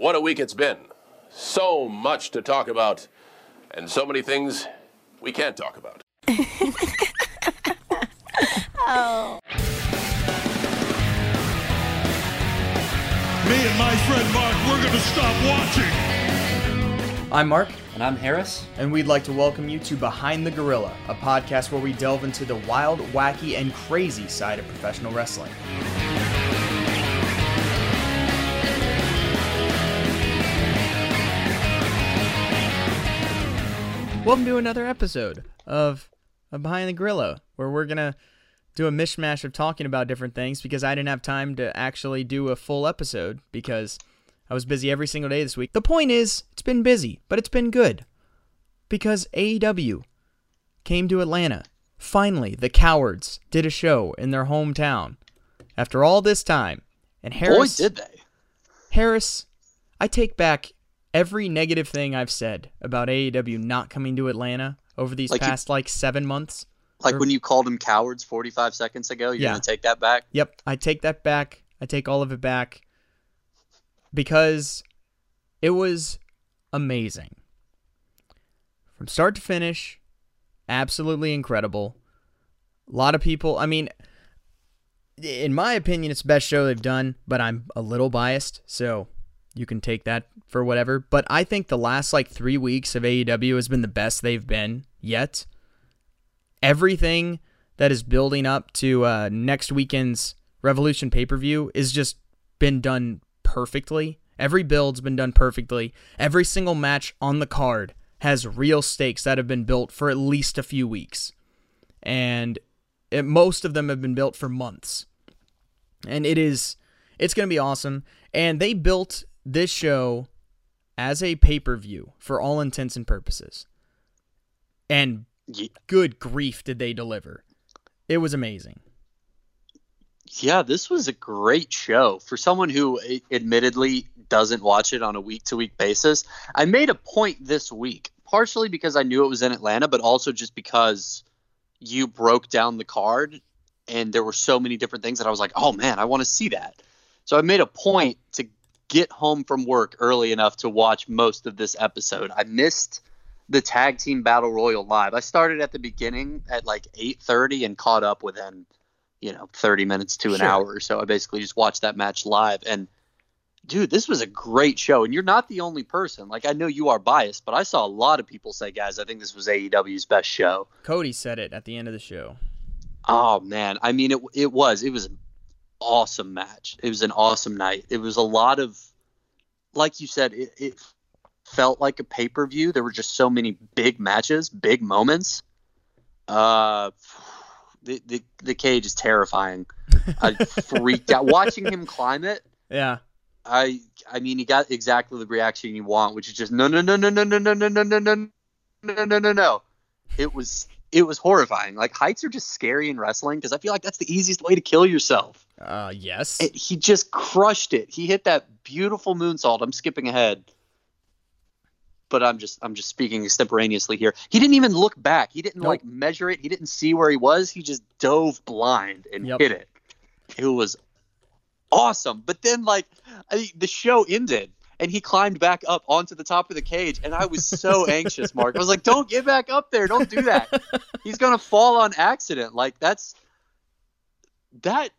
What a week it's been. So much to talk about, and so many things we can't talk about. oh. Me and my friend Mark, we're gonna stop watching. I'm Mark, And I'm Harris. and we'd like to welcome you to Behind the Gorilla, a podcast where we delve into the wild, wacky, and crazy side of professional wrestling. Welcome to another episode of, of Behind the Gorilla, where we're gonna do a mishmash of talking about different things because I didn't have time to actually do a full episode because I was busy every single day this week. The point is, it's been busy, but it's been good because AEW came to Atlanta. Finally, the cowards did a show in their hometown after all this time. And Harris, Boy, did they. Harris, I take back every negative thing I've said about AEW not coming to Atlanta over these Like you- past like seven months. Like Or- when you called them cowards 45 seconds ago, you're Yeah. going to take that back? Yep, I take that back. I take all of it back because it was amazing. From start to finish, absolutely incredible. A lot of people, I mean, in my opinion, it's the best show they've done, but I'm a little biased, so you can take that for whatever. But I think the last like three weeks of AEW has been the best they've been yet. Everything that is building up to uh, next weekend's Revolution pay per view is just been done perfectly. Every build's been done perfectly. Every single match on the card has real stakes that have been built for at least a few weeks. And it, most of them have been built for months. And it is it's going to be awesome. And they built this show as a pay-per-view for all intents and purposes. And Ye- good grief did they deliver. It was amazing. Yeah, this was a great show. For someone who admittedly doesn't watch it on a week to week basis, I made a point this week, partially because I knew it was in Atlanta, but also just because you broke down the card and there were so many different things that I was like, oh man, I want to see that. So I made a point to get home from work early enough to watch most of this episode. I missed the tag team battle royal live. I started at the beginning at like 8:30 and caught up within you know 30 minutes to an Sure. hour or so. I basically just watched that match live and dude, this was a great show and you're not the only person. Like I know you are biased, but I saw a lot of people say, "Guys, I think this was AEW's best show." Cody said it at the end of the show. Oh man, I mean it it was it was awesome match. It was an awesome night. It was a lot of like you said it, it felt like a pay-per-view. There were just so many big matches, big moments. Uh the the, the cage is terrifying. I freaked out watching him climb it. Yeah. I I mean he got exactly the reaction you want, which is just no no no no no no no no no no no no no no no. It was it was horrifying. Like heights are just scary in wrestling because I feel like that's the easiest way to kill yourself. Uh yes. And he just crushed it. He hit that beautiful moonsault. I'm skipping ahead. But I'm just I'm just speaking extemporaneously here. He didn't even look back. He didn't Nope. like measure it. He didn't see where he was. He just dove blind and Yep. hit it. It was awesome. But then like I, the show ended and he climbed back up onto the top of the cage and I was so anxious, Mark. I was like, "Don't get back up there. Don't do that. He's going to fall on accident." Like that's that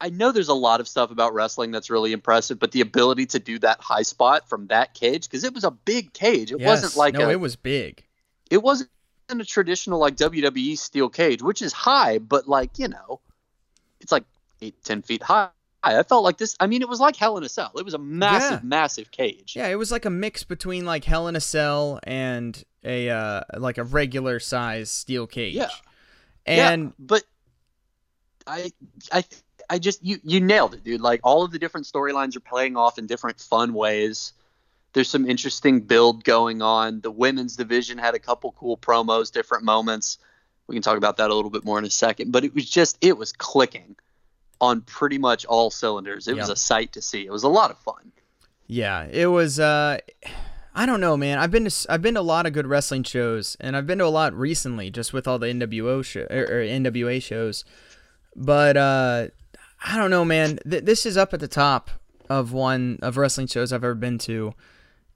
I know there's a lot of stuff about wrestling that's really impressive, but the ability to do that high spot from that cage because it was a big cage. It Yes. wasn't like no, a, it was big. it wasn't a traditional like WWE steel cage, which is high, but like you know, it's like eight ten feet high. I felt like this. I mean, it was like Hell in a Cell. It was a massive, Yeah. massive cage. Yeah, it was like a mix between like Hell in a Cell and a uh like a regular size steel cage. Yeah. And yeah, but I, I, I just you you nailed it, dude. Like all of the different storylines are playing off in different fun ways. There's some interesting build going on. The women's division had a couple cool promos, different moments. We can talk about that a little bit more in a second. But it was just it was clicking on pretty much all cylinders. It was a sight to see. It was a lot of fun. Yeah, it was. Uh, I don't know, man. I've been to I've been to a lot of good wrestling shows, and I've been to a lot recently, just with all the NWO show, or, or NWA shows. But uh, I don't know, man. Th- this is up at the top of one of wrestling shows I've ever been to.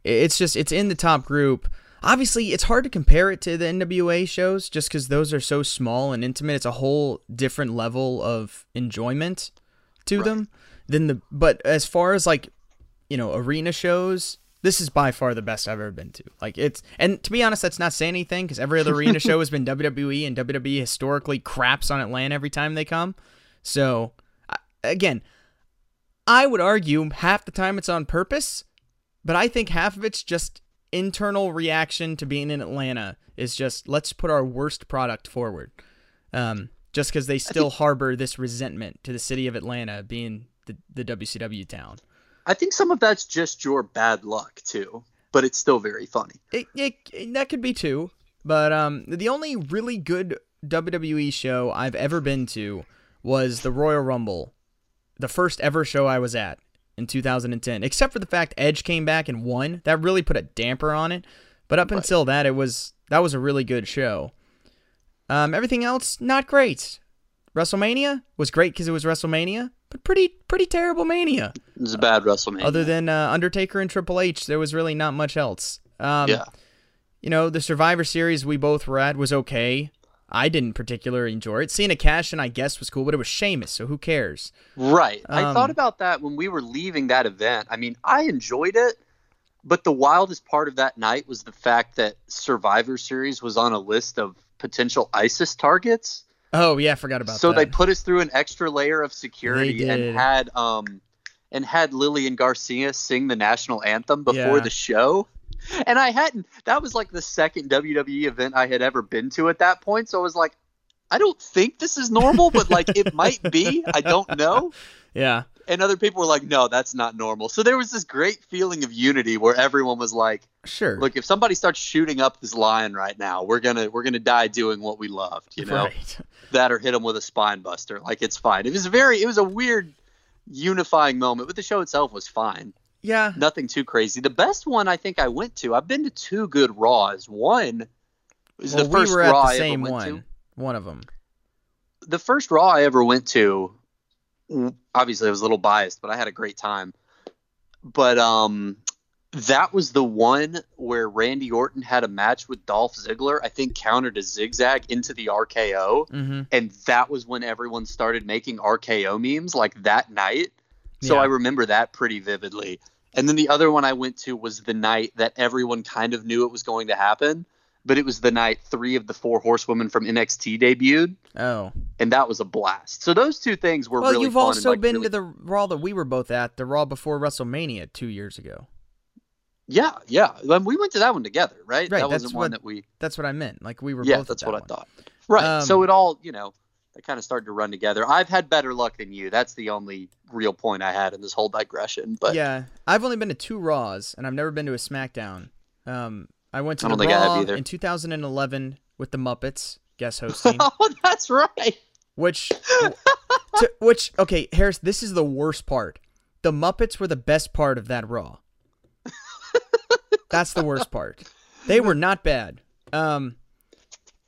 It's just it's in the top group. Obviously, it's hard to compare it to the NWA shows just because those are so small and intimate. It's a whole different level of enjoyment to right. them than the. But as far as like, you know, arena shows, this is by far the best I've ever been to. Like it's, and to be honest, that's not saying anything because every other arena show has been WWE, and WWE historically craps on Atlanta every time they come. So, again, I would argue half the time it's on purpose, but I think half of it's just internal reaction to being in Atlanta is just let's put our worst product forward. Um, just because they still think, harbor this resentment to the city of Atlanta being the, the WCW town. I think some of that's just your bad luck too, but it's still very funny. It, it, that could be too, but um, the only really good WWE show I've ever been to was the Royal Rumble, the first ever show I was at in 2010, except for the fact Edge came back and won. That really put a damper on it. But up right. until that, it was that was a really good show. Um, everything else not great. WrestleMania was great because it was WrestleMania, but pretty pretty terrible Mania. It was a bad WrestleMania. Other than uh, Undertaker and Triple H, there was really not much else. Um, yeah. You know, the Survivor Series we both were at was okay. I didn't particularly enjoy it. Seeing a cash in, I guess, was cool, but it was Sheamus, so who cares? Right. Um, I thought about that when we were leaving that event. I mean, I enjoyed it, but the wildest part of that night was the fact that Survivor Series was on a list of potential ISIS targets. Oh yeah, I forgot about so that. So they put us through an extra layer of security and had um and had Lillian Garcia sing the national anthem before yeah. the show and I hadn't. That was like the second WWE event I had ever been to at that point. So I was like, I don't think this is normal, but like it might be. I don't know. Yeah. And other people were like, no, that's not normal. So there was this great feeling of unity where everyone was like, sure. Look, if somebody starts shooting up this lion right now, we're gonna we're gonna die doing what we loved, you know, right. that or hit him with a spine buster. Like it's fine. It was very. It was a weird unifying moment, but the show itself was fine. Yeah. Nothing too crazy. The best one I think I went to, I've been to two good Raws. One was well, the first we were Raw at the same one. To. One of them. The first Raw I ever went to, obviously I was a little biased, but I had a great time. But um, that was the one where Randy Orton had a match with Dolph Ziggler. I think countered a zigzag into the RKO, mm-hmm. and that was when everyone started making RKO memes like that night. So yeah. I remember that pretty vividly. And then the other one I went to was the night that everyone kind of knew it was going to happen, but it was the night three of the four horsewomen from NXT debuted. Oh. And that was a blast. So those two things were well, really you've also like been really... to the Raw that we were both at, the Raw before WrestleMania two years ago. Yeah, yeah. we went to that one together, right? Right. That that's wasn't what, one that we. That's what I meant. Like we were. Yeah, both that's that what one. I thought. Right. Um, so it all, you know, they kind of started to run together. I've had better luck than you. That's the only real point I had in this whole digression. But yeah, I've only been to two Raws, and I've never been to a SmackDown. Um, I went to I the Raw in 2011 with the Muppets guest hosting. oh, that's right. Which, to, which okay, Harris, this is the worst part. The Muppets were the best part of that Raw. that's the worst part. They were not bad. Um,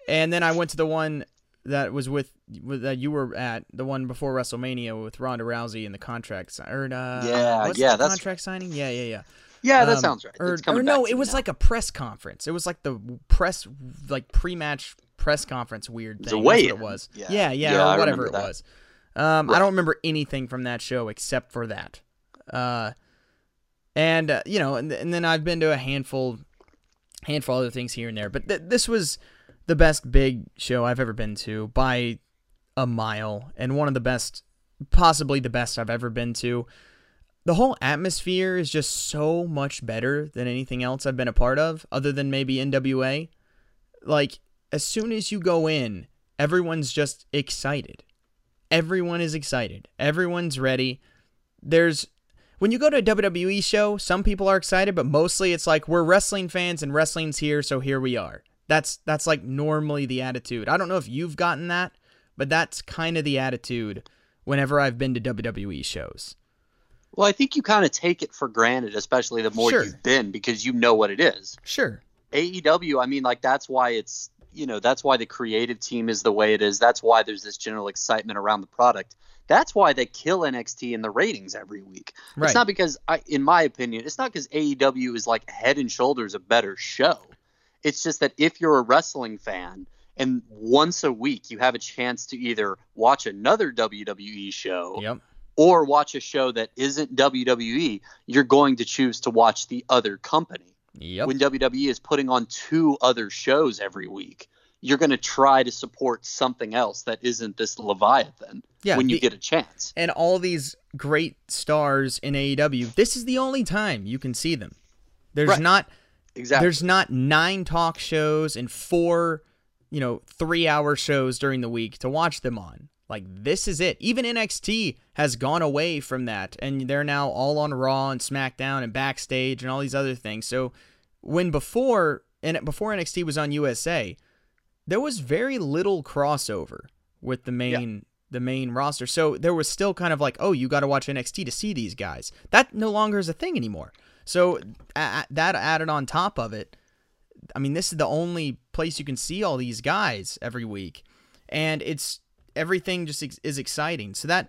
and then I went to the one that was with, with that you were at the one before WrestleMania with Ronda Rousey and the contract or uh, yeah yeah that's contract signing? Yeah yeah yeah. Yeah that um, sounds right. or, or no it was now. like a press conference. It was like the press like pre-match press conference weird thing it, was it was. Yeah. Yeah, yeah, yeah or whatever it that. was. Um, right. I don't remember anything from that show except for that. Uh, and uh, you know and, and then I've been to a handful handful other things here and there but th- this was the best big show I've ever been to by a mile, and one of the best, possibly the best I've ever been to. The whole atmosphere is just so much better than anything else I've been a part of, other than maybe NWA. Like, as soon as you go in, everyone's just excited. Everyone is excited. Everyone's ready. There's when you go to a WWE show, some people are excited, but mostly it's like we're wrestling fans and wrestling's here, so here we are. That's that's like normally the attitude. I don't know if you've gotten that, but that's kind of the attitude whenever I've been to WWE shows. Well, I think you kind of take it for granted, especially the more sure. you've been, because you know what it is. Sure. AEW, I mean, like that's why it's you know that's why the creative team is the way it is. That's why there's this general excitement around the product That's why they kill NXT in the ratings every week. Right. It's not because, I, in my opinion, it's not because AEW is like head and shoulders a better show. It's just that if you're a wrestling fan and once a week you have a chance to either watch another WWE show Yep. or watch a show that isn't WWE, you're going to choose to watch the other company. Yep. When WWE is putting on two other shows every week, you're going to try to support something else that isn't this Leviathan Yeah, when you the- get a chance. and all these great stars in AEW, this is the only time you can see them. There's Right. not Exactly. there's not nine talk shows and four, you know, three hour shows during the week to watch them on. Like this is it. Even NXT has gone away from that, and they're now all on Raw and SmackDown and backstage and all these other things. So when before and before NXT was on USA, there was very little crossover with the main the main roster. So there was still kind of like, oh, you got to watch NXT to see these guys. That no longer is a thing anymore. So a- that added on top of it, I mean, this is the only place you can see all these guys every week, and it's everything just ex- is exciting. So that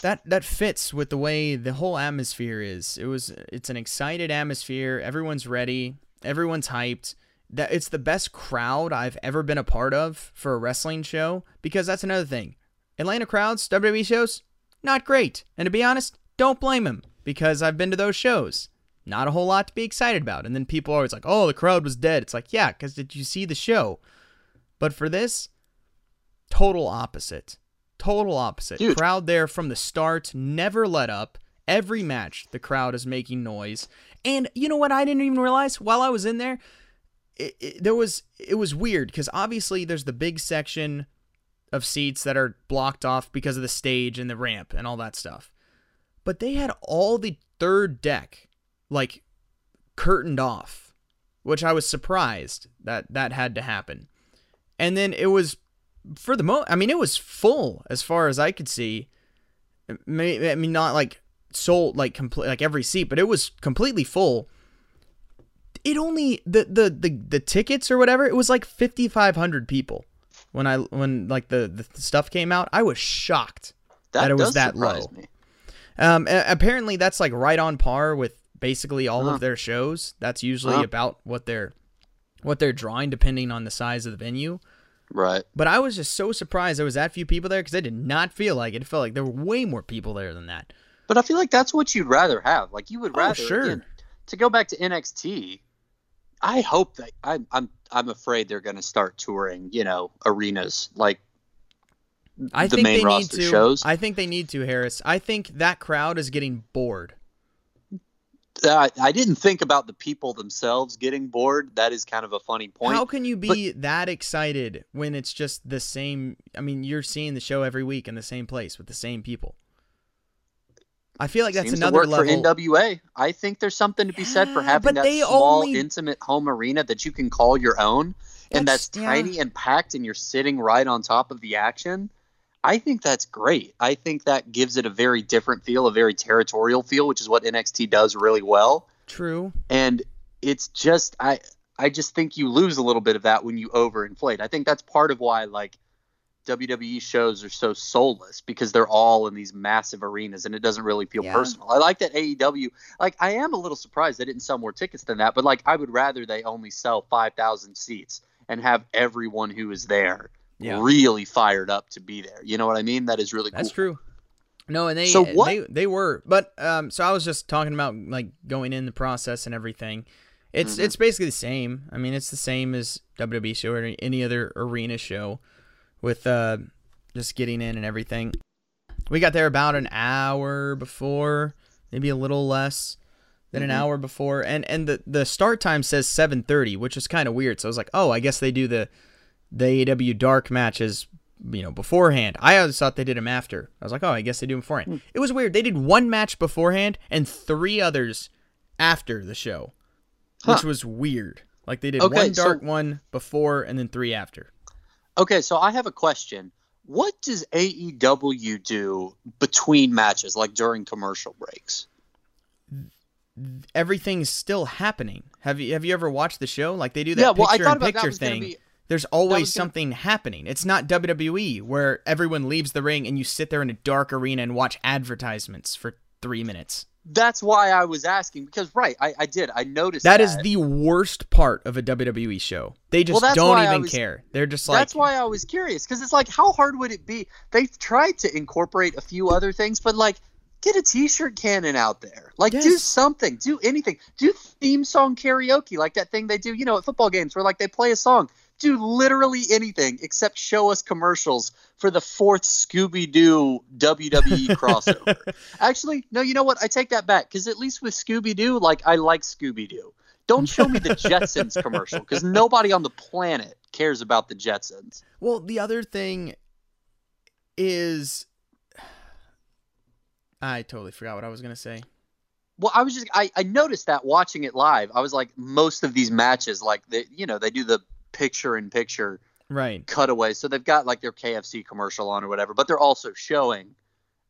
that that fits with the way the whole atmosphere is. It was it's an excited atmosphere. Everyone's ready. Everyone's hyped. That it's the best crowd I've ever been a part of for a wrestling show because that's another thing. Atlanta crowds, WWE shows, not great. And to be honest, don't blame them because I've been to those shows. Not a whole lot to be excited about. And then people are always like, "Oh, the crowd was dead." It's like, "Yeah, cuz did you see the show?" But for this, total opposite. Total opposite. Dude. Crowd there from the start, never let up. Every match, the crowd is making noise. And you know what? I didn't even realize while I was in there, it, it, there was it was weird because obviously there's the big section of seats that are blocked off because of the stage and the ramp and all that stuff. But they had all the third deck like curtained off, which I was surprised that that had to happen. And then it was for the mo I mean it was full as far as I could see. May- I mean not like sold like complete like every seat, but it was completely full. It only the the the, the tickets or whatever, it was like 5500 people when I when like the the stuff came out. I was shocked. that that it was that low. me. Um, apparently that's like right on par with basically all Huh. of their shows. That's usually Huh. about what they're what they're drawing depending on the size of the venue. Right. But I was just so surprised there was that few people there because I did not feel like it. It felt like there were way more people there than that. But I feel like that's what you'd rather have. Like you would Oh, rather sure. again, to go back to NXT. I hope that I'm I'm I'm afraid they're going to start touring, you know, arenas like I the think main they need roster to. shows. I think they need to, Harris. I think that crowd is getting bored. Uh, I didn't think about the people themselves getting bored. That is kind of a funny point. How can you be that excited when it's just the same? I mean, you're seeing the show every week in the same place with the same people. I feel like that's another work level. for NWA. I think there's something to be said for having but that they small, only- intimate home arena that you can call your own, and That's- that's, yeah. tiny and packed, and you're sitting right on top of the action. I think that's great. I think that gives it a very different feel, a very territorial feel, which is what NXT does really well. True. And it's just I I just think you lose a little bit of that when you overinflate. I think that's part of why like WWE shows are so soulless because they're all in these massive arenas and it doesn't really feel Yeah. personal. I like that AEW like I am a little surprised they didn't sell more tickets than that, but like I would rather they only sell 5,000 seats and have everyone who is there Yeah. really fired up to be there. You know what I mean? That is really That's true. No, and they So what- they they were, but um, so I was just talking about like going in the process and everything. It's Mm-hmm. it's basically the same. I mean, it's the same as WWE show or any other arena show, with uh, just getting in and everything. We got there about an hour before, maybe a little less than Mm-hmm. an hour before, and and the the start time says seven thirty, which is kind of weird. So I was like, oh, I guess they do the the AEW dark matches, you know, beforehand. I always thought they did them after. I was like, oh, I guess they do them beforehand. Hmm. It was weird. They did one match beforehand and three others after the show, which was weird. Like they did Okay, one so- dark one before and then three after. Okay, so I have a question. What does AEW do between matches, like during commercial breaks? Everything's still happening. Have you have you ever watched the show? Like they do that yeah, well, I picture thought in about that picture was thing. be There's always gonna- something happening. It's not WWE where everyone leaves the ring and you sit there in a dark arena and watch advertisements for three minutes. That's why I was asking because right, I, I did. I noticed that that is the worst part of a WWE show. They just that's don't even was- care. They're just like That's why I was curious because it's like, how hard would it be? They've tried to incorporate a few other things, but like, get a T-shirt cannon out there. Like, do something. Do anything. Do theme song karaoke, like that thing they do, you know, at football games where like they play a song. Do literally anything except show us commercials for the fourth Scooby Doo WWE crossover. Actually, no, you know what? I take that back because at least with Scooby Doo, like I like Scooby Doo. Don't show me the Jetsons commercial because nobody on the planet cares about the Jetsons. Well, the other thing is I totally forgot what I was gonna say. Well, I was just I, I noticed that watching it live. I was like, most of these matches, like they you know, they do the picture in picture Right. cutaway. So they've got like their KFC commercial on or whatever, but they're also showing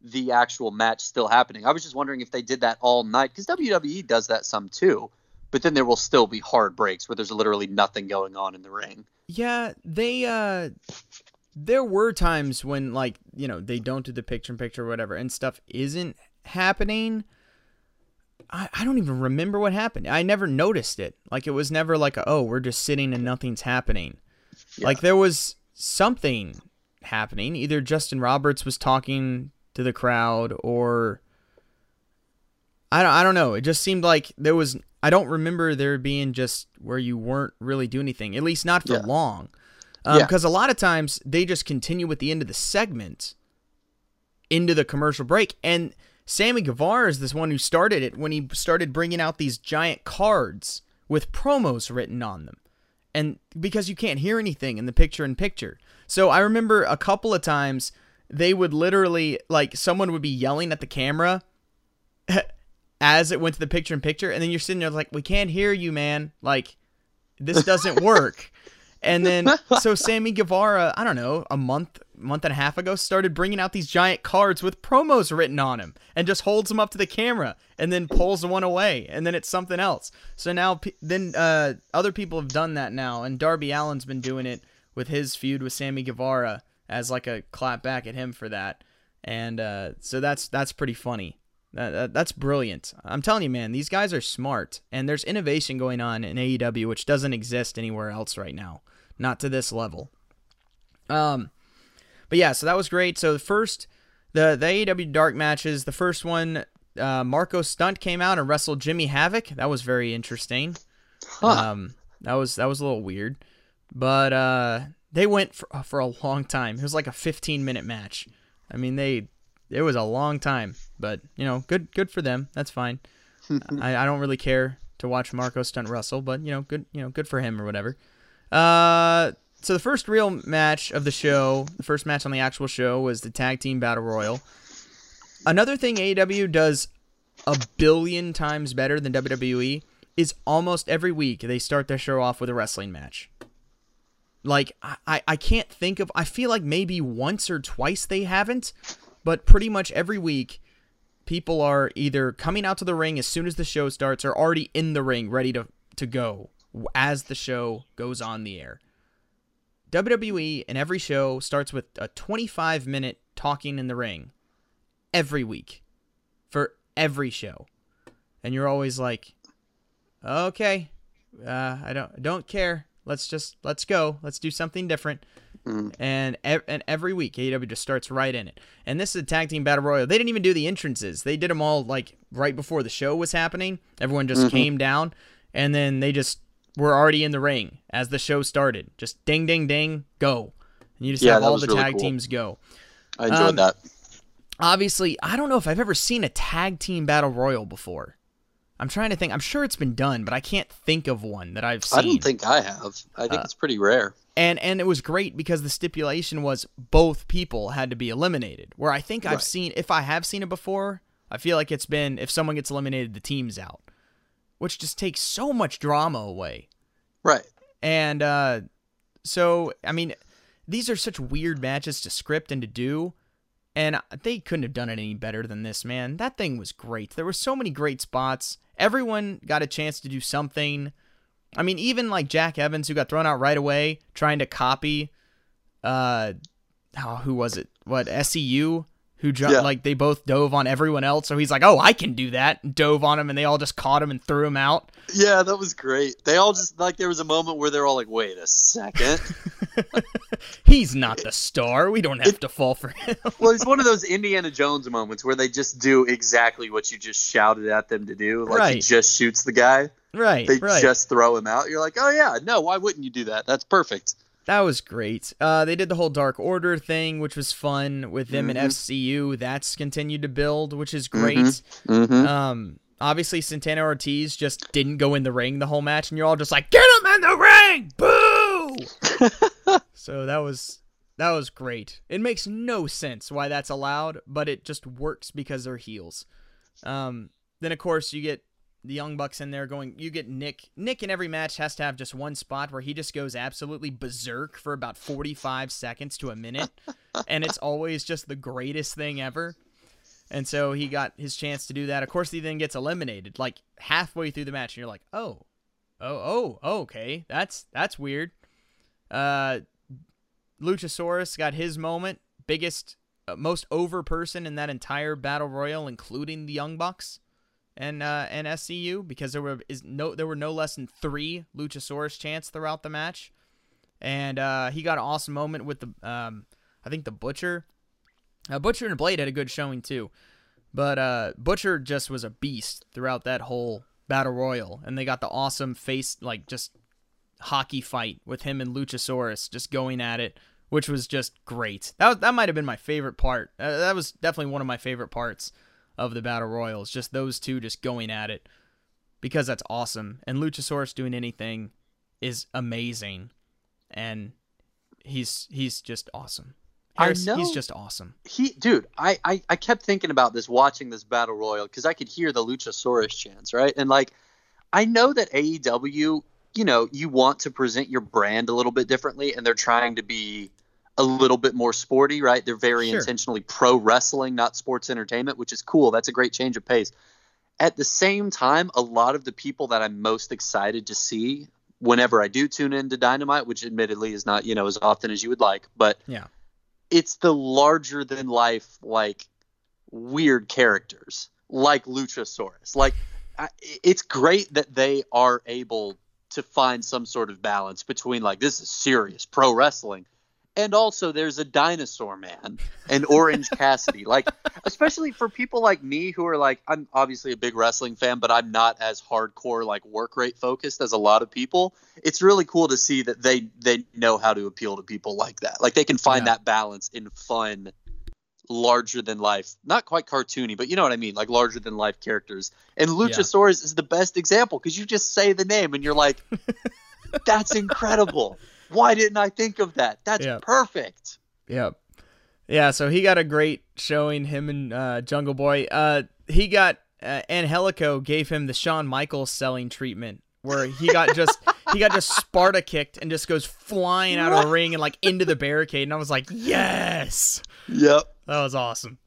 the actual match still happening. I was just wondering if they did that all night because WWE does that some too. But then there will still be hard breaks where there's literally nothing going on in the ring. Yeah, they uh there were times when like, you know, they don't do the picture in picture or whatever and stuff isn't happening. I, I don't even remember what happened. I never noticed it. Like it was never like, a, oh, we're just sitting and nothing's happening. Like there was something happening. Either Justin Roberts was talking to the crowd or I don't I don't know. It just seemed like there was I don't remember there being just where you weren't really doing anything, at least not for Yeah. long. Um, yeah. Because a lot of times they just continue at the end of the segment into the commercial break. And Sammy Guevara is this one who started it when he started bringing out these giant cards with promos written on them. And because you can't hear anything in the picture in picture. So I remember a couple of times they would literally, like, someone would be yelling at the camera as it went to the picture in picture. And then you're sitting there like, we can't hear you, man. Like, this doesn't work. And then, so Sammy Guevara, I don't know, a month, month and a half ago, started bringing out these giant cards with promos written on them, and just holds them up to the camera, and then pulls one away, and then it's something else. So now, then uh, other people have done that now, and Darby Allin's been doing it with his feud with Sammy Guevara as like a clap back at him for that, and uh, so that's that's pretty funny. That, that, that's brilliant. I'm telling you, man, these guys are smart, and there's innovation going on in AEW which doesn't exist anywhere else right now, not to this level. Um, but yeah, so that was great. So the first, the the AEW Dark matches, the first one, uh, Marko Stunt came out and wrestled Jimmy Havoc. That was very interesting. Um, that was that was a little weird, but uh, they went for for a long time. It was like a 15 minute match. I mean, they it was a long time, but you know, good good for them. That's fine. I, I don't really care to watch Marko Stunt wrestle, but you know, good you know, good for him or whatever. Uh, so the first real match of the show, the first match on the actual show was the tag team battle royal. Another thing AEW does a billion times better than WWE is almost every week they start their show off with a wrestling match. Like I, I- can't think of I feel like maybe once or twice they haven't, but pretty much every week people are either coming out to the ring as soon as the show starts or already in the ring ready to to go as the show goes on the air. WWE in every show starts with a 25 minute talking in the ring every week for every show. And you're always like, okay, uh, I don't don't care. Let's just let's go. Let's do something different. And ev- and every week AEW just starts right in it. And this is a tag team battle royal. They didn't even do the entrances. They did them all like right before the show was happening. Everyone just came down, and then they just were already in the ring as the show started. Just ding ding ding, go. And you just Yeah, have all the really tag cool. teams go I enjoyed Um, that. obviously, I don't know if I've ever seen a tag team battle royal before. I'm trying to think. I'm sure it's been done, but I can't think of one that I've seen. I don't think I have. I Uh, think it's pretty rare. and and it was great because the stipulation was both people had to be eliminated. Where I think I've seen, if I have seen it before, I feel like it's been if someone gets eliminated, the team's out, which just takes so much drama away. Right. And uh, so, I mean, these are such weird matches to script and to do. And they couldn't have done it any better than this, man. That thing was great. There were so many great spots. Everyone got a chance to do something. I mean, even like Jack Evans, who got thrown out right away, trying to copy, uh, oh, who was it? What SCU? Who ju- Yeah. like they both dove on everyone else, so he's like, "Oh, I can do that." and Dove on him, and they all just caught him and threw him out. Yeah, that was great. They all just like there was a moment where they're all like, "Wait a second. He's not the star. We don't have to fall for him. well, it's one of those Indiana Jones moments where they just do exactly what you just shouted at them to do. Like he just shoots the guy. right, They right. just throw him out. You're like, oh yeah, no, why wouldn't you do that? That's perfect. That was great. Uh, they did the whole Dark Order thing, which was fun with them Mhm. and SCU. That's continued to build, which is great. Mm-hmm. Um, obviously Santana Ortiz just didn't go in the ring the whole match, and you're all just like, "Get him in the ring! Boo!" so that was that was great. It makes no sense why that's allowed, but it just works because they're heels. Um, then of course you get the Young Bucks in there going. You get Nick. Nick in every match has to have just one spot where he just goes absolutely berserk for about 45 seconds to a minute, and it's always just the greatest thing ever. And so he got his chance to do that. Of course, he then gets eliminated like halfway through the match, and you're like, oh, oh, oh, okay, that's that's weird. Uh, Luchasaurus got his moment, biggest, uh, most over person in that entire battle royal, including the Young Bucks and uh, and SCU, because there were is no there were no less than three Luchasaurus chants throughout the match, and uh, he got an awesome moment with the um, I think the Butcher. Uh, Butcher and Blade had a good showing too, but uh, Butcher just was a beast throughout that whole battle royal, and they got the awesome face like just hockey fight with him and Luchasaurus just going at it, which was just great. That was, that might have been my favorite part. Uh, that was definitely one of my favorite parts of the battle royals. Just those two just going at it because that's awesome. And Luchasaurus doing anything is amazing, and he's he's just awesome. I know. he's just awesome. He, dude, I, I, I kept thinking about this watching this battle royal because I could hear the Luchasaurus chants, right? And like, I know that AEW, you know, you want to present your brand a little bit differently, and they're trying to be a little bit more sporty, right? They're very Sure. intentionally pro wrestling, not sports entertainment, which is cool. That's a great change of pace. At the same time, a lot of the people that I'm most excited to see whenever I do tune into Dynamite, which admittedly is not, you know, as often as you would like, but Yeah. it's the larger than life like weird characters like luchasaurus like I, it's great that they are able to find some sort of balance between like this is serious pro wrestling and also there's a dinosaur man and orange cassidy. Like especially for people like me who are like i'm obviously a big wrestling fan but i'm not as hardcore like work rate focused as a lot of people. It's really cool to see that they they know how to appeal to people like that. Like they can find Yeah. that balance in fun larger than life not quite cartoony but you know what i mean like larger than life characters. And luchasaurus is the best example because you just say the name and you're like that's incredible why didn't i think of that that's Yeah. perfect Yep. Yeah, so he got a great showing, him and uh, Jungle Boy. Uh, he got, uh, Angelico gave him the Shawn Michaels selling treatment, where he got just, he got just Sparta kicked and just goes flying out of the ring and like into the barricade. And I was like, yes! yep That was awesome.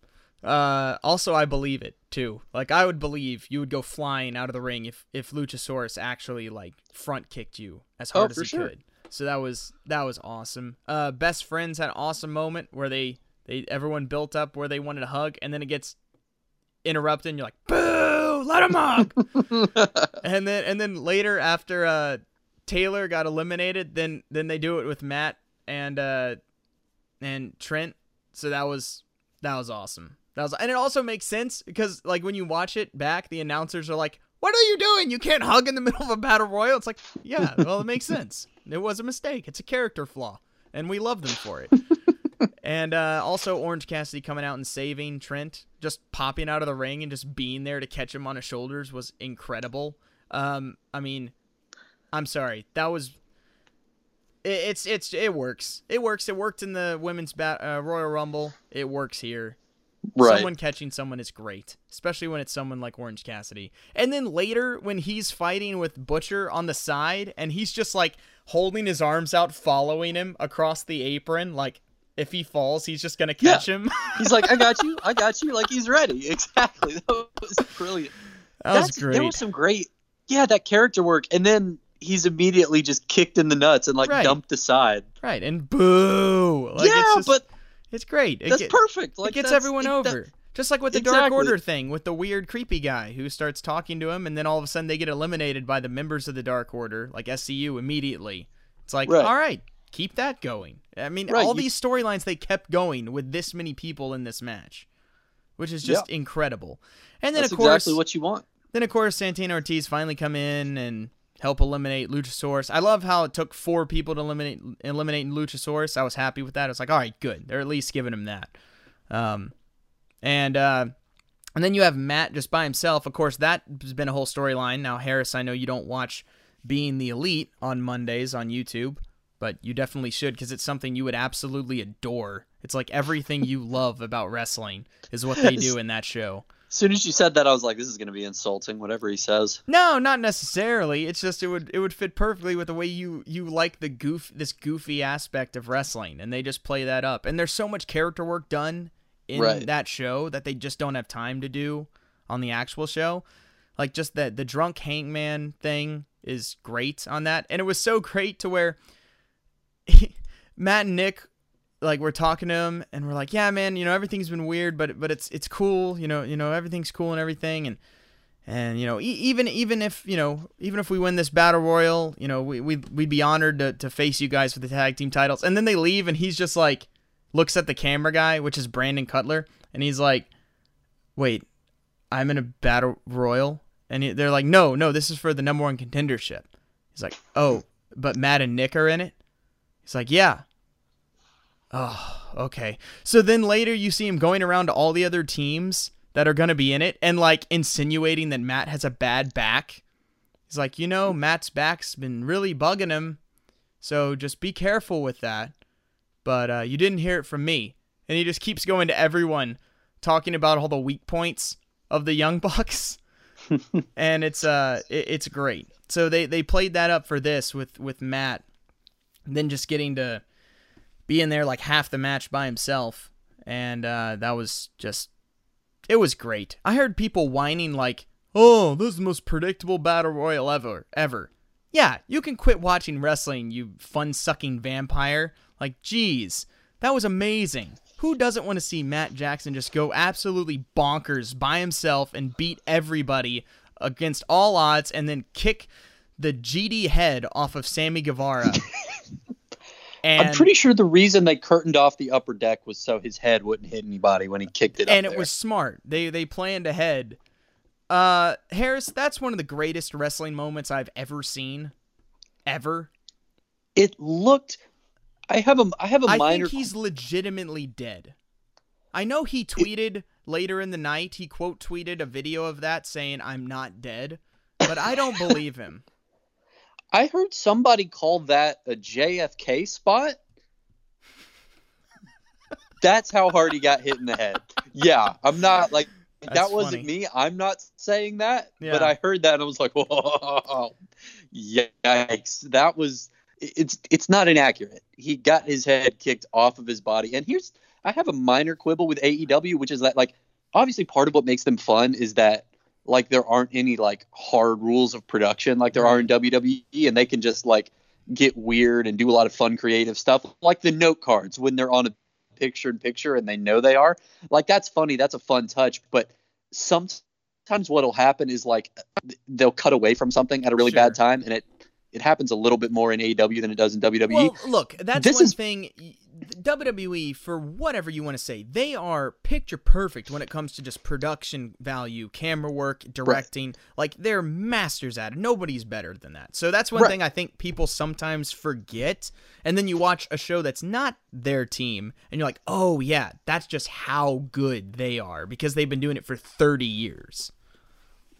Uh, also, I believe it too. Like, I would believe you would go flying out of the ring if if Luchasaurus actually like front kicked you as Oh, hard as he sure. could. So that was that was awesome. Uh, best friends had an awesome moment where they they everyone built up where they wanted a hug, and then it gets interrupted, and you're like, "Boo! Let him hug!" and then and then later after uh Taylor got eliminated, then then they do it with Matt and uh and Trent. So that was that was awesome. That was and it also makes sense because like when you watch it back, the announcers are like, "What are you doing? You can't hug in the middle of a battle royal." It's like, yeah, well, it makes sense. It was a mistake. It's a character flaw, and we love them for it. and uh, also Orange Cassidy coming out and saving Trent, just popping out of the ring and just being there to catch him on his shoulders was incredible. Um, I mean, I'm sorry, that was. It, it's it's it works. It works. It worked in the women's bat, uh, Royal Rumble. It works here. Right Someone catching someone is great, especially when it's someone like Orange Cassidy. And then later, when he's fighting with Butcher on the side, and he's just like holding his arms out, following him across the apron, like if he falls, he's just gonna catch him. he's like i got you i got you like he's ready exactly that was brilliant that was That's- great. There was some great, yeah, that character work, and then he's immediately just kicked in the nuts and like Right. dumped aside. Right, and boo. Like, yeah, it's just, but it's great. It that's get- perfect. Like it gets everyone it- that- over. Just like with the Dark Order thing, with the weird, creepy guy who starts talking to him, and then all of a sudden they get eliminated by the members of the Dark Order, like SCU, immediately. It's like, Right. all right, keep that going. I mean, Right, all you- these storylines they kept going with this many people in this match, which is just incredible. And then that's of course, exactly what you want. then of course Santana Ortiz finally come in and help eliminate Luchasaurus. I love how it took four people to eliminate eliminate Luchasaurus. I was happy with that. I was like, all right, good. They're at least giving him that. Um, and uh, and then you have Matt just by himself. Of course, that has been a whole storyline. Now, Harris, I know you don't watch Being the Elite on Mondays on YouTube, but you definitely should because it's something you would absolutely adore. It's like everything you love about wrestling is what they do in that show. As soon as you said that, I was like, this is going to be insulting. Whatever he says. No, not necessarily. It's just it would it would fit perfectly with the way you you like the goof this goofy aspect of wrestling, and they just play that up. And there's so much character work done in Right. that show that they just don't have time to do on the actual show. Like just that the drunk hangman thing is great on that, and it was so great to where Matt and Nick like we're talking to him and we're like, yeah, man, you know everything's been weird, but but it's it's cool, you know, you know everything's cool and everything, and and you know e- even even if you know even if we win this battle royal, you know we we'd, we'd be honored to, to face you guys for the tag team titles, and then they leave and he's just like looks at the camera guy, which is Brandon Cutler, and he's like, wait, I'm in a battle royal, and he, they're like, no, no, this is for the number one contendership. He's like, oh, but Matt and Nick are in it. He's like, yeah. Oh, okay. So then later you see him going around to all the other teams that are going to be in it and like insinuating that Matt has a bad back. He's like, you know, Matt's back's been really bugging him. So just be careful with that. But uh, you didn't hear it from me. And he just keeps going to everyone talking about all the weak points of the Young Bucks. and it's uh it, it's great. So they they played that up for this with with Matt then just getting to be in there like half the match by himself. And uh, that was just it was great. I heard people whining like oh this is the most predictable battle royal ever ever. Yeah you can quit watching wrestling you fun-sucking vampire. Like geez that was amazing. Who doesn't want to see matt jackson just go absolutely bonkers by himself and beat everybody against all odds and then kick the gd head off of sammy guevara and I'm pretty sure the reason they curtained off the upper deck was so his head wouldn't hit anybody when he kicked it. and it there. was smart. They they planned ahead. Uh, Harris, that's one of the greatest wrestling moments I've ever seen, ever. It looked. I have a. I have a I minor. think he's legitimately dead. I know he tweeted later in the night. He quote tweeted a video of that saying, "I'm not dead," but I don't believe him. I heard somebody call that a JFK spot. That's how hard he got hit in the head. Yeah, I'm not like That's that wasn't funny. me. I'm not saying that, but I heard that and I was like, "Whoa, yikes!" That was it's it's not inaccurate. He got his head kicked off of his body, and here's I have a minor quibble with AEW, which is that like obviously part of what makes them fun is that like there aren't any like hard rules of production like there are in mm-hmm. WWE, and they can just like get weird and do a lot of fun creative stuff, like the note cards when they're on a picture in picture and they know they are. Like that's funny, that's a fun touch, but sometimes what'll happen is like they'll cut away from something at a really Sure. bad time, and it it happens a little bit more in AEW than it does in WWE. Well, look, that's This one is- thing. WWE, for whatever you want to say, they are picture perfect when it comes to just production value, camera work, directing. Like they're masters at it. Nobody's better than that. So that's one Right. thing I think people sometimes forget. And then you watch a show that's not their team, and you're like, oh yeah, that's just how good they are because they've been doing it for 30 years.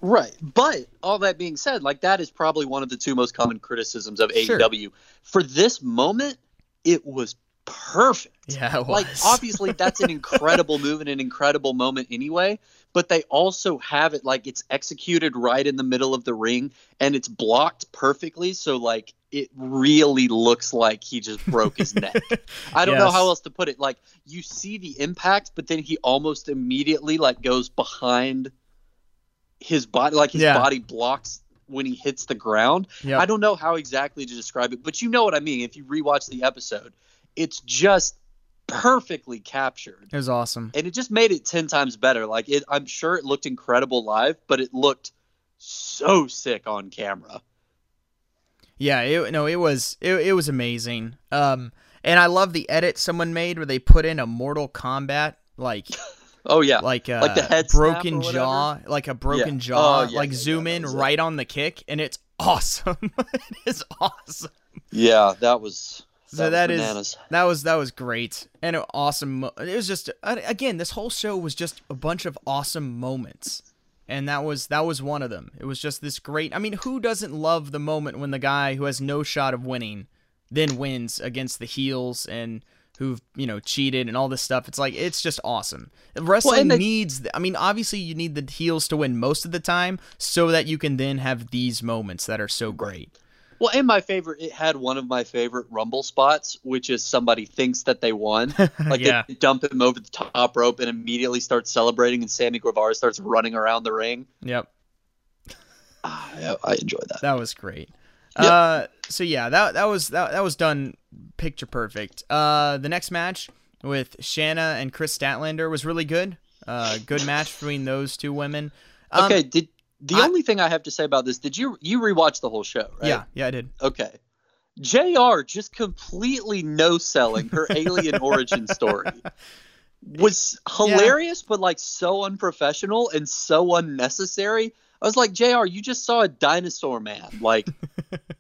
Right. But all that being said, like that is probably one of the two most common criticisms of Sure. AEW. For this moment, it was perfect. Yeah, Like obviously that's an incredible move and an incredible moment anyway, but they also have it like it's executed right in the middle of the ring and it's blocked perfectly so like it really looks like he just broke his neck. I don't know how else to put it. Like you see the impact, but then he almost immediately like goes behind his body, like his Yeah. body blocks when he hits the ground. Yep. I don't know how exactly to describe it, but you know what I mean. If you rewatch the episode, it's just perfectly captured. It was awesome. and it just made it 10 times better like it i'm sure it looked incredible live but it looked so sick on camera Yeah, it, no, it was it, it was amazing. Um, and I love the edit someone made where they put in a Mortal Kombat like oh yeah like uh, Like the head broken jaw, like a broken Yeah. jaw, Oh, yeah, like yeah, zoom in was it. right on the kick, and it's awesome. it is awesome. yeah that was So that was is that was that was great and an awesome. It was just again, this whole show was just a bunch of awesome moments, and that was that was one of them. It was just this great. I mean, who doesn't love the moment when the guy who has no shot of winning then wins against the heels and who've you know cheated and all this stuff? It's like it's just awesome. Wrestling the- needs. I mean, obviously you need the heels to win most of the time so that you can then have these moments that are so great. Well and my favorite it had one of my favorite rumble spots which is somebody thinks that they won like Yeah. they dump him over the top rope and immediately start celebrating and sammy guevara starts running around the ring Yep. ah, yeah, i enjoyed that That was great. Yep. Uh, so yeah, that that was that, that was done picture perfect. Uh, the next match with Shanna and Kris Statlander was really good. Uh, good match between those two women. Um, okay did the I- only thing i have to say about this did you you rewatch the whole show right Yeah, yeah, I did. Okay. JR just completely no selling her alien origin story was hilarious, but like so unprofessional and so unnecessary. I was like, JR, you just saw a dinosaur man like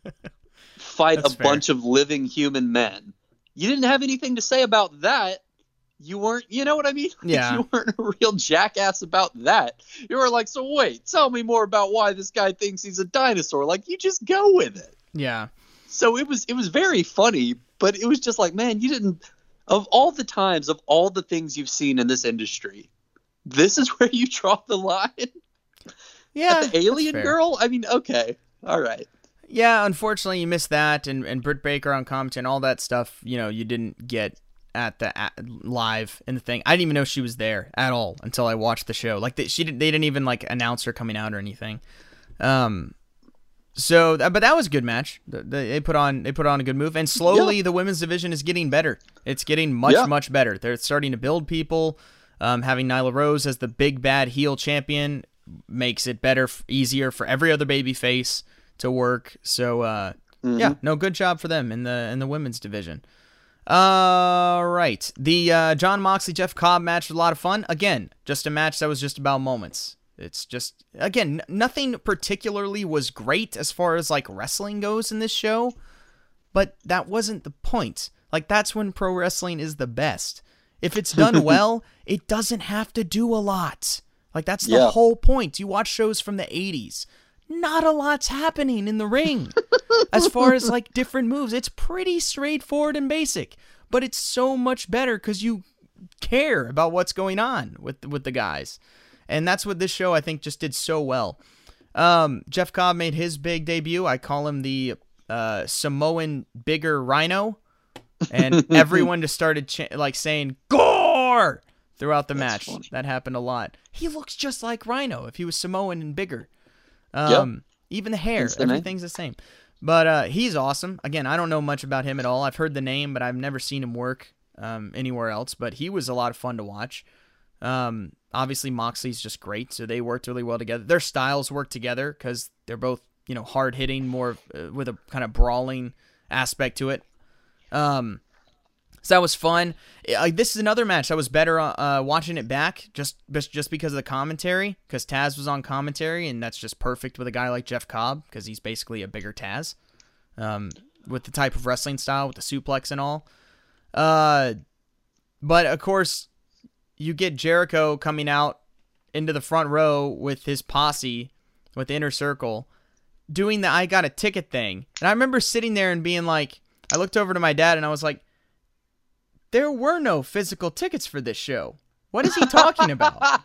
fight That's a fair. bunch of living human men. You didn't have anything to say about that. You weren't, you know what I mean? Yeah. You weren't a real jackass about that. You were like, so wait, tell me more about why this guy thinks he's a dinosaur. Like, you just go with it Yeah, so it was it was very funny but it was just like man you didn't of all the times of all the things you've seen in this industry this is where you draw the line yeah. the alien girl i mean okay all right Yeah, unfortunately, you missed that, and and Britt Baker on commentary and all that stuff. You know, you didn't get at the at, live in the thing. I didn't even know she was there at all until I watched the show. Like they, she didn't, they didn't even like announce her coming out or anything. Um, so but that was a good match. They they put on they put on a good move, and slowly the women's division is getting better. It's getting much Yeah. much better. They're starting to build people. Um, having Nyla Rose as the big bad heel champion makes it better, easier for every other baby face to work. So uh, yeah, no good job for them in the in the women's division. All right, the uh, Jon Moxley Jeff Cobb match was a lot of fun. Again, just a match that was just about moments. It's just again nothing particularly was great as far as like wrestling goes in this show, but that wasn't the point. Like that's when pro wrestling is the best. If it's done well, it doesn't have to do a lot. Like that's the Yeah. whole point. You watch shows from the 80s. Not a lot's happening in the ring. as far as like different moves, it's pretty straightforward and basic, but it's so much better cuz you care about what's going on with with the guys. And that's what this show I think just did so well. Um, Jeff Cobb made his big debut. I call him the uh, Samoan bigger rhino, and everyone just started cha- like saying "gore" throughout the match. funny. That happened a lot. He looks just like Rhino if he was Samoan and bigger. Um, even the hair, the name. everything's the same. But uh, he's awesome. Again, I don't know much about him at all. I've heard the name, but I've never seen him work um, anywhere else. But he was a lot of fun to watch. Um, obviously Moxley's just great, so they worked really well together. Their styles work together because they're both you know hard hitting, more uh, with a kind of brawling aspect to it. Um, so that was fun. Uh, this is another match that was better uh, watching it back, just just just because of the commentary, because Taz was on commentary, and that's just perfect with a guy like Jeff Cobb, because he's basically a bigger Taz, um, with the type of wrestling style, with the suplex and all. Uh, but of course, you get Jericho coming out into the front row with his posse, with the inner circle, doing the I got a ticket thing. And I remember sitting there and being like, I looked over to my dad and I was like, there were no physical tickets for this show. What is he talking about?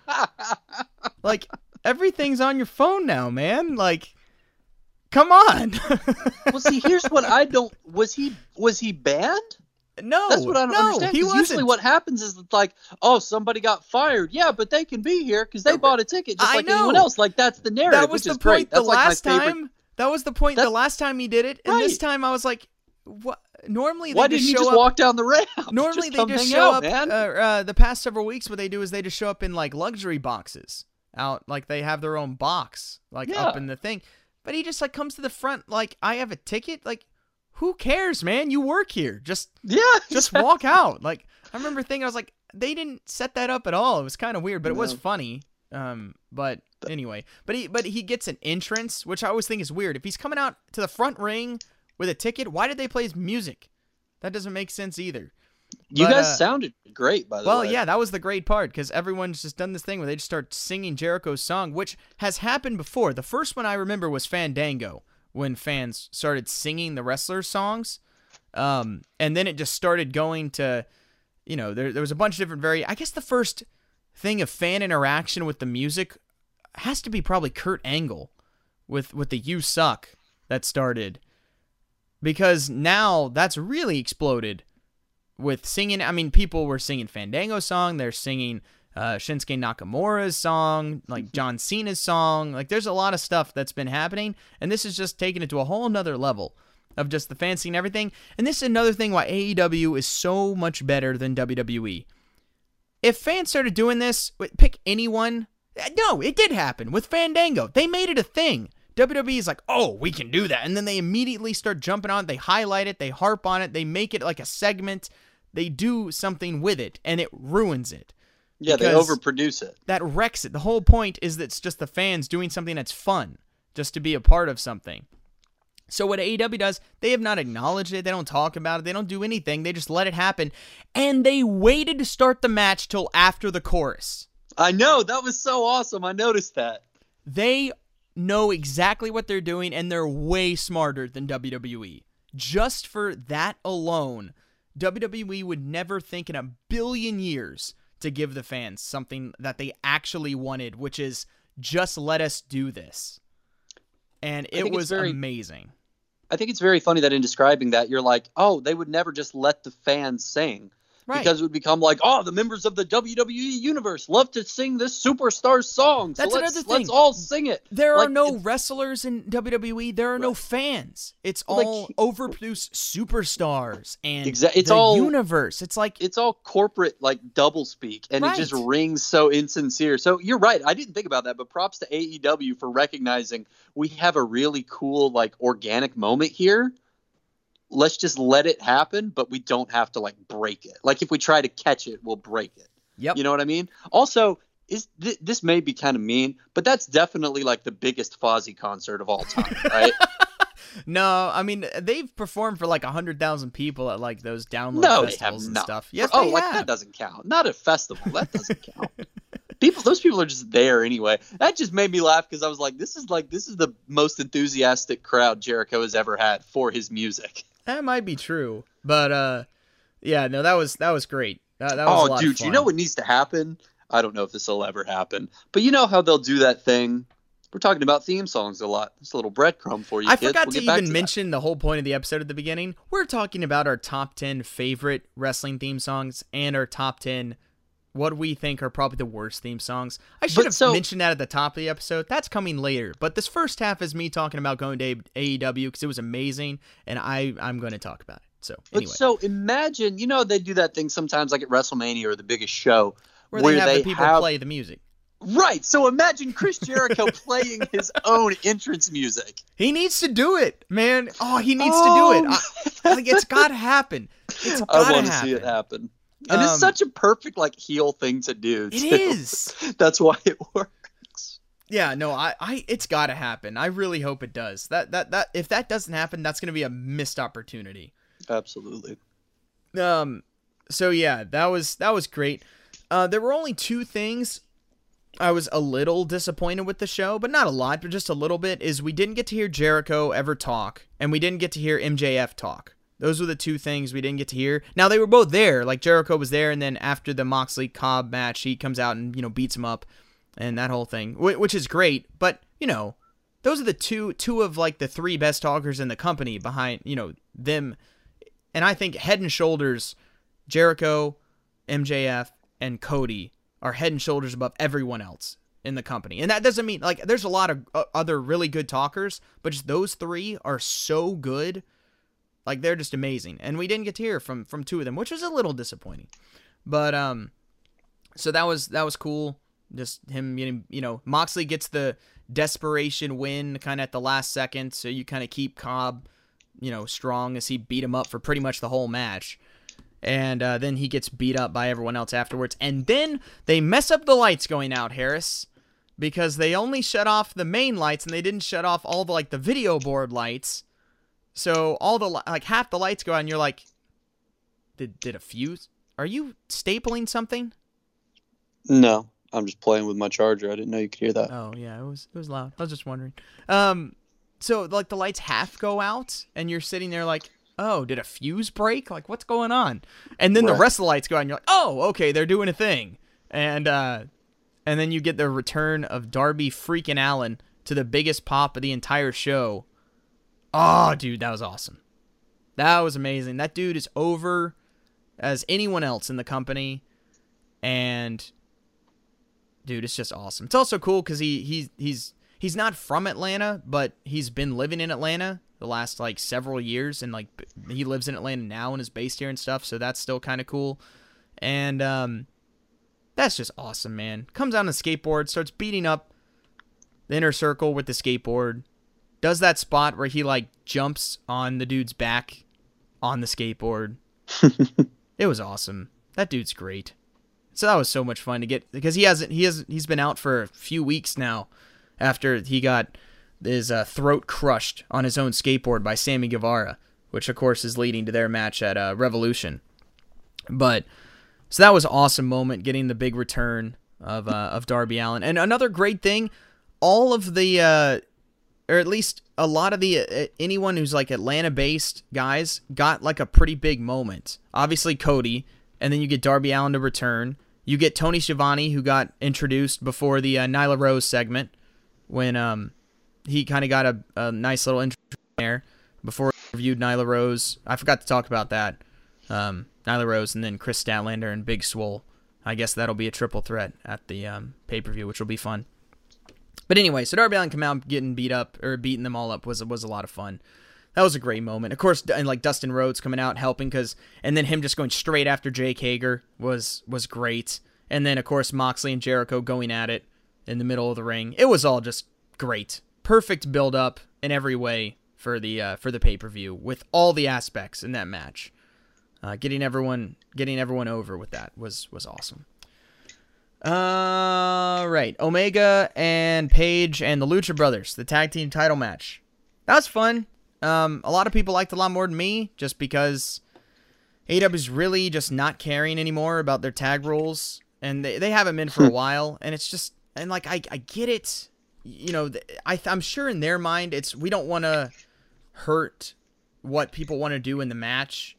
like, everything's on your phone now, man. Like, come on. well see here's what i don't was he was he banned no, that's what i don't no, understand He wasn't. usually what happens is it's like oh somebody got fired yeah but they can be here because they bought a ticket just I like anyone know. else like that's the narrative that was the point that's the like last favorite time That was the point. the last time he did it, and this time I was like, "What?" Normally they Why just didn't you just up. walk down the ramp? Normally they just show out, up. man. Uh, uh, the past several weeks, what they do is they just show up in like luxury boxes out, like they have their own box, like up in the thing. But he just like comes to the front, like I have a ticket. Like, who cares, man? You work here. Just yeah, just walk out. Like I remember thinking, I was like, they didn't set that up at all. It was kind of weird, but it was funny. Um, but anyway, but he but he gets an entrance, which I always think is weird. If he's coming out to the front ring with a ticket, why did they play his music? That doesn't make sense either. You But, guys uh, sounded great, by the Well, way. Well, yeah, that was the great part because everyone's just done this thing where they just start singing Jericho's song, which has happened before. The first one I remember was Fandango when fans started singing the wrestlers' songs, um, and then it just started going to, you know, there there was a bunch of different very. I guess the first thing of fan interaction with the music has to be probably Kurt Angle with with the "You Suck" that started because now that's really exploded with singing. I mean, people were singing Fandango song. They're singing uh, Shinsuke Nakamura's song, like John Cena's song. Like, there's a lot of stuff that's been happening, and this is just taking it to a whole nother level of just the fancy and everything. And this is another thing why AEW is so much better than WWE. If fans started doing this, pick anyone. uh, No, it did happen with Fandango. They made it a thing. WWE is like, oh, we can do that. And then they immediately start jumping on it. They highlight it. They harp on it. They make it like a segment. They do something with it, and it ruins it. yeah, they overproduce it. That wrecks it. The whole point is that it's just the fans doing something that's fun, just to be a part of something. So what AEW does, they have not acknowledged it. They don't talk about it. They don't do anything. They just let it happen. And they waited to start the match till after the chorus. I know that was so awesome. I noticed that. They know exactly what they're doing and they're way smarter than WWE. Just for that alone, WWE would never think in a billion years to give the fans something that they actually wanted, which is just let us do this. And it was very- amazing. I think it's very funny that in describing that, you're like, oh, they would never just let the fans sing. Right. Because it would become like, oh, the members of the WWE universe love to sing this superstar song. So That's let's, another thing. Let's all sing it. There are no wrestlers in WWE. There are no fans. It's Like- all overproduced superstars and Exa- it's the all- universe. It's like it's all corporate like double speak and it just rings so insincere so you're right i didn't think about that but props to aew for recognizing we have a really cool like organic moment here let's just let it happen but we don't have to like break it. Like if we try to catch it we'll break it. Yep. you know what i mean? Also is th- this may be kind of mean but that's definitely like the biggest Fozzy concert of all time right? No, I mean they've performed for like a hundred thousand people at like those download no festivals and not. stuff. Yes, oh like have. that doesn't count. Not a festival. That doesn't count. People those people are just there anyway. That just made me laugh because i was like this is like this is the most enthusiastic crowd jericho has ever had for his music That might be true, but uh, yeah, no, that was that was great. That, that was oh dude you know what needs to happen i don't know if this will ever happen but you know how they'll do that thing we're talking about theme songs a lot it's a little breadcrumb for you I kids. forgot We'll to even that. mention the whole point of the episode at the beginning. We're talking about our top 10 favorite wrestling theme songs and our top 10 what we think are probably the worst theme songs. I should But have so- mentioned that at the top of the episode. That's coming later. But this first half is me talking about going to AEW because it was amazing and I, I'm going to talk about it. So, But anyway. so imagine, you know, they do that thing sometimes, like at WrestleMania or the biggest show, where they have the people have- play the music. Right. So imagine Chris Jericho playing his own entrance music. He needs to do it, man. Oh, he needs Oh, to do it. Oh, I, like it's got to happen. It's I got want to to see it happen. And Um, it's such a perfect like heel thing to do. It too. is. That's why it works. Yeah, no, I, I, it's got to happen. I really hope it does. That, that, that, if that doesn't happen, that's gonna be a missed opportunity. Absolutely. Um, so yeah, that was that was great. Uh, there were only two things I was a little disappointed with the show, but not a lot, but just a little bit. Is we didn't get to hear Jericho ever talk, and we didn't get to hear MJF talk. Those were the two things we didn't get to hear. Now they were both there, like Jericho was there, and then after the Moxley Cobb match, he comes out and you know beats him up, and that whole thing, which is great. But you know, those are the two two of like the three best talkers in the company behind you know them, and I think head and shoulders, Jericho, MJF, and Cody are head and shoulders above everyone else in the company. And that doesn't mean like there's a lot of uh, other really good talkers, but just those three are so good. Like they're just amazing. And we didn't get to hear from from two of them, which was a little disappointing. But um so that was that was cool. Just him getting, you know, Moxley gets the desperation win kind of at the last second, so you kind of keep Cobb, you know, strong as he beat him up for pretty much the whole match. And uh, then he gets beat up by everyone else afterwards. And then they mess up the lights going out, Harris, because they only shut off the main lights and they didn't shut off all the like the video board lights. So all the like half the lights go out, and you're like, did did a fuse? Are you stapling something? No, I'm just playing with my charger. I didn't know you could hear that. Oh yeah, it was it was loud. I was just wondering. Um, so like the lights half go out, and you're sitting there like, oh, did a fuse break? Like what's going on? And then the rest of the lights go out, and you're like, oh, okay, they're doing a thing. And uh, and then you get the return of Darby freaking Allin to the biggest pop of the entire show. Oh, dude, that was awesome. That was amazing. That dude is over as anyone else in the company, and dude, it's just awesome. It's also cool because he he's he's he's not from Atlanta, but he's been living in Atlanta the last like several years, and like he lives in Atlanta now and is based here and stuff. So that's still kind of cool, and um, that's just awesome, man. Comes on a skateboard, starts beating up the inner circle with the skateboard. Does that spot where he like jumps on the dude's back on the skateboard. it was awesome. That dude's great. So that was so much fun to get because he hasn't he hasn't he's been out for a few weeks now after he got his uh, throat crushed on his own skateboard by Sammy Guevara, which of course is leading to their match at uh, Revolution. But so that was awesome moment getting the big return of uh, of Darby Allin. And another great thing, all of the uh, or at least a lot of the uh, anyone who's like Atlanta based guys got like a pretty big moment. Obviously Cody, and then you get Darby Allin to return. You get Tony Schiavone who got introduced before the uh, Nyla Rose segment when um he kind of got a, a nice little intro there before he reviewed Nyla Rose. I forgot to talk about that. Um, Nyla Rose and then Kris Statlander and Big Swole. I guess that'll be a triple threat at the um, pay per view, which will be fun. But anyway, so Darby Allin come out getting beat up or beating them all up was was a lot of fun. That was a great moment. Of course, and like Dustin Rhodes coming out helping because, and then him just going straight after Jake Hager was was great. And then of course Moxley and Jericho going at it in the middle of the ring. It was all just great, perfect build up in every way for the uh, for the pay per view with all the aspects in that match. Uh, getting everyone getting everyone over with that was was awesome. Uh, right. Omega and Page and the Lucha Brothers, the tag team title match. That was fun. Um, a lot of people liked it a lot more than me, just because AEW is really just not caring anymore about their tag rules, and they, they haven't been for a while. And it's just and like I I get it, you know. I I'm sure in their mind it's we don't want to hurt what people want to do in the match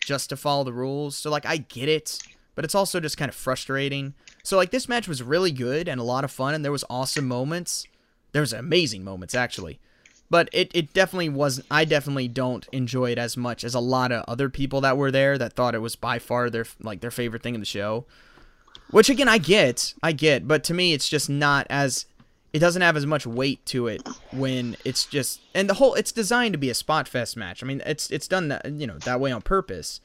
just to follow the rules. So like I get it, but it's also just kind of frustrating. So like this match was really good and a lot of fun and there was awesome moments. There was amazing moments actually. But it, it definitely wasn't I definitely don't enjoy it as much as a lot of other people that were there that thought it was by far their like their favorite thing in the show. Which again I get, I get, but to me it's just not as it doesn't have as much weight to it when it's just and the whole it's designed to be a spot fest match. I mean, it's it's done that you know that way on purpose.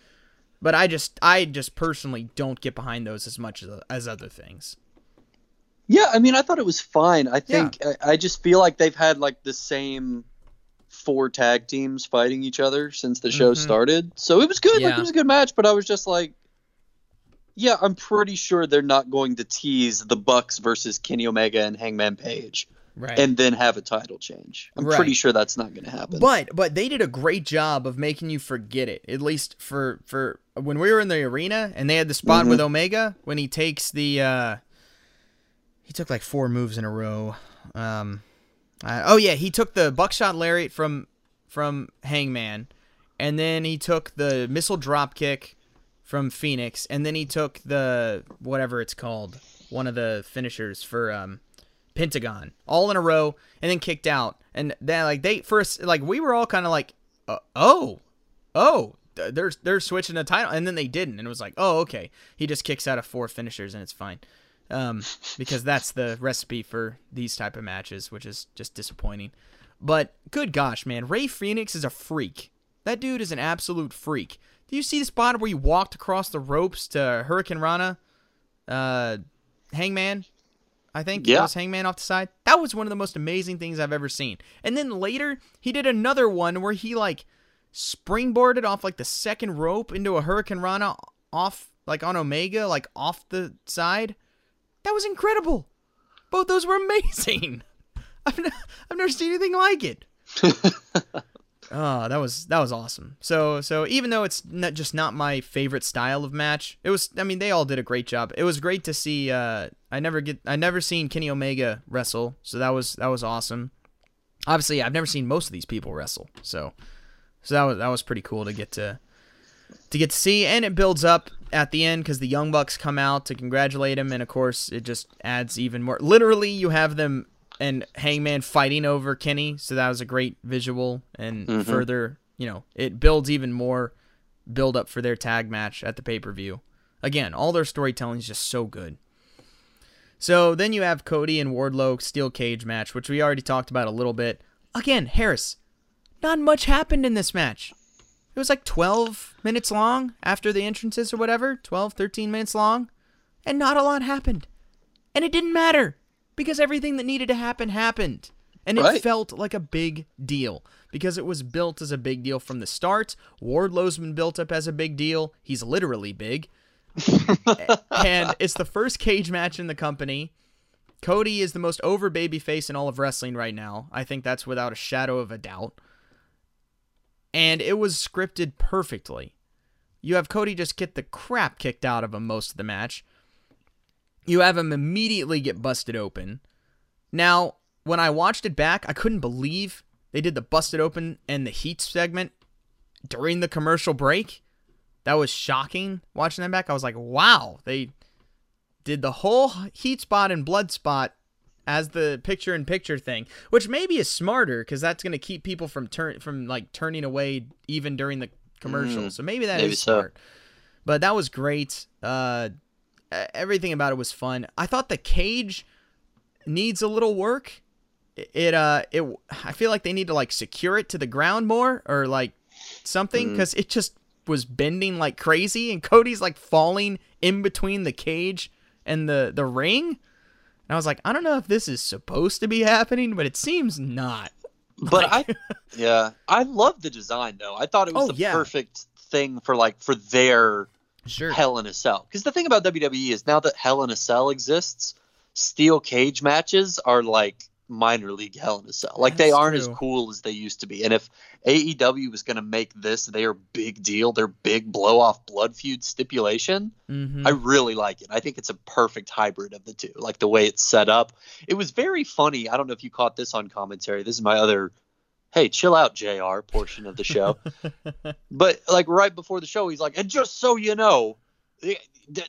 But I just I just personally don't get behind those as much as as other things. Yeah, I mean, I thought it was fine. I think I, I just feel like they've had like the same four tag teams fighting each other since the show Mhm. started. So it was good. Like it was a good match, but I was just like, yeah, I'm pretty sure they're not going to tease the Bucks versus Kenny Omega and Hangman Page Right. and then have a title change. I'm Right. pretty sure that's not going to happen. But but they did a great job of making you forget it. At least for for when we were in the arena and they had the spot with Omega when he takes the uh he took like four moves in a row. Um uh, oh yeah, he took the buckshot lariat from from Hangman and then he took the missile drop kick from Fenix and then he took the whatever it's called, one of the finishers for um Pentagon all in a row and then kicked out. And then like they first like we were all kind of like uh, oh oh they're they're switching the title and then they didn't and it was like oh okay he just kicks out of four finishers and it's fine. um, because that's the recipe for these type of matches, which is just disappointing. But good gosh, man, Rey Fenix is a freak. That dude is an absolute freak. Do you see the spot where he walked across the ropes to hurricanrana, uh, Hangman? I think it Yeah. was Hangman off the side. That was one of the most amazing things I've ever seen. And then later, he did another one where he like springboarded off like the second rope into a hurricanrana off like on Omega, like off the side. That was incredible. Both those were amazing. I've, ne- I've never seen anything like it. oh, that was that was awesome. So so even though it's not just not my favorite style of match, it was. I mean, they all did a great job. It was great to see. Uh, I never get. I never seen Kenny Omega wrestle, so that was that was awesome. Obviously, I've never seen most of these people wrestle, so so that was that was pretty cool to get to to get to see, and it builds up at the end because the Young Bucks come out to congratulate him, and of course, it just adds even more. Literally, you have them and Hangman fighting over Kenny, so that was a great visual, and mm-hmm. further, you know, it builds even more build up for their tag match at the pay per view. Again, all their storytelling is just so good. So then you have Cody and Wardlow steel cage match, which we already talked about a little bit. Again, Harris, not much happened in this match. It was like 12 minutes long after the entrances or whatever, 12, 13 minutes long, and not a lot happened. And it didn't matter because everything that needed to happen happened. And it Right. felt like a big deal because it was built as a big deal from the start. Wardlow's been built up as a big deal. He's literally big. and it's the first cage match in the company. Cody is the most over babyface in all of wrestling right now. I think that's without a shadow of a doubt. And it was scripted perfectly. You have Cody just get the crap kicked out of him most of the match. You have him immediately get busted open. Now, when I watched it back, I couldn't believe they did the busted open and the heat segment during the commercial break. That was shocking watching them back. I was like, wow, they did the whole heat spot and blood spot as the picture in picture thing, which maybe is smarter because that's going to keep people from turn from like turning away even during the commercial. so maybe that is maybe so. smart. But that was great. Uh, everything about it was fun. I thought the cage needs a little work. It- It uh it I feel like they need to like secure it to the ground more or like something because it just was bending like crazy and Cody's like falling in between the cage and the the ring. And I was like, I don't know if this is supposed to be happening, but it seems not. But I, yeah, I love the design though. I thought it was Oh, the yeah. perfect thing for like for their Sure. Hell in a Cell. Because the thing about WWE is now that Hell in a Cell exists, steel cage matches are like minor league Hell in a Cell. Like they aren't as cool as they used to be. And if AEW was going to make this their big deal, their big blow off blood feud stipulation, hmm I really like it. I think it's a perfect hybrid of the two. Like the way it's set up. It was very funny. I don't know if you caught this on commentary. This is my other hey, chill out, JR portion of the show. but like right before the show, he's like, and just so you know, the,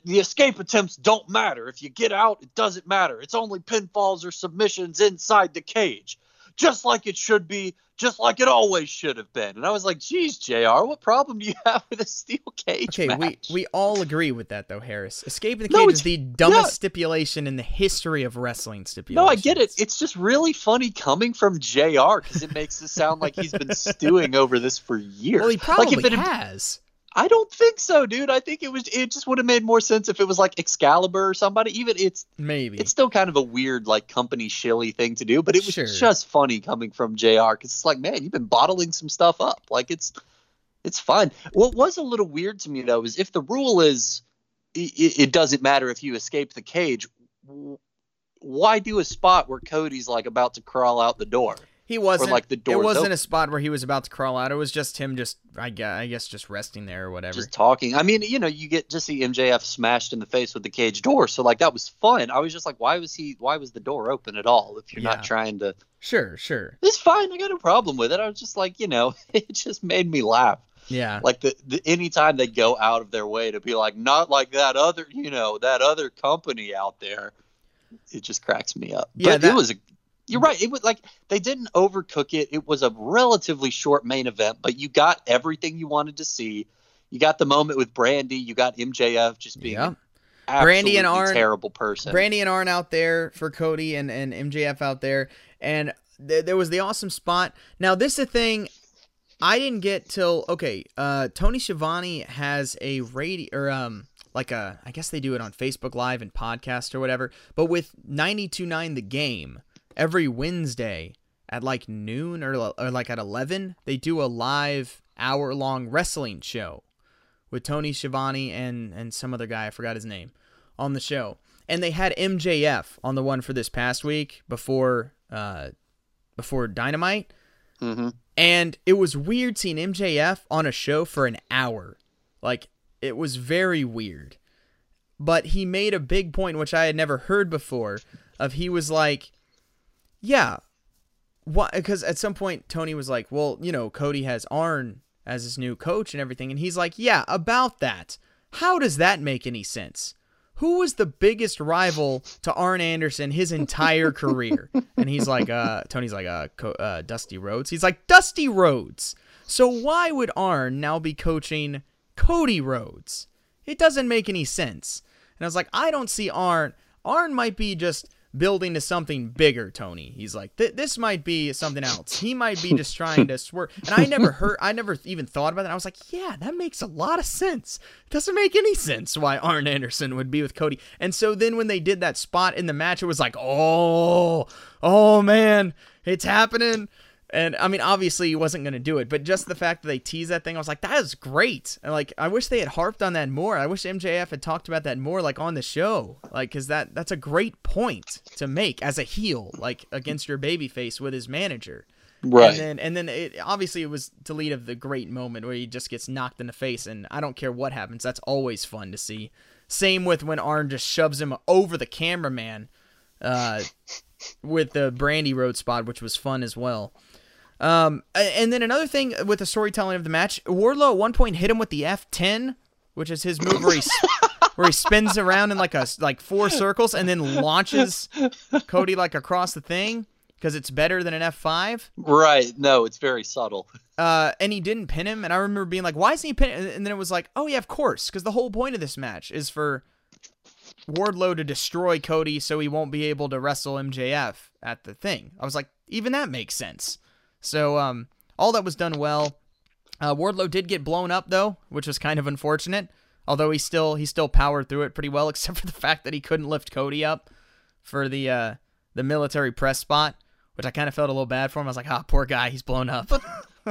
the, escape attempts don't matter. If you get out, it doesn't matter. It's only pinfalls or submissions inside the cage. Just like it should be, just like it always should have been. And I was like, geez, JR, what problem do you have with a steel cage Okay, we, match? we all agree with that though, Harris. Escaping the No, cage is the dumbest yeah. stipulation in the history of wrestling stipulations. No, I get it. It's just really funny coming from JR because it makes it sound like he's been stewing over this for years. well, he like probably if it had- has. I don't think so, dude. I think it was it just would have made more sense if it was like Excalibur or somebody. Even it's Maybe. it's still kind of a weird like company shilly thing to do, but it was Sure. just funny coming from JR because it's like, man, you've been bottling some stuff up. Like it's it's fine. What was a little weird to me though is if the rule is it, it doesn't matter if you escape the cage. Why do a spot where Cody's like about to crawl out the door? He wasn't like, the door. It wasn't open. a spot where he was about to crawl out. It was just him just I guess, I guess just resting there or whatever. just talking. I mean, you know, you get to see MJF smashed in the face with the cage door, so like that was fun. I was just like, why was he? Why was the door open at all? If you're Yeah. not trying to, Sure, sure. it's fine. I got no problem with it. I was just like, you know, it just made me laugh. Yeah. Like the, the anytime they go out of their way to be like, not like that other, you know, that other company out there, it just cracks me up. Yeah, but that- it was a. You're right. It was like they didn't overcook it. It was a relatively short main event, but you got everything you wanted to see. You got the moment with Brandi. You got MJF just being Yeah. Brandi and absolutely Arn- terrible person. Brandi and Arn out there for Cody and, and MJF out there. And th- there was the awesome spot. Now, this is a thing I didn't get till, okay, uh, Tony Schiavone has a radio, or, um, like a, I guess they do it on Facebook Live and podcast or whatever. But with 92.9 The Game, every Wednesday at like noon or, or like at 11, they do a live hour long wrestling show with Tony Schiavone and and some other guy I forgot his name on the show, and they had MJF on the one for this past week before uh before Dynamite, hmm and it was weird seeing MJF on a show for an hour, like it was very weird, but he made a big point which I had never heard before of he was like, yeah. What? Because at some point Tony was like, "Well, you know, Cody has Arn as his new coach and everything," and he's like, "Yeah, about that. How does that make any sense? Who was the biggest rival to Arn Anderson his entire career?" And he's like, "Uh, Tony's like, uh, Co- uh, Dusty Rhodes." He's like, "Dusty Rhodes." So why would Arn now be coaching Cody Rhodes? It doesn't make any sense. And I was like, I don't see Arn. Arn might be just building to something bigger, Tony. He's like, "Th- this might be something else. He might be just trying to swerve. And I never heard, I never even thought about that. I was like, yeah, that makes a lot of sense. It doesn't make any sense why Arn Anderson would be with Cody. And so then when they did that spot in the match, it was like, oh, oh man, it's happening. And I mean, obviously he wasn't going to do it, but just the fact that they teased that thing, I was like, that is great. And like, I wish they had harped on that more. I wish MJF had talked about that more, like on the show, like, cause that that's a great point to make as a heel, like against your babyface with his manager. Right. And then and then it obviously it was to lead of the great moment where he just gets knocked in the face, and I don't care what happens. That's always fun to see. Same with when Arn just shoves him over the cameraman, uh, with the Brandi Rhodes spot, which was fun as well. Um, and then another thing with the storytelling of the match, Wardlow at one point hit him with the F10, which is his move where he where he spins around in like a like four circles and then launches Cody like across the thing because it's better than an F5. Right. No, it's very subtle. Uh, and he didn't pin him, and I remember being like, "Why isn't he pin?" And then it was like, "Oh yeah, of course, because the whole point of this match is for Wardlow to destroy Cody, so he won't be able to wrestle MJF at the thing." I was like, even that makes sense. So, um, all that was done well. Uh, Wardlow did get blown up though, which was kind of unfortunate. Although he still he still powered through it pretty well, except for the fact that he couldn't lift Cody up for the uh, the military press spot, which I kind of felt a little bad for him. I was like, ah, poor guy, he's blown up.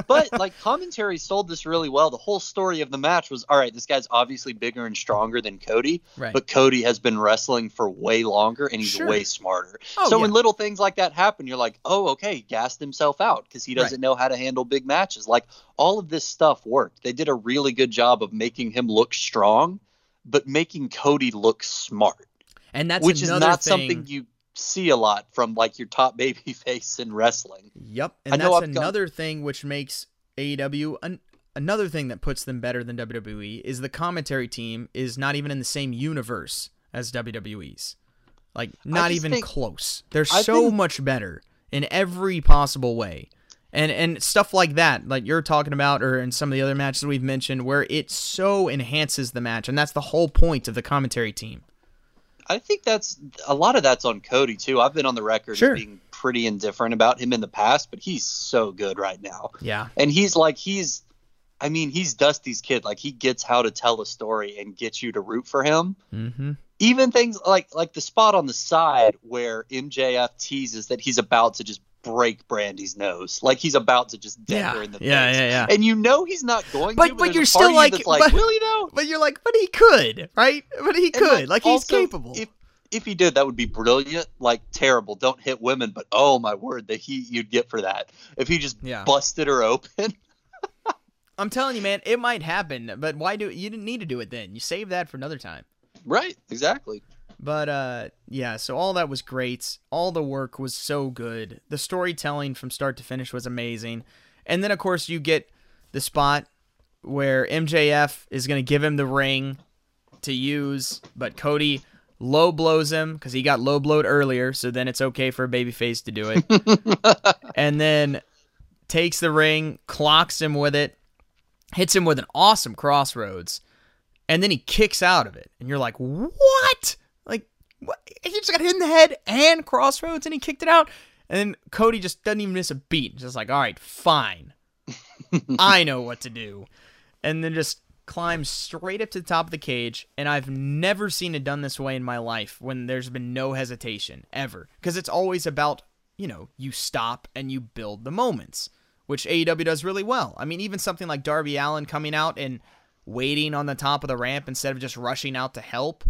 Like commentary sold this really well. The whole story of the match was all right. This guy's obviously bigger and stronger than Cody, Right. but Cody has been wrestling for way longer and he's Sure. way smarter. Oh, so yeah. when little things like that happen, you're like, oh, okay, he gassed himself out because he doesn't know how to handle big matches. Like all of this stuff worked. They did a really good job of making him look strong, but making Cody look smart, And that's which is not thing. something you see a lot from like your top baby face in wrestling. Yep, and know that's another thing which makes AEW an, another thing that puts them better than WWE is the commentary team is not even in the same universe as WWE's. Like not even think- close. They're I so think- much better in every possible way. And and stuff like that, like you're talking about or in some of the other matches we've mentioned where it so enhances the match and that's the whole point of the commentary team. I think that's a lot of that's on Cody too. I've been on the record Sure. being pretty indifferent about him in the past, but he's so good right now. Yeah. And he's like he's I mean, he's Dusty's kid. Like he gets how to tell a story and get you to root for him. Mhm. Even things like like the spot on the side where MJF teases that he's about to just break Brandi's nose. Like he's about to just dent Yeah. her in the Yeah, face. yeah, yeah. And you know he's not going But- to. but there's you're still you like- like, but- will he though? But you're like, but he could, right? But he could. Like, he's also, capable. If if he did, that would be brilliant. Like terrible. Don't hit women, but oh my word, the heat you'd get for that. If he just Yeah. busted her open. I'm telling you, man, it might happen, but why do you didn't need to do it then? You save that for another time. right. Exactly. But uh yeah, so all that was great. All the work was so good. The storytelling from start to finish was amazing. And then of course you get the spot where MJF is going to give him the ring to use, but Cody low blows him cuz he got low blowed earlier, so then it's okay for a babyface to do it. and then takes the ring, clocks him with it, hits him with an awesome crossroads. and then he kicks out of it, and you're like, what? He just got hit in the head and crossroads, and he kicked it out. And then Cody just doesn't even miss a beat. Just like, all right, fine, I know what to do, and then just climbs straight up to the top of the cage. And I've never seen it done this way in my life when there's been no hesitation ever, because it's always about you know you stop and you build the moments, which AEW does really well. I mean, even something like Darby Allin coming out and waiting on the top of the ramp instead of just rushing out to help.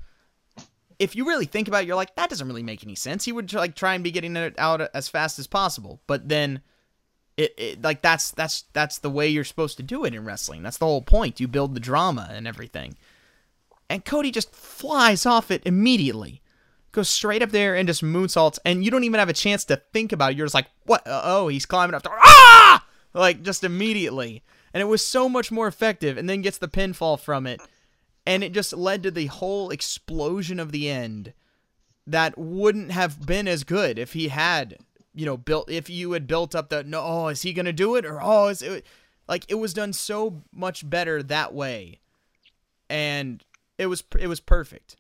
If you really think about it, you're like, that doesn't really make any sense. He would like try and be getting it out as fast as possible, but then it, it like that's that's that's the way you're supposed to do it in wrestling. That's the whole point. You build the drama and everything. And Cody just flies off it immediately. Goes straight up there and just moonsaults, and you don't even have a chance to think about it. You're just like, what? Oh, he's climbing up there. Ah! Like, just immediately and it was so much more effective and then gets the pinfall from it and it just led to the whole explosion of the end that wouldn't have been as good if he had you know built if you had built up the no oh, is he gonna do it? Or oh is it like it was done so much better that way. And it was it was perfect.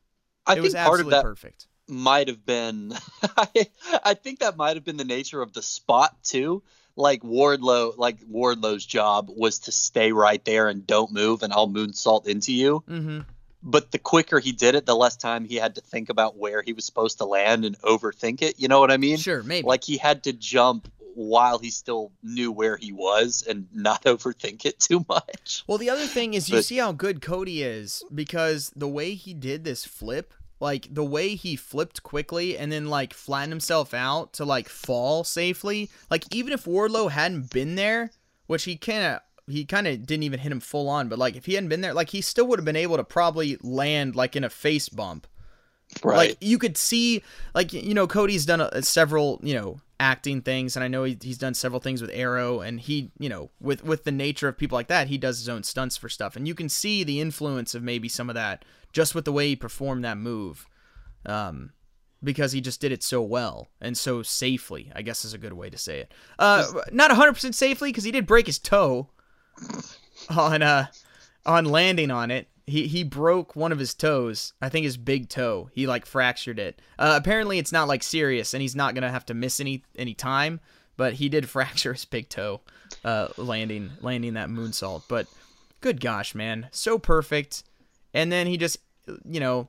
I it think was part of absolutely that perfect. might have been I, I think that might have been the nature of the spot too like Wardlow, like Wardlow's job was to stay right there and don't move, and I'll moonsault into you. mm-hmm. But the quicker he did it, the less time he had to think about where he was supposed to land and overthink it. You know what I mean? sure maybe Like he had to jump while he still knew where he was and not overthink it too much. Well, the other thing is you see how good Cody is because the way he did this flip, like the way he flipped quickly and then like flattened himself out to like fall safely, like even if Wardlow hadn't been there, which he kind of he kind of didn't even hit him full on, but like if he hadn't been there, like he still would have been able to probably land like in a face bump. Right. Like you could see, like you know, Cody's done a, several, you know, acting things, and I know he, he's done several things with Arrow, and he, you know, with with the nature of people like that, he does his own stunts for stuff, and you can see the influence of maybe some of that just with the way he performed that move, um, because he just did it so well and so safely. I guess is a good way to say it. Uh, not 100 percent safely because he did break his toe on uh on landing on it. He he broke one of his toes. I think his big toe. He like fractured it. Uh, apparently it's not like serious, and he's not gonna have to miss any any time. But he did fracture his big toe, uh, landing landing that moonsault. But good gosh, man, so perfect. And then he just you know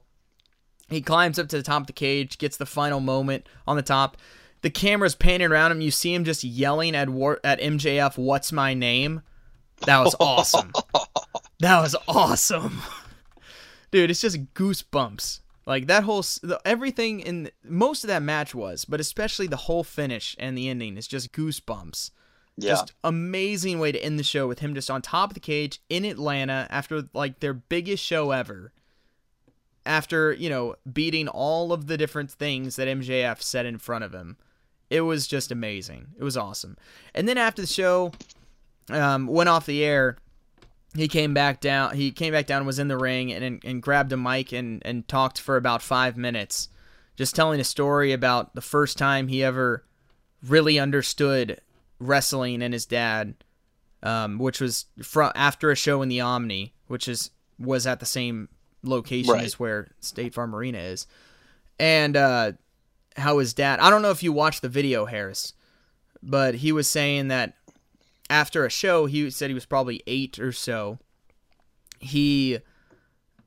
he climbs up to the top of the cage, gets the final moment on the top. The camera's panning around him. You see him just yelling at War- at MJF, "What's my name?" That was awesome. that was awesome, dude. It's just goosebumps. Like that whole the, everything in most of that match was, but especially the whole finish and the ending is just goosebumps. Yeah. Just amazing way to end the show with him just on top of the cage in Atlanta after like their biggest show ever. After, you know, beating all of the different things that MJF said in front of him. It was just amazing. It was awesome. And then after the show um, went off the air, he came back down. He came back down was in the ring and, and, and grabbed a mic and, and talked for about five minutes, just telling a story about the first time he ever really understood wrestling and his dad, um, which was from after a show in the Omni, which is was at the same location Right. as where State Farm Arena is, and uh, how his dad. I don't know if you watched the video, Harris, but he was saying that after a show, he said he was probably eight or so. He,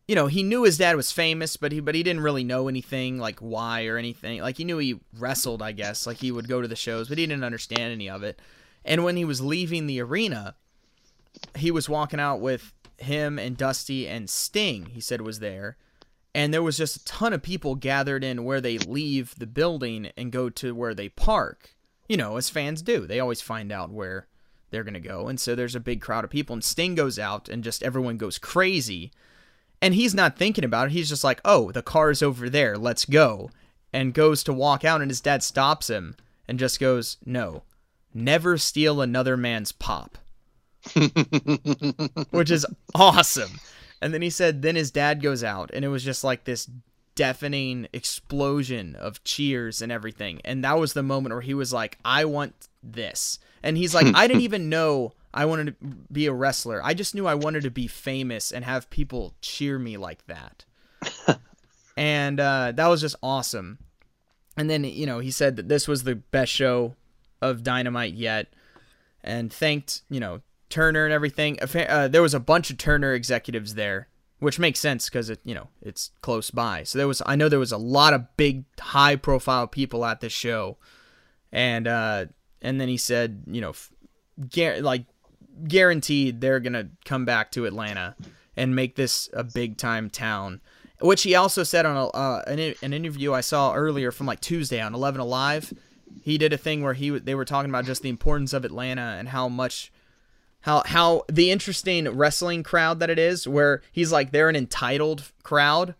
you know, he knew his dad was famous, but he but he didn't really know anything like why or anything. Like he knew he wrestled, I guess. Like he would go to the shows, but he didn't understand any of it. And when he was leaving the arena, he was walking out with him and Dusty and Sting. He said was there, and there was just a ton of people gathered in where they leave the building and go to where they park. You know, as fans do, they always find out where they're gonna go, and so there's a big crowd of people. And Sting goes out, and just everyone goes crazy, and he's not thinking about it. He's just like, "Oh, the car's over there. Let's go," and goes to walk out, and his dad stops him and just goes, "No, never steal another man's pop." which is awesome. And then he said, then his dad goes out, and it was just like this deafening explosion of cheers and everything. And that was the moment where he was like, I want this. And he's like, I didn't even know I wanted to be a wrestler. I just knew I wanted to be famous and have people cheer me like that. and uh, that was just awesome. And then, you know, he said that this was the best show of Dynamite yet and thanked, you know, Turner and everything. Uh, there was a bunch of Turner executives there, which makes sense because it, you know, it's close by. So there was, I know there was a lot of big, high profile people at this show. And, uh, and then he said, you know, like guaranteed they're to come back to Atlanta and make this a big time town which he also said on a, uh, an, an interview I saw earlier from like Tuesday on 11 Alive. He did a thing where he they were talking about just the importance of Atlanta and how much how how the interesting wrestling crowd that it is where he's like they're an entitled crowd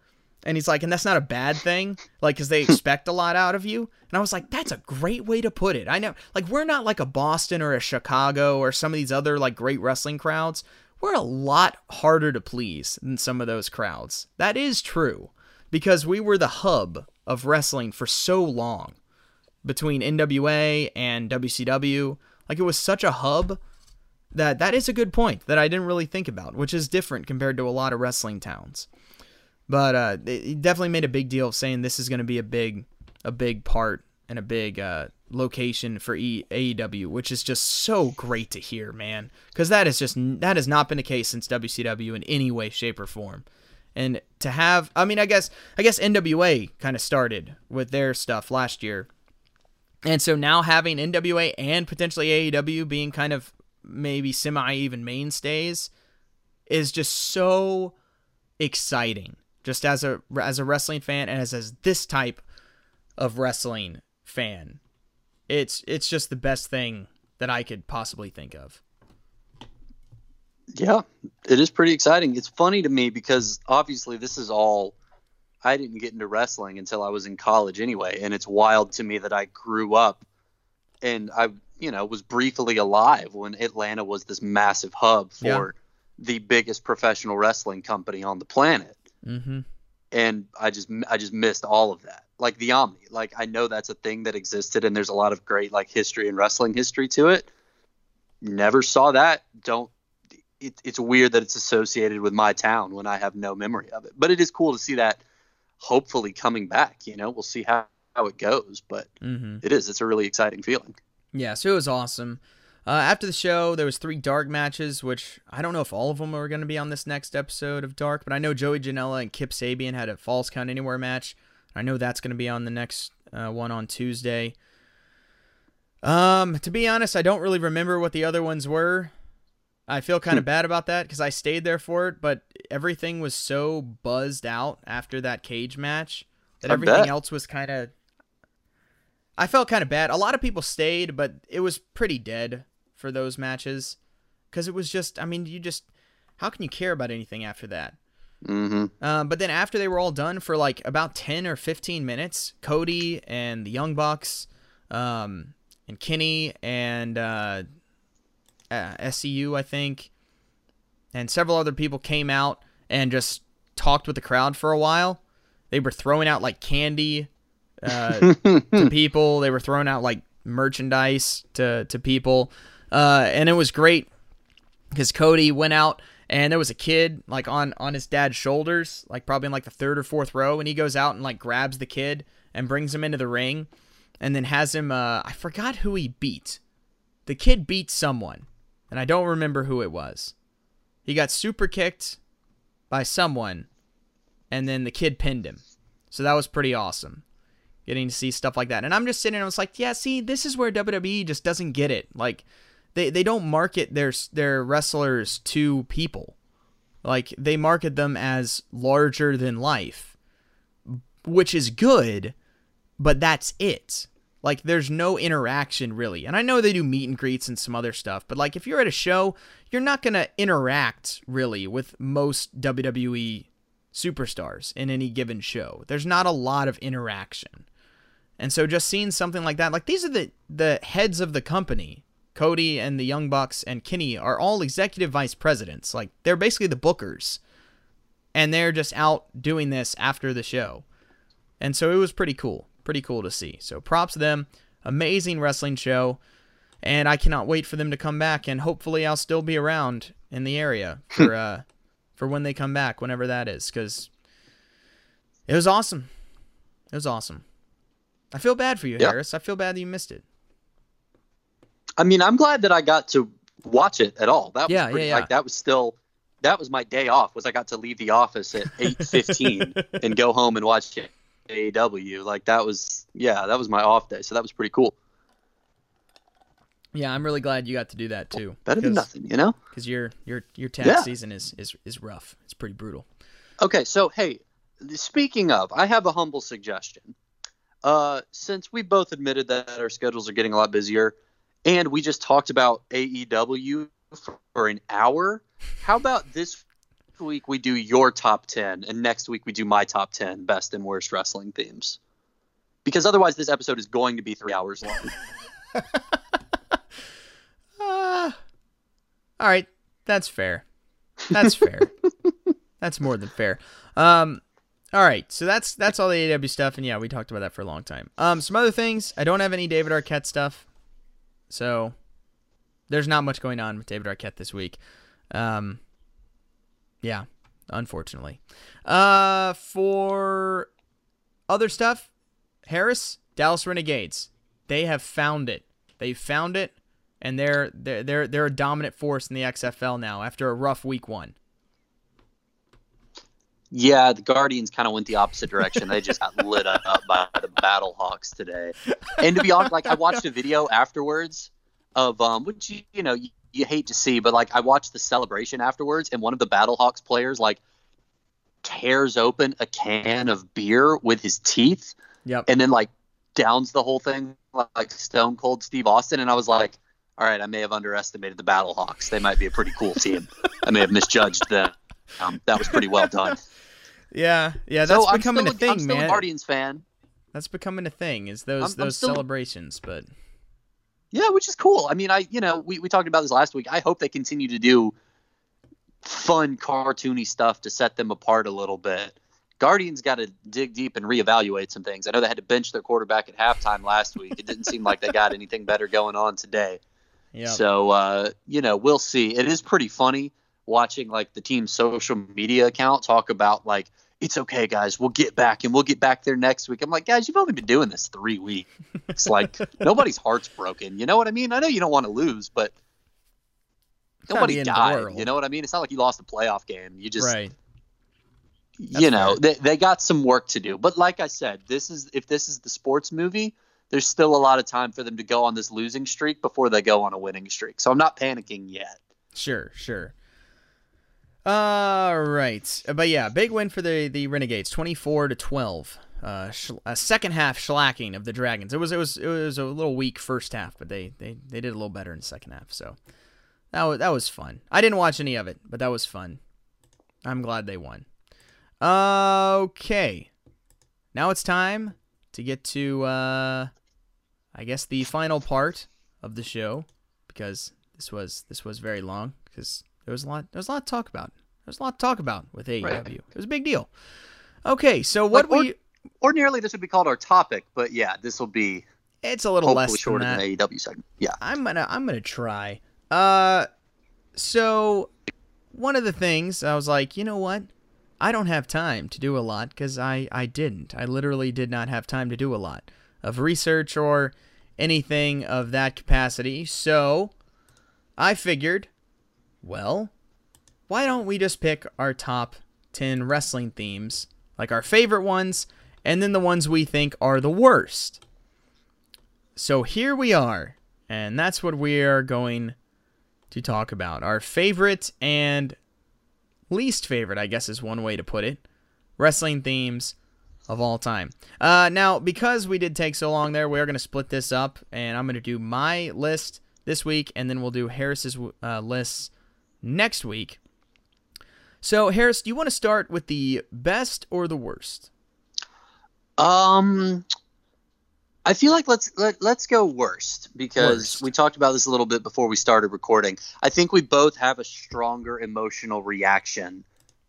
and he's like and that's not a bad thing like cuz they expect a lot out of you and I was like that's a great way to put it. I know like we're not like a Boston or a Chicago or some of these other like great wrestling crowds we're a lot harder to please than some of those crowds. That is true because we were the hub of wrestling for so long between NWA and WCW. Like it was such a hub that that is a good point that I didn't really think about, which is different compared to a lot of wrestling towns. But uh, it definitely made a big deal of saying this is going to be a big, a big part and a big uh, location for e- AEW, which is just so great to hear, man. Because that is just that has not been the case since WCW in any way, shape, or form. And to have, I mean, I guess I guess NWA kind of started with their stuff last year, and so now having NWA and potentially AEW being kind of maybe semi even mainstays is just so exciting. Just as a as a wrestling fan and as as this type of wrestling fan it's it's just the best thing that I could possibly think of. Yeah, it is pretty exciting. It's funny to me because obviously this is all I didn't get into wrestling until I was in college anyway, and it's wild to me that I grew up and I, you know, was briefly alive when Atlanta was this massive hub for yeah. the biggest professional wrestling company on the planet. Mm-hmm. And I just I just missed all of that like the Omni. Like I know that's a thing that existed, and there's a lot of great like history and wrestling history to it. Never saw that. Don't. It, it's weird that it's associated with my town when I have no memory of it. But it is cool to see that. Hopefully coming back. You know, we'll see how how it goes, but mm-hmm. it is. It's a really exciting feeling. Yeah, so it was awesome. Uh, after the show, there was three dark matches, which I don't know if all of them are going to be on this next episode of Dark, but I know Joey Janela and Kip Sabian had a Falls Count Anywhere match. I know that's going to be on the next uh, one on Tuesday. Um, to be honest, I don't really remember what the other ones were. I feel kind of hmm. bad about that because I stayed there for it, but everything was so buzzed out after that cage match that I everything bet. else was kind of. I felt kind of bad. A lot of people stayed, but it was pretty dead for those matches because it was just. I mean, you just. How can you care about anything after that? Mm-hmm. Uh, but then after they were all done for like about 10 or 15 minutes, Cody and the Young Bucks, um, and Kenny and uh, uh, SCU, I think, and several other people came out and just talked with the crowd for a while. They were throwing out like candy uh, to people. They were throwing out like merchandise to to people, uh, and it was great because Cody went out and there was a kid like on on his dad's shoulders, like probably in like the third or fourth row, and he goes out and like grabs the kid and brings him into the ring, and then has him. Uh, I forgot who he beat. The kid beat someone, and I don't remember who it was. He got super kicked by someone, and then the kid pinned him. So that was pretty awesome. Getting to see stuff like that. And I'm just sitting and I was like, yeah, see, this is where WWE just doesn't get it. Like, they they don't market their their wrestlers to people. Like they market them as larger than life, which is good, but that's it. Like there's no interaction really. And I know they do meet and greets and some other stuff, but like if you're at a show, you're not going to interact really with most WWE superstars in any given show. There's not a lot of interaction. And so just seeing something like that, like these are the the heads of the company Cody and the Young Bucks and Kenny are all executive vice presidents. Like they're basically the bookers. And they're just out doing this after the show. And so it was pretty cool. Pretty cool to see. So props to them. Amazing wrestling show. and I cannot wait for them to come back. And hopefully, I'll still be around in the area for uh, for when they come back, whenever that is, because it was awesome. It was awesome. I feel bad for you, Yeah. Harris. I feel bad that you missed it. I mean, I'm glad that I got to watch it at all. That was pretty, yeah, yeah. like that was still that was my day off. Was I got to leave the office at eight fifteen and go home and watch AEW. Like that was yeah, that was my off day. So that was pretty cool. Yeah, I'm really glad you got to do that too. Better than nothing, you know. Because your your your tax Yeah. season is, is is rough. It's pretty brutal. Okay, so hey, speaking of, I have a humble suggestion. Uh, since we both admitted that our schedules are getting a lot busier, and we just talked about AEW for an hour, how about this week we do your top ten, and next week we do my top ten best and worst wrestling themes? Because otherwise, this episode is going to be three hours long. Uh, all right, that's fair. That's fair. that's more than fair. Um, all right, so that's that's all the AW stuff, and yeah, we talked about that for a long time. Um, some other things. I don't have any David Arquette stuff, so there's not much going on with David Arquette this week. Um, yeah, unfortunately. Uh, for other stuff, Harris, Dallas Renegades, they have found it. They found it and they're they're they're they're a dominant force in the XFL now after a rough week one. Yeah, the Guardians kind of went the opposite direction. They just got lit up by the Battlehawks today. And to be honest, like I watched a video afterwards of um, which you, you know you, you hate to see, but like I watched the celebration afterwards, and one of the Battlehawks players like tears open a can of beer with his teeth, Yep. and then like downs the whole thing like Stone Cold Steve Austin, and I was like. All right, I may have underestimated the Battlehawks. They might be a pretty cool team. I may have misjudged them. Um, that was pretty well done. yeah, yeah, that's so I'm becoming still, a thing, I'm still man. a Guardians fan. That's becoming a thing. Is those I'm- I'm those still- celebrations? But Yeah, which is cool. I mean, I you know we, we talked about this last week. I hope they continue to do fun, cartoony stuff to set them apart a little bit. Guardians got to dig deep and reevaluate some things. I know they had to bench their quarterback at halftime last week. It didn't seem like they got anything better going on today. yeah, So uh, you know, we'll see. It is pretty funny watching like the team's social media account talk about like it's okay, guys. We'll get back and we'll get back there next week. I'm like, guys, you've only been doing this three weeks. It's like nobody's heart's broken. You know what I mean? I know you don't want to lose, but It's nobody the end of the died. You know what I mean? It's not like you lost a playoff game. You just right. you know they, they got some work to do but like i said this is if this is the sports movie there's still a lot of time for them to go on this losing streak before they go on a winning streak so i'm not panicking yet Sure, sure. All right, but yeah, big win for the the Renegades, twenty four to twelve. Uh, sh- a second half shellacking of the Dragons. It was it was it was a little weak first half, but they they, they did a little better in the second half. So that was that was fun. I didn't watch any of it, but that was fun. I'm glad they won. Okay, now it's time to get to uh, I guess the final part of the show because this was this was very long because there was a lot there was a lot to talk about. There was a lot to talk about with AEW. Right. It was a big deal. Okay, so what Like, we ordinarily this would be called our topic but yeah this will be it's a little less than shorter than the aew segment yeah I'm gonna I'm gonna try. Uh, so one of the things I was like, you know what? I don't have time to do a lot because I I didn't. I literally did not have time to do a lot of research or anything of that capacity. So I figured, well, why don't we just pick our top 10 wrestling themes, like our favorite ones, and then the ones we think are the worst? So here we are, and that's what we are going to talk about. Our favorite and least favorite, I guess is one way to put it, wrestling themes of all time. Uh, now, because we did take so long there, we're going to split this up, and I'm going to do my list this week, and then we'll do Harris's uh, lists next week. So, Harris, do you want to start with the best or the worst? um I feel like let's let, let's go worst because Worst. we talked about this a little bit before we started recording. I think we both have a stronger emotional reaction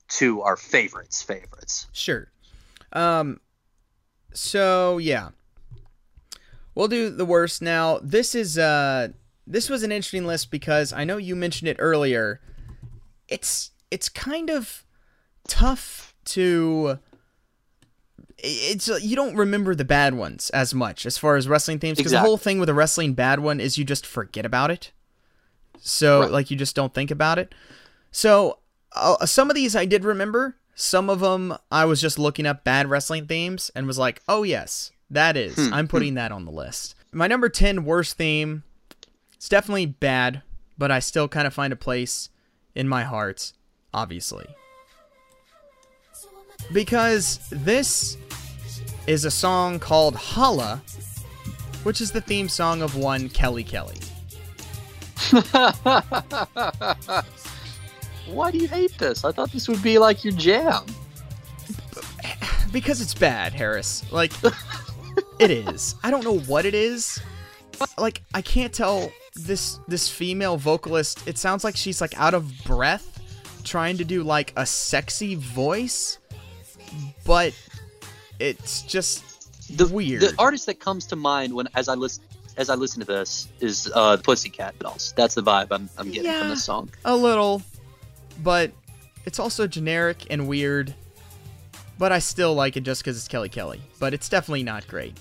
to our favorites favorites. Sure. Um so yeah. We'll do the worst now. This is uh this was an interesting list because I know you mentioned it earlier. It's it's kind of tough to it's you don't remember the bad ones as much as far as wrestling themes because the whole thing with a wrestling bad one is you just forget about it. So Right. like you just don't think about it. So uh, some of these I did remember. Some of them I was just looking up bad wrestling themes and was like, "Oh yes, that is. Hmm. I'm putting that on the list." My number 10 worst theme it's definitely bad, but I still kind of find a place in my heart, obviously. Because this is a song called Holla, which is the theme song of one Kelly Kelly. Why do you hate this? I thought this would be like your jam. Because it's bad, Harris. Like, it is. I don't know what it is. Like, I can't tell this this female vocalist. It sounds like she's like out of breath, trying to do like a sexy voice, but it's just The weird. The artist that comes to mind when as I listen as I listen to this is uh, the Pussycat Dolls. That's the vibe I'm, I'm getting Yeah. from this song. a little, but it's also generic and weird. But I still like it just because it's Kelly Kelly. But it's definitely not great.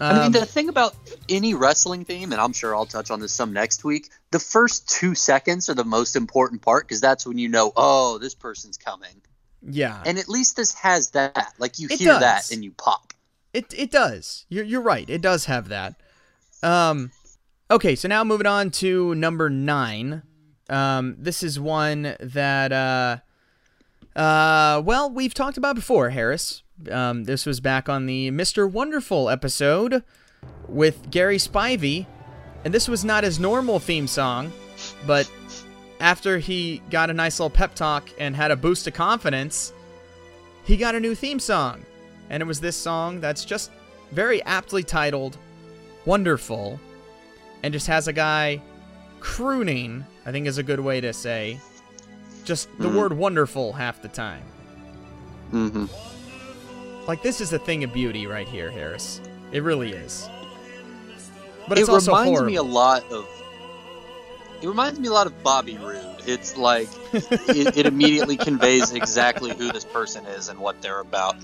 I mean, Um, the thing about any wrestling theme, and I'm sure I'll touch on this some next week, the first two seconds are the most important part because that's when you know, oh, this person's coming. yeah, And at least this has that. Like, you It hear does. that and you pop. It it does. You're you're right. It does have that. Um, okay, so now moving on to number nine. Um, this is one that uh, uh, well, we've talked about before, Harris. Um, this was back on the Mr. Wonderful episode with Gary Spivey, and this was not his normal theme song, but after he got a nice little pep talk and had a boost of confidence, he got a new theme song and it was this song that's just very aptly titled Wonderful and just has a guy crooning, I think is a good way to say, just the Mhm. word wonderful half the time. hmm Like, this is a thing of beauty right here, Harris. It really is. But it also reminds horrible. me a lot of. It reminds me a lot of Bobby Roode. It's like it, it immediately conveys exactly who this person is and what they're about.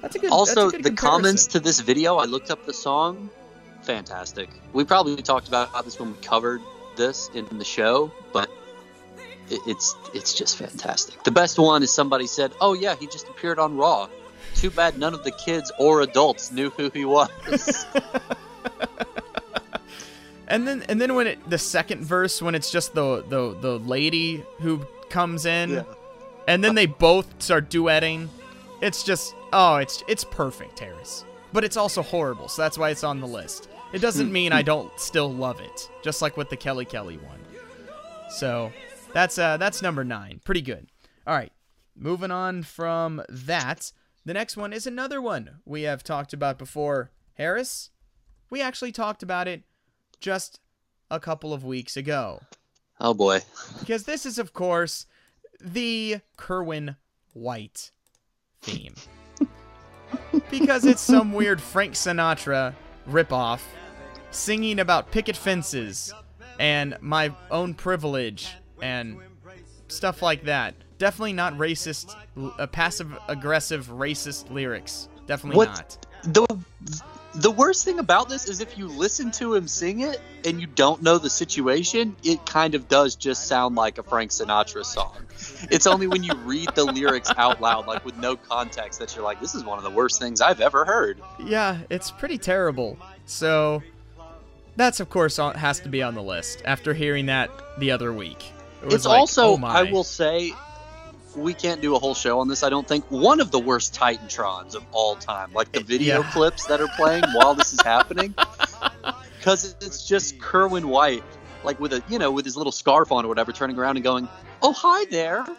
that's a good, also, a good the comments to this video, I looked up the song. Fantastic. We probably talked about this when we covered this in the show, but it's it's just fantastic. The best one is somebody said, "Oh yeah, he just appeared on Raw." Too bad none of the kids or adults knew who he was. And then and then when it the second verse when it's just the the the lady who comes in Yeah. and then they both start duetting. It's just oh, it's it's perfect, Harris. But it's also horrible, so that's why it's on the list. It doesn't mean I don't still love it, just like with the Kelly Kelly one. So that's uh that's number nine. Pretty good. All right. Moving on from that, the next one is another one we have talked about before. Harris, we actually talked about it just a couple of weeks ago. oh boy. Because this is, of course, the Kerwin White theme. because it's some weird Frank Sinatra ripoff singing about picket fences and my own privilege and stuff like that. Definitely not racist, uh, passive aggressive racist lyrics. Definitely What- not. the the worst thing about this is if you listen to him sing it and you don't know the situation, it kind of does just sound like a Frank Sinatra song. It's only when you read the lyrics out loud, like with no context, that you're like, "This is one of the worst things I've ever heard." Yeah, it's pretty terrible. So that's of course has to be on the list after hearing that the other week. It It's like, also, oh. I will say, we can't do a whole show on this. I don't think one of the worst Titantrons of all time, like the video Yeah. clips that are playing while this is happening, because it's just Kerwin White, like with a you know with his little scarf on or whatever, turning around and going, "Oh hi there."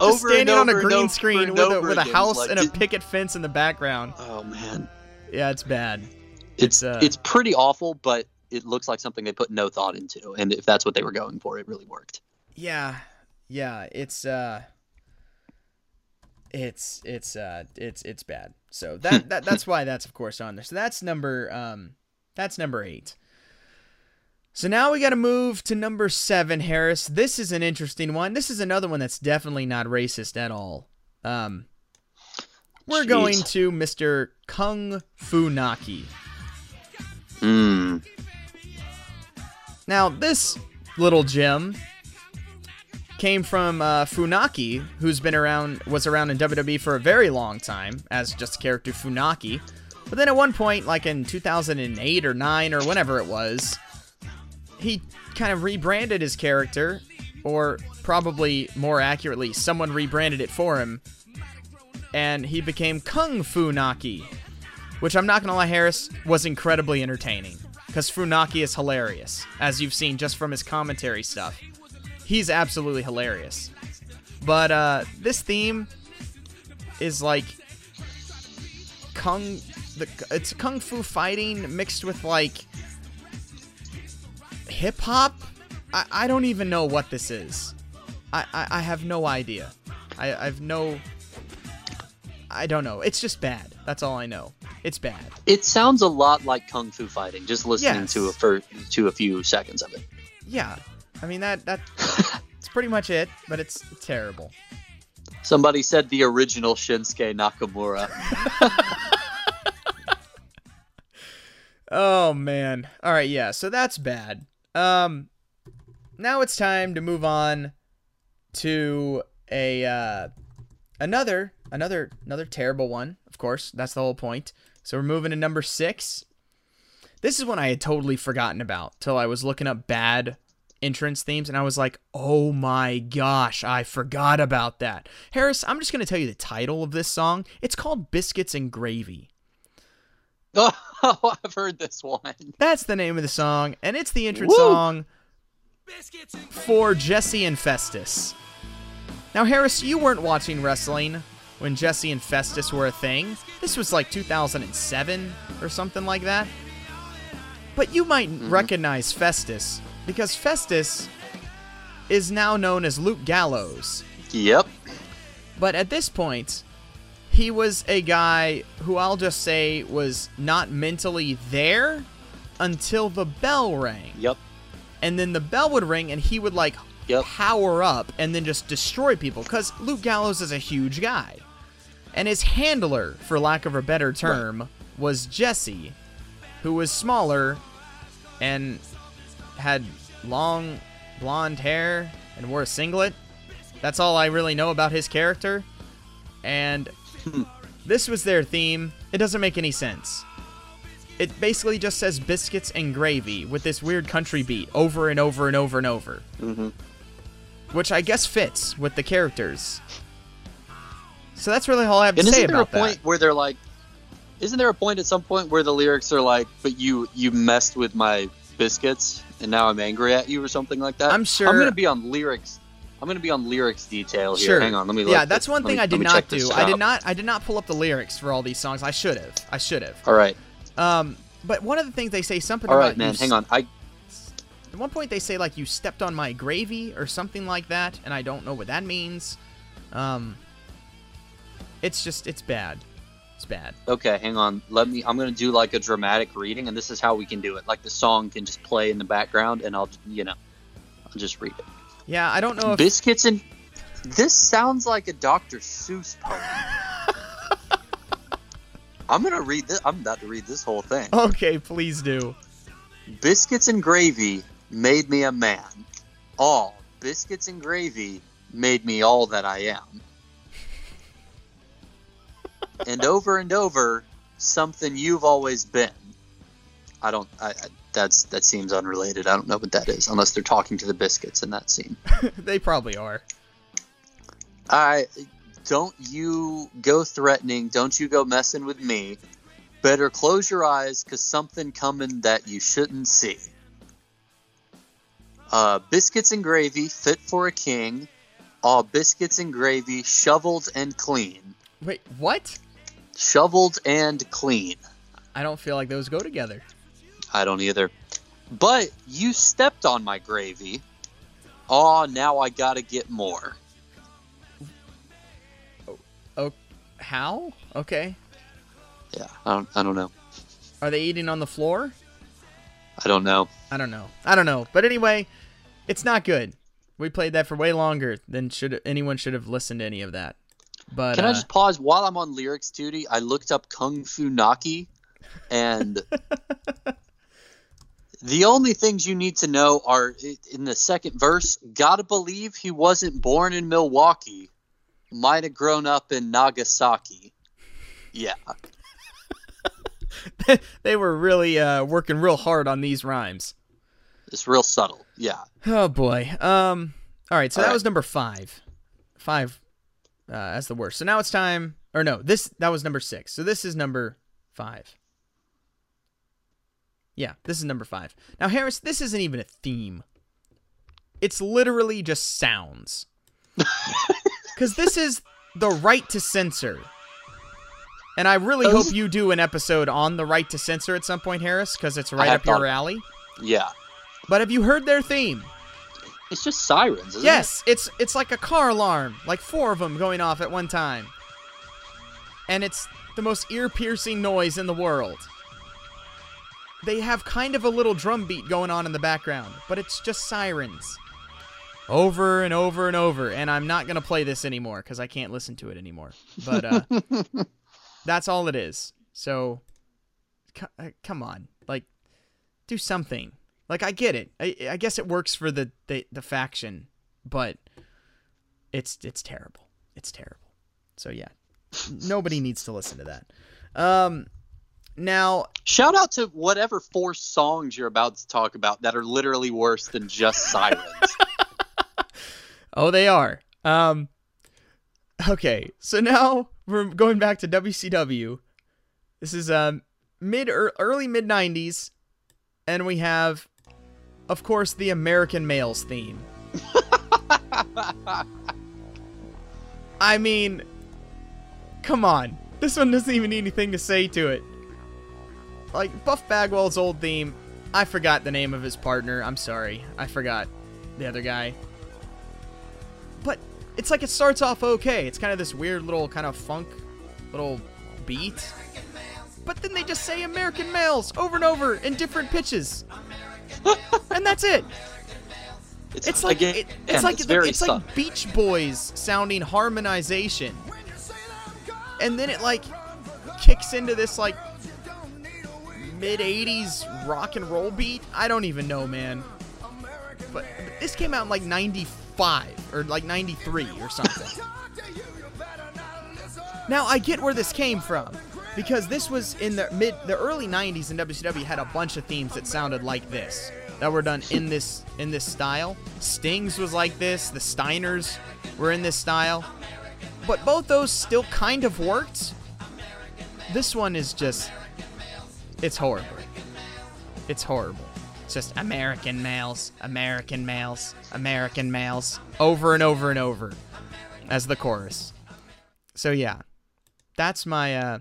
Just standing and on a green over screen with a with a house Like, and a picket fence in the background. Oh man, Yeah, it's bad. it's It's, uh, it's pretty awful, but it looks like something they put no thought into, and if that's what they were going for, it really worked. Yeah, yeah, it's uh, it's it's uh, it's it's bad. So that that that's why that's of course on there. So that's number um, that's number eight. So now we got to move to number seven, Harris. This is an interesting one. This is another one that's definitely not racist at all. Um, we're Jeez. going to Mr. Kung Fu Naki. Hmm. Now, this little gem came from uh, Funaki, who's been around, was around in WWE for a very long time as just character Funaki. But then at one point, like in 2008 or 9 or whenever it was, he kind of rebranded his character, or probably more accurately, someone rebranded it for him, and he became Kung Fu Naki, which I'm not gonna lie, Harris was incredibly entertaining because Funaki is hilarious, as you've seen just from his commentary stuff. He's absolutely hilarious. But uh, this theme is like kung, the it's kung fu fighting mixed with like hip hop. I, I don't even know what this is. I, I, I have no idea. I I've no. I don't know. It's just bad. That's all I know. It's bad. It sounds a lot like kung fu fighting. Just listening Yes. to a for, to a few seconds of it. Yeah. I mean that that it's pretty much it, but it's terrible. Somebody said the original Shinsuke Nakamura. Oh man. All right, yeah. So that's bad. Um now it's time to move on to a uh another another another terrible one. Of course, that's the whole point. So we're moving to number 6. This is one I had totally forgotten about till I was looking up bad entrance themes and I was like, "Oh my gosh, I forgot about that." Harris, I'm just going to tell you the title of this song. It's called Biscuits and Gravy. Oh, I've heard this one. That's the name of the song, and it's the entrance Woo! song for Jesse and Festus. Now, Harris, you weren't watching wrestling when Jesse and Festus were a thing. This was like 2007 or something like that. But you might mm-hmm. recognize Festus because Festus is now known as Luke Gallows. Yep. But at this point, he was a guy who I'll just say was not mentally there until the bell rang. Yep. And then the bell would ring and he would like Yep. power up and then just destroy people because Luke Gallows is a huge guy. And his handler, for lack of a better term, was Jesse, who was smaller and had long blonde hair and wore a singlet. That's all I really know about his character. And this was their theme. It doesn't make any sense. It basically just says biscuits and gravy with this weird country beat over and over and over and over. Mm-hmm. Which I guess fits with the characters. So that's really all I have to And say isn't there a point that. where they're like, isn't there a point at some point where the lyrics are like, but you you messed with my biscuits and now I'm angry at you or something like that? I'm sure- I'm gonna be on lyrics. I'm gonna be on lyrics detail here. Sure. Hang on, let me. Look. Yeah, that's this- one thing me- I did not do. I did not I did not pull up the lyrics for all these songs. I should have. I should have. All right, Um but one of the things they say something all about right, man. Hang on. I At one point, they say like you stepped on my gravy or something like that, and I don't know what that means. Um, it's just it's bad. It's bad. okay. Hang on. Let me. I'm gonna do like a dramatic reading, and this is how we can do it. Like the song can just play in the background, and I'll you know, I'll just read it. Yeah, I don't know if Biscuits and. This sounds like a Dr. Seuss poem. I'm gonna read this. I'm about to read this whole thing. Okay, please do. Biscuits and gravy made me a man. All biscuits and gravy made me all that I am. And over and over, something you've always been. I don't. I, I that's that seems unrelated. I don't know what that is, unless they're talking to the biscuits in that scene. they probably are. I don't you go threatening. Don't you go messing with me. Better close your eyes, cause something coming that you shouldn't see. Uh, biscuits and gravy, fit for a king. All biscuits and gravy, shoveled and clean. Wait, what? Shoveled and clean. I don't feel like those go together. I don't either. But you stepped on my gravy. Aw, now I gotta get more. Oh, how? Okay. Yeah, I don't, I don't know. Are they eating on the floor? I don't know. I don't know. I don't know. But anyway, it's not good. We played that for way longer than should anyone should have listened to any of that. But Can uh, I just pause while I'm on lyrics duty? I looked up Kung Fu Naki, and the only things you need to know are in the second verse. Gotta believe he wasn't born in Milwaukee. Might have grown up in Nagasaki. Yeah, they were really uh, working real hard on these rhymes. it's real subtle. Yeah. Oh boy. Um. All right. So All that right. was number five. Five. Uh, as the worst. So now it's time. Or no, this that was number six. So this is number five. Yeah, this is number five. Now, Harris, this isn't even a theme. It's literally just sounds. Because this is the right to censor. And I really hope you do an episode on the right to censor at some point, Harris, because it's right up your alley. Yeah. But have you heard their theme? It's just sirens, isn't Yes, it's it's like a car alarm, like four of them going off at one time. And it's the most ear-piercing noise in the world. They have kind of a little drum beat going on in the background, but it's just sirens. Over and over and over, and I'm not going to play this anymore cuz I can't listen to it anymore. But uh that's all it is. So c- uh, come on. Like do something. Like I get it. I, I guess it works for the, the the faction, but it's it's terrible. It's terrible. So yeah, nobody needs to listen to that. Um, now Shout out to whatever four songs you're about to talk about that are literally worse than just sirens. Oh, they are. Um, okay, so now we're going back to WCW. This is um mid early mid '90s, and we have, of course, the American Males theme. I mean, come on, this one doesn't even need anything to say to it. Like Buff Bagwell's old theme, I forgot the name of his partner. I'm sorry, I forgot the other guy but it's like it starts off okay. It's kind of this weird little kind of funk little beat. But then they just say American males over and over in different pitches. and that's it. It's like again, it, it's like it's the- very it's like Beach Boys sounding harmonization. And then it like kicks into this like mid 80s rock and roll beat. I don't even know, man. But this came out in like 95 or like 93 or something. now I get where this came from because this was in the mid the early 90s and WCW had a bunch of themes that sounded like this that were done in this in this style. Stings was like this, the Steiners were in this style. But both those still kind of worked. This one is just it's horrible. It's horrible. It's just American males, American males, American males, over and over and over as the chorus. So yeah, that's my uh,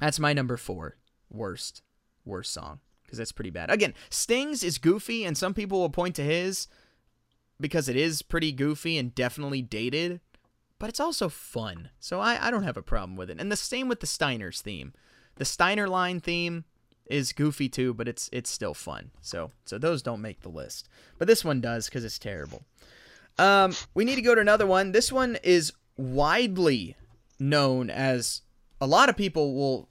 that's my number four worst worst song because that's pretty bad. Again, Stings is goofy, and some people will point to his because it is pretty goofy and definitely dated, but it's also fun. So I I don't have a problem with it. And the same with the Steiners theme. The Steiner line theme is goofy too, but it's it's still fun. So so those don't make the list, but this one does because it's terrible. Um, we need to go to another one. This one is widely known as a lot of people will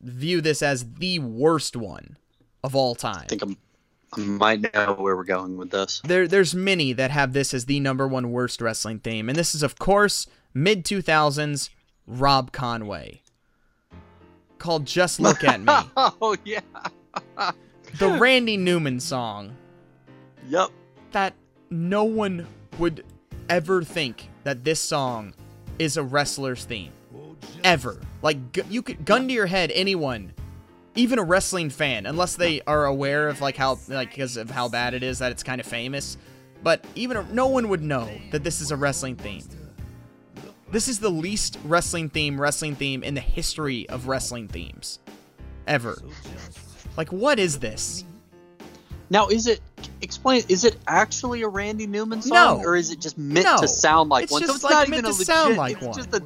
view this as the worst one of all time. I think I'm, I might know where we're going with this. There, there's many that have this as the number one worst wrestling theme, and this is of course mid 2000s Rob Conway called "Just Look at Me," Oh yeah. the Randy Newman song Yep. that no one would ever think that this song is a wrestler's theme ever. Like you could gun to your head anyone, even a wrestling fan, unless they are aware of like how like because of how bad it is that it's kind of famous. But even a, no one would know that this is a wrestling theme. This is the least wrestling theme wrestling theme in the history of wrestling themes ever. Like what is this? Now, is it explain? Is it actually a Randy Newman song, No. or is it just meant No. to sound like It's one? just, so it's like, not meant even a to legit. sound like it's one. just a.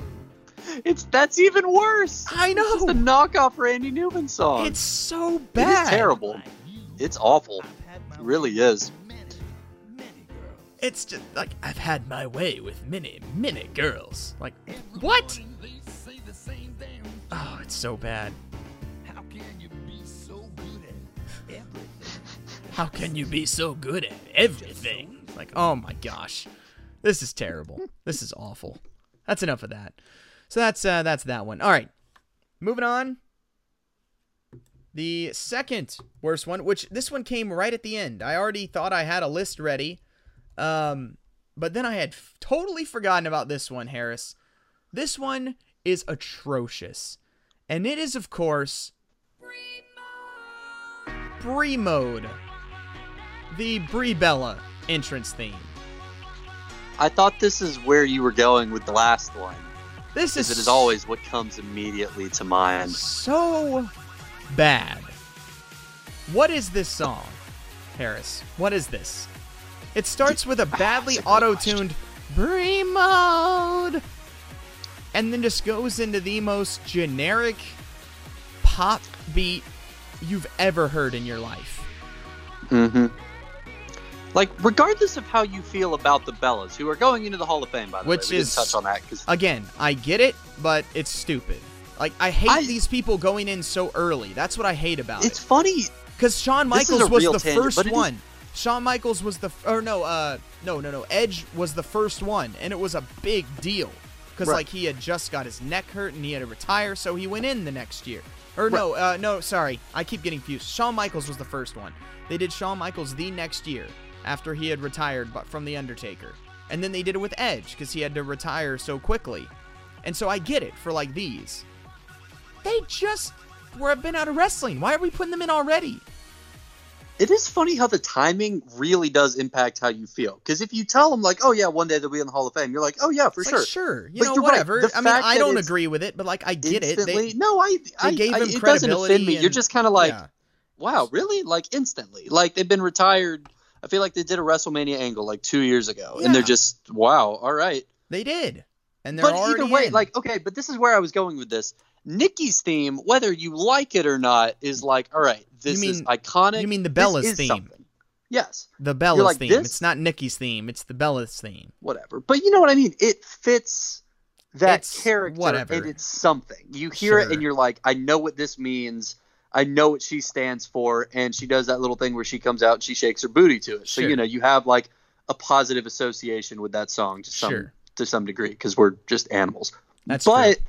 It's that's even worse. I know. It's the knockoff Randy Newman song. It's so bad. is terrible. It's awful. It really is. It's just like I've had my way with many, many girls. Like, what? Oh, it's so bad. How can you be so good at everything? Like, oh my gosh. This is terrible. This is awful. That's enough of that. So that's uh that's that one. All right. Moving on. The second worst one, which this one came right at the end. I already thought I had a list ready. Um but then I had f- totally forgotten about this one, Harris. This one is atrocious. And it is of course Brie mode. The Brie Bella entrance theme. I thought this is where you were going with the last one. This is it is always what comes immediately to mind. so bad. What is this song, Harris? What is this? It starts with a badly That's a auto-tuned Brie mode, and then just goes into the most generic pop beat you've ever heard in your life. hmm Like, regardless of how you feel about the Bellas, who are going into the Hall of Fame, by the Which way, we is- didn't touch on that because Again, I get it, but it's stupid. Like I hate I- these people going in so early. That's what I hate about it's it. It's funny. Because Shawn Michaels was the tangent, first it is- one. Shawn Michaels was the or no, uh, no, no, no. Edge was the first one, and it was a big deal because Right. like he had just got his neck hurt and he had to retire, so he went in the next year. Or no, uh, no, sorry, I keep getting confused. Shawn Michaels was the first one. They did Shawn Michaels the next year after he had retired but from the Undertaker, and then they did it with Edge because he had to retire so quickly. And so I get it for like these. They just were have been out of wrestling. Why are we putting them in already? It is funny how the timing really does impact how you feel. Because if you tell them, like, oh, yeah, one day they'll be in the Hall of Fame, you're like, oh, yeah, for It's sure. like, sure, you But know, you're right. whatever. I mean, I don't agree with it, but like, I get it. no, I, I, they gave I him it doesn't offend me. You're just kind of like, yeah. wow, really? Like, instantly. Like, they've been retired. I feel like they did a WrestleMania angle like two years ago. And they're just, wow, all right. they did, and they're but already either way, in. like, okay, but this is where I was going with this. Nikki's theme, whether you like it or not, is like, all right, this mean- is iconic. you mean the Bella's theme. something. Yes, the Bella's like, theme. this- It's not Nikki's theme. It's the Bella's theme. whatever. But you know what I mean? It fits that It's character whatever. and it's something. You hear it and you're like, I know what this means. I know what she stands for. And she does that little thing where she comes out and she shakes her booty to it. So, Sure. you know, you have like a positive association with that song to some Sure. to some degree because we're just animals. That's but true.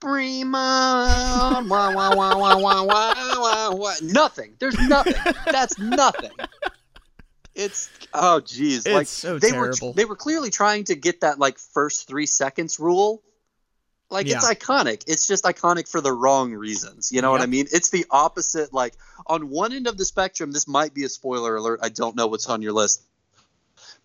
Prima, wah, wah, wah, wah, wah, wah, wah, wah. nothing. There's nothing. That's nothing. It's oh geez, like so they terrible. were they were clearly trying to get that like first three seconds rule. Like it's iconic. It's just iconic for the wrong reasons. You know what I mean? It's the opposite. Like on one end of the spectrum, this might be a spoiler alert. I don't know what's on your list.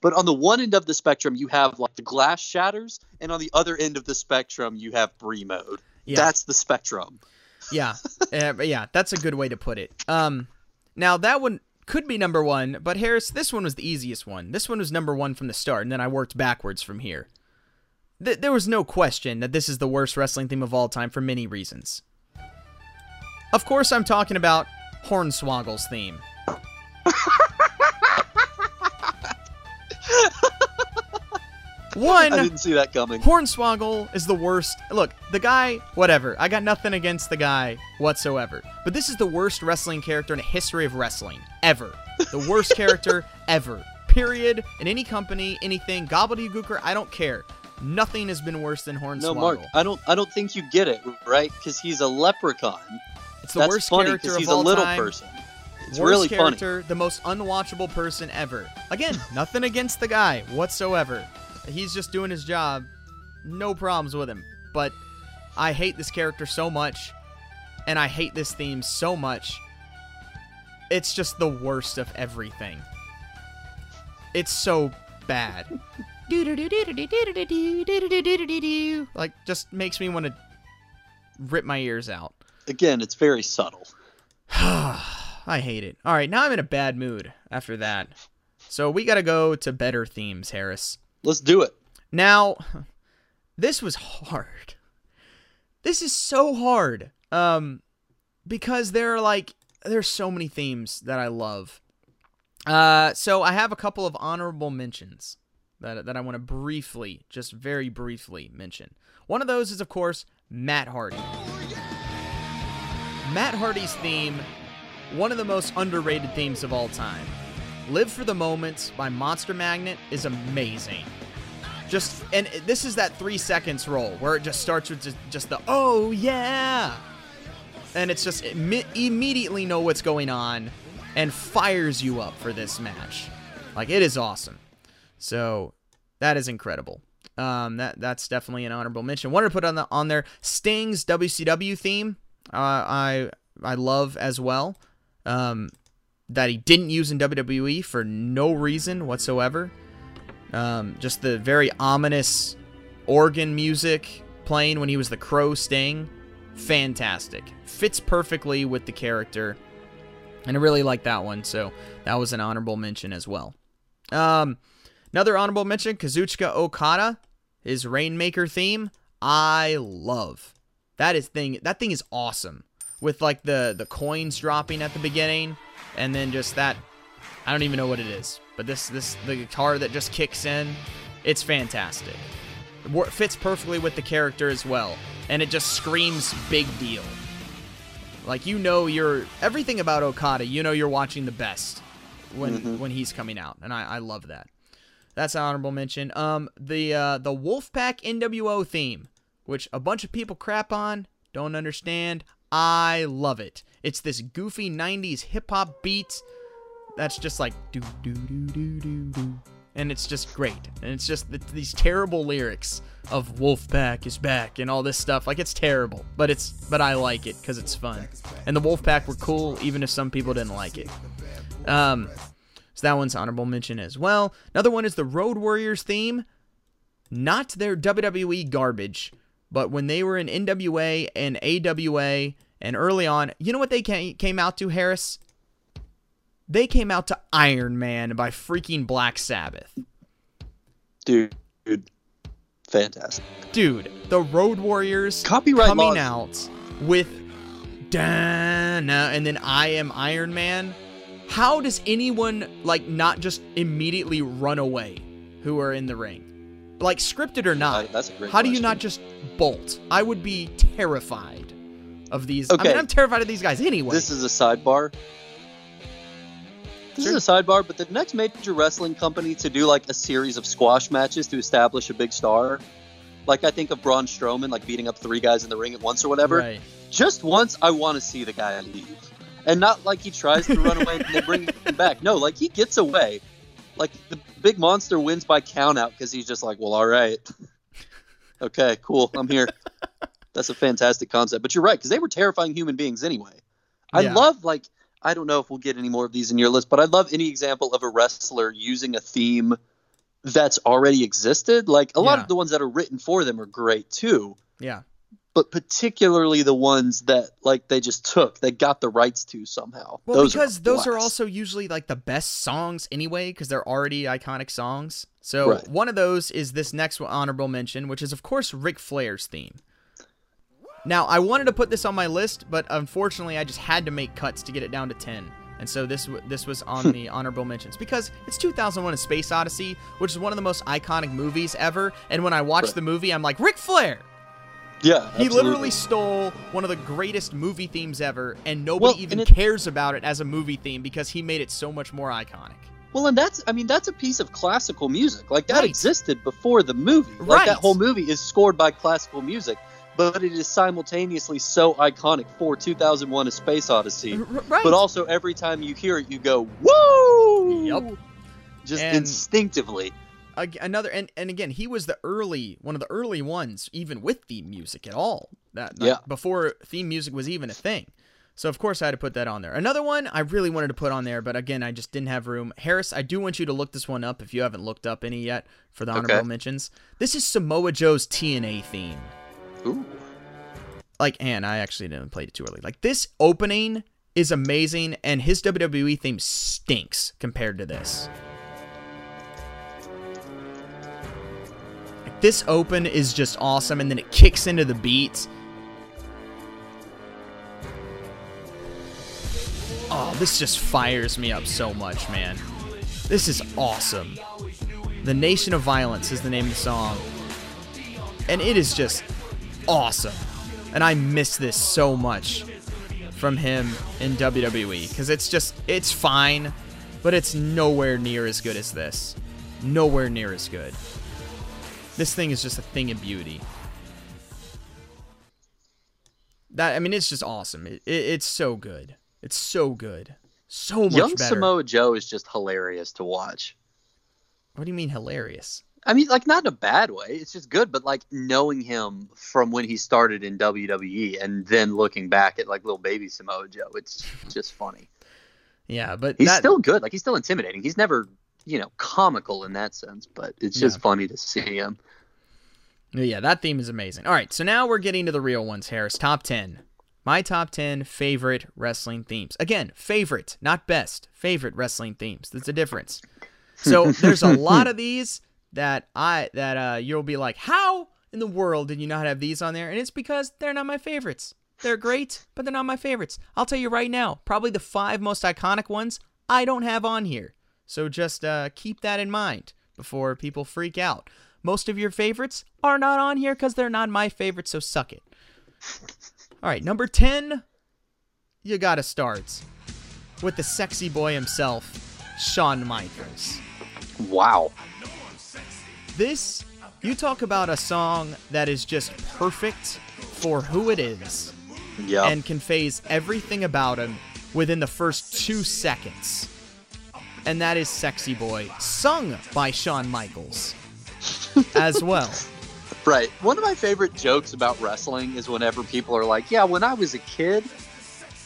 But on the one end of the spectrum, you have like the glass shatters, and on the other end of the spectrum, you have Brie mode. Yeah. That's the spectrum. Yeah, uh, yeah, that's a good way to put it. Um, now that one could be number one, but Harris, this one was the easiest one. This one was number one from the start, and then I worked backwards from here. Th- there was no question that this is the worst wrestling theme of all time for many reasons. Of course, I'm talking about Hornswoggle's theme. One. I didn't see that coming. Hornswoggle is the worst. Look, the guy, whatever. I got nothing against the guy whatsoever. But this is the worst wrestling character in the history of wrestling. Ever. The worst character ever. Period. In any company, anything, gobbledygooker, I don't care. Nothing has been worse than Hornswoggle. No, Mark, I don't. I don't think you get it right because he's a leprechaun. it's the That's worst funny character because of he's all a little time. person. It's worst really funny. character, the most unwatchable person ever. Again, nothing against the guy whatsoever. He's just doing his job. No problems with him. But I hate this character so much, and I hate this theme so much. It's just the worst of everything. It's so bad. Like, just makes me want to rip my ears out. Again, it's very subtle. I hate it. All right, now I'm in a bad mood after that. So we got to go to better themes, Harris. Let's do it. Now, this was hard. This is so hard. Um because there are like there's so many themes that I love. Uh, so I have a couple of honorable mentions that that I want to briefly, just very briefly mention. One of those is, of course, Matt Hardy. Matt Hardy's theme, one of the most underrated themes of all time. Live for the Moments by Monster Magnet is amazing. Just and this is that three seconds roll where it just starts with just, just the oh yeah, and it's just imme- immediately know what's going on, and fires you up for this match. Like it is awesome. So that is incredible. Um, that that's definitely an honorable mention. Wanted to put on the on there Sting's WCW theme. Uh, I I love as well. Um, that he didn't use in WWE for no reason whatsoever. Um, just the very ominous organ music playing when he was the Crow Sting. Fantastic. Fits perfectly with the character. And I really like that one, so that was an honorable mention as well. Um, another honorable mention Kazuchika Okada, his Rainmaker theme. I love that is thing. That thing is awesome with like the the coins dropping at the beginning, and then just that. I don't even know what it is, but this this the guitar that just kicks in, it's fantastic. It fits perfectly with the character as well, and it just screams big deal. Like you know, you're everything about Okada. You know, you're watching the best when mm-hmm. when he's coming out, and I, I love that. That's an honorable mention. Um, the uh, the Wolfpack NWO theme, which a bunch of people crap on, don't understand. I love it. It's this goofy 90s hip hop beat that's just like do do do do do do and it's just great. And it's just these terrible lyrics of Wolfpack is back and all this stuff. Like it's terrible, but it's but I like it because it's fun. And the Wolfpack were cool, even if some people didn't like it. Um, so that one's honorable mention as well. Another one is the Road Warriors theme. Not their WWE garbage, but when they were in NWA and AWA and early on, you know what they came out to, Harris? They came out to Iron Man by freaking Black Sabbath. Dude, dude. Fantastic. Dude, the Road Warriors Copyright coming laws. out with Dana and then I am Iron Man. How does anyone like not just immediately run away who are in the ring? Like scripted or not. Uh, that's a great How question. do you not just bolt? I would be terrified of these. Okay. I mean, I'm terrified of these guys anyway. This is a sidebar. This Sure. is a sidebar, but the next major wrestling company to do like a series of squash matches to establish a big star, like I think of Braun Strowman, like beating up three guys in the ring at once or whatever. Right. Just once, I want to see the guy leave, and not like he tries to run away and they bring him back. No, like he gets away. Like the big monster wins by count out because he's just like, well, all right, okay, cool, I'm here. That's a fantastic concept. But you're right because they were terrifying human beings anyway. I Yeah. love like I don't know if we'll get any more of these in your list, but I love any example of a wrestler using a theme that's already existed. Like a lot Yeah. of the ones that are written for them are great too, Yeah. but particularly the ones that like they just took, they got the rights to somehow. Well, those because are those are also usually like the best songs anyway, because they're already iconic songs. So Right. one of those is this next honorable mention, which is of course Ric Flair's theme. Now I wanted to put this on my list, but unfortunately I just had to make cuts to get it down to ten, and so this this was on hmm. the honorable mentions because it's 2001: A Space Odyssey, which is one of the most iconic movies ever. And when I watched Right. the movie, I'm like Ric Flair. yeah, He absolutely. literally stole one of the greatest movie themes ever, and nobody Well, even and it- cares about it as a movie theme because he made it so much more iconic. Well, and that's I mean that's a piece of classical music. Like that Right. existed before the movie. Like Right. that whole movie is scored by classical music, but it is simultaneously so iconic for 2001: A Space Odyssey. Right. But also every time you hear it, you go woo. Yup. Just And- instinctively. Another and, and again he was the early one of the early ones even with theme music at all that Yeah. before theme music was even a thing so of course i had to put that on there another one i really wanted to put on there but again i just didn't have room harris i do want you to look this one up if you haven't looked up any yet for the honorable Okay. mentions this is samoa joe's tna theme Ooh. like and i actually didn't play it too early like this opening is amazing and his wwe theme stinks compared to this Like, this open is just awesome and then it kicks into the beat Oh, this just fires me up so much, man. This is awesome. The Nation of Violence is the name of the song. And it is just awesome. And I miss this so much from him in WWE because it's just, it's fine, but it's nowhere near as good as this. Nowhere near as good. This thing is just a thing of beauty. That I mean, it's just awesome. It, it, it's so good. It's so good. So much Young better. Samoa Joe is just hilarious to watch. What do you mean hilarious? I mean, like not in a bad way. It's just good, but like knowing him from when he started in WWE and then looking back at like little baby Samoa Joe, it's just funny. Yeah, but He's that, still good. Like he's still intimidating. He's never, you know, comical in that sense, but it's just Yeah. funny to see him. Yeah, that theme is amazing. All right, so now we're getting to the real ones, Harris. Top 10. My top 10 favorite wrestling themes. Again, favorite, not best. Favorite wrestling themes. There's a difference. So there's a lot of these that I that uh you'll be like, "How in the world did you not have these on there?" And it's because they're not my favorites. They're great, but they're not my favorites. I'll tell you right now, probably the 5 most iconic ones I don't have on here. So just uh keep that in mind before people freak out. Most of your favorites are not on here because they're not my favorites, so suck it. All right, number 10, you gotta start with the sexy boy himself, Shawn Michaels. Wow. This, you talk about a song that is just perfect for who it is Yeah. and conveys everything about him within the first two seconds. And that is Sexy Boy, sung by Shawn Michaels as well. Right. One of my favorite jokes about wrestling is whenever people are like, "Yeah, when I was a kid,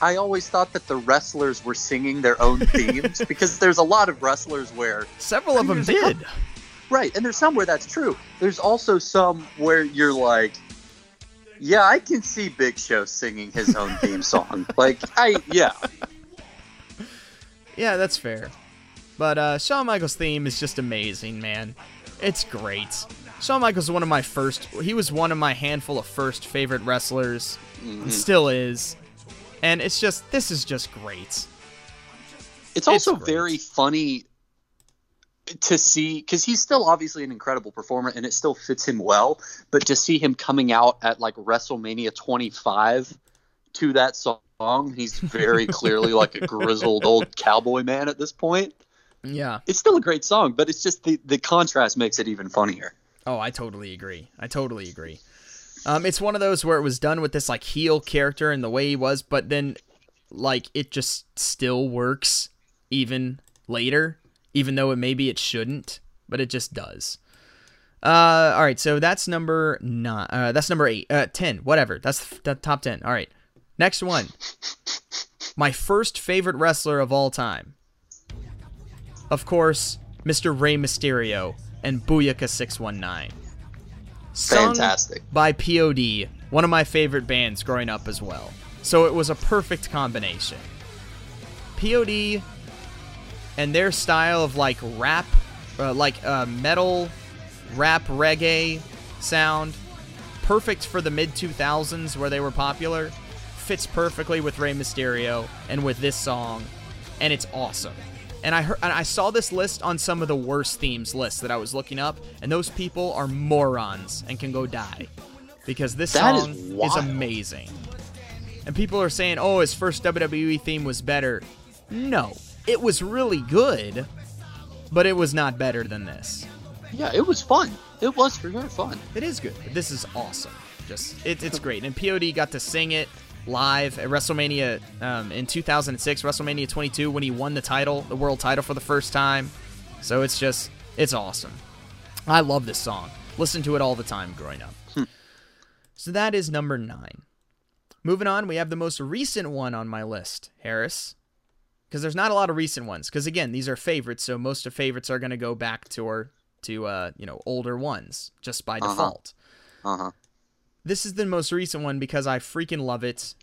I always thought that the wrestlers were singing their own themes because there's a lot of wrestlers where Several of them did. Right, and there's some where that's true. There's also some where you're like, "Yeah, I can see Big Show singing his own theme song." Like, I yeah. Yeah, that's fair. But uh, Shawn Michaels' theme is just amazing, man. It's great. Shawn Michaels is one of my first. He was one of my handful of first favorite wrestlers. and Still is. And it's just this is just great. It's also great. very funny to see because he's still obviously an incredible performer and it still fits him well. But to see him coming out at like WrestleMania 25 to that song, he's very clearly like a grizzled old cowboy man at this point. Yeah. It's still a great song, but it's just the the contrast makes it even funnier. Oh, I totally agree. I totally agree. Um, it's one of those where it was done with this like heel character and the way he was, but then like it just still works even later, even though it maybe it shouldn't, but it just does. Uh, all right, so that's number nine. Uh, that's number eight. Uh, ten. Whatever. That's the top ten. All right. Next one. My first favorite wrestler of all time. Of course, Mr. Rey Mysterio and Booyaka 619. Fantastic. by POD, one of my favorite bands growing up as well. So it was a perfect combination. POD and their style of like rap, uh, like uh, metal, rap, reggae sound, perfect for the mid 2000s where they were popular, fits perfectly with Rey Mysterio and with this song, and it's awesome. And I heard, and I saw this list on some of the worst themes lists that I was looking up, and those people are morons and can go die because this That is song is wild. amazing. And people are saying, "Oh, his first WWE theme was better." No, it was really good, but it was not better than this. Yeah, it was fun. It was for sure fun. It is good. But this is awesome. Just it, it's great. And POD got to sing it live at WrestleMania um, in 2006, WrestleMania 22, when he won the title, the world title for the first time. So it's just it's awesome. I love this song. Listen to it all the time growing up. So that is number nine. Moving on, we have the most recent one on my list, Harris. Because there's not a lot of recent ones. Because again, these are favorites, so most of favorites are going to go back to or to uh, you know older ones just by Uh-huh. default. Uh huh. This is the most recent one because I freaking love it,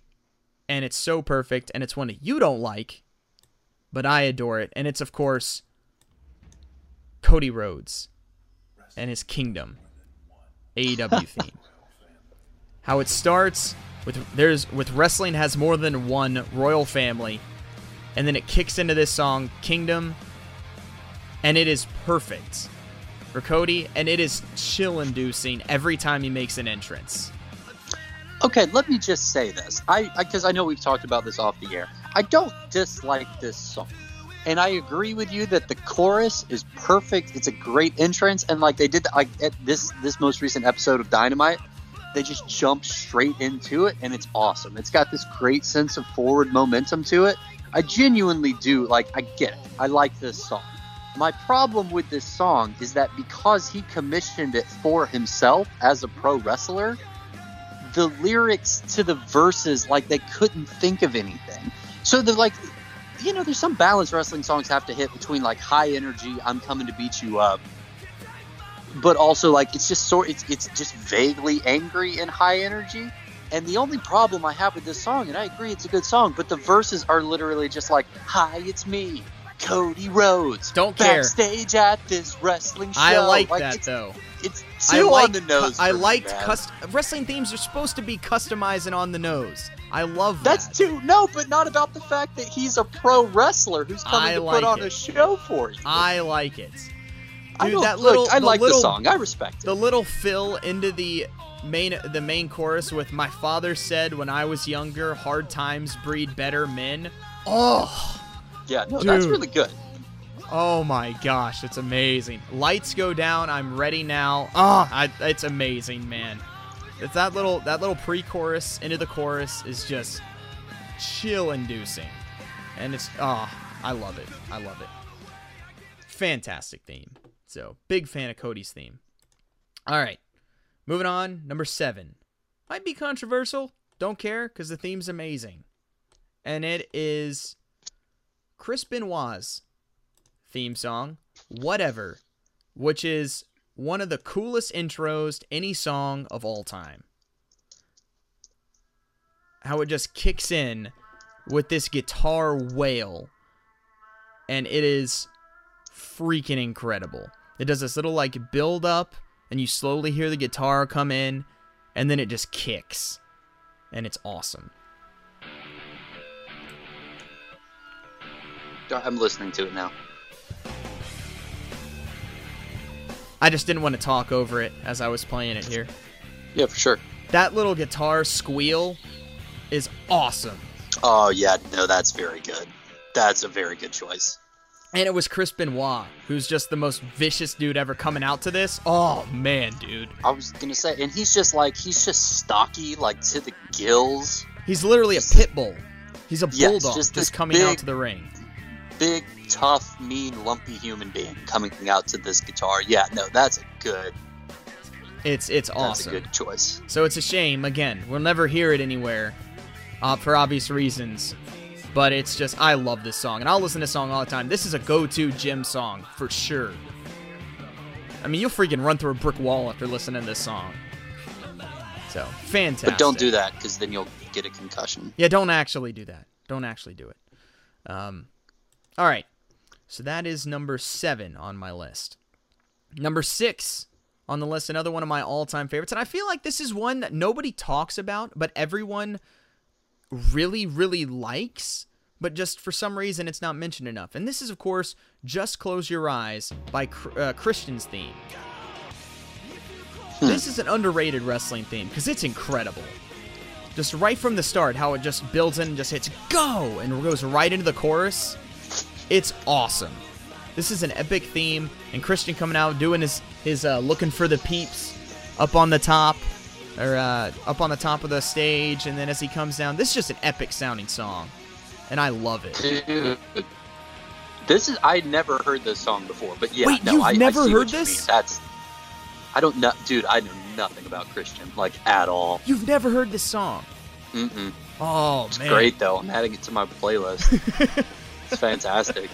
and it's so perfect, and it's one that you don't like, but I adore it, and it's of course Cody Rhodes and his Kingdom AEW theme. How it starts with there's with wrestling has more than one royal family, and then it kicks into this song, Kingdom, and it is perfect for Cody, and it is chill inducing every time he makes an entrance. Okay, let me just say this. I because I, know we've talked about this off the air. I don't dislike this song. And I agree with you that the chorus is perfect. It's a great entrance, and like they did, like at this this most recent episode of Dynamite, they just jump straight into it, and it's awesome. It's got this great sense of forward momentum to it. I genuinely do like. I get it. I like this song. My problem with this song is that because he commissioned it for himself as a pro wrestler, the lyrics to the verses like they couldn't think of anything. So they're like you know, there's some balance wrestling songs have to hit between like high energy, I'm coming to beat you up, but also like it's just sort it's it's just vaguely angry and high energy. And the only problem I have with this song, and I agree it's a good song, but the verses are literally just like, "Hi, it's me, Cody Rhodes, Don't care. backstage at this wrestling show." I like, Like, that it's, though. It's too on the nose. I liked cust- wrestling themes are supposed to be customized and on the nose. I love That's that. too no, but not about the fact that he's a pro wrestler who's coming I to like put on it. a show for you. I like it. I Dude, that look, little I the like little, the song. I respect it. The little fill into the main the main chorus with my father said when I was younger, hard times breed better men. Oh, yeah, no, that's really good. oh my gosh, it's amazing. Lights go down, I'm ready now. Oh, I, it's amazing, man. It's that little that little pre-chorus into the chorus is just chill inducing. And it's oh, I love it. I love it. Fantastic theme. So, big fan of Cody's theme. All right. Moving on, number 7. Might be controversial, don't care cuz the theme's amazing. And it is Chris Benoit's theme song, Whatever, which is one of the coolest intros to any song of all time. How it just kicks in with this guitar wail, and it is freaking incredible. It does this little like build up, and you slowly hear the guitar come in, and then it just kicks, and it's awesome. I'm listening to it now. I just didn't want to talk over it as I was playing it here. Yeah, for sure. That little guitar squeal is awesome. Oh yeah, no, that's very good. That's a very good choice. And it was Chris Benoit, who's just the most vicious dude ever coming out to this. Oh man, dude. I was gonna say, and he's just like he's just stocky, like to the gills, He's literally a pit bull. He's a Yes, bulldog just just, coming out to the ring. big, tough, mean, lumpy human being coming out to this guitar. Yeah, no, that's a good, It's it's that's awesome. a good choice. So it's a shame. Again, we'll never hear it anywhere, uh, for obvious reasons. But it's just I love this song, and I'll listen to this song all the time. This is a go-to gym song for sure. I mean, you'll freaking run through a brick wall after listening to this song. So fantastic. But don't do that because then you'll get a concussion. Yeah, don't actually do that. Don't actually do it. Um, all right. So that is number seven on my list. Number six on the list, another one of my all time favorites. And I feel like this is one that nobody talks about, but everyone really, really likes. But just for some reason, it's not mentioned enough. And this is, of course, Just Close Your Eyes by uh, Christian's theme. This is an underrated wrestling theme because it's incredible just right from the start, how it just builds in and just hits go and goes right into the chorus. It's awesome. This is an epic theme, and Christian coming out doing his his uh, looking for the peeps up on the top or uh, up on the top of the stage, and then as he comes down, this is just an epic sounding song, and I love it. Dude, this is I never heard this song before, but yeah, Wait, no, you've I, I never see heard this? That's I don't know, dude. I know nothing about Christian, like at all. You've never heard this song? Mm-mm. Oh It's man, great though. I'm adding it to my playlist. it's fantastic.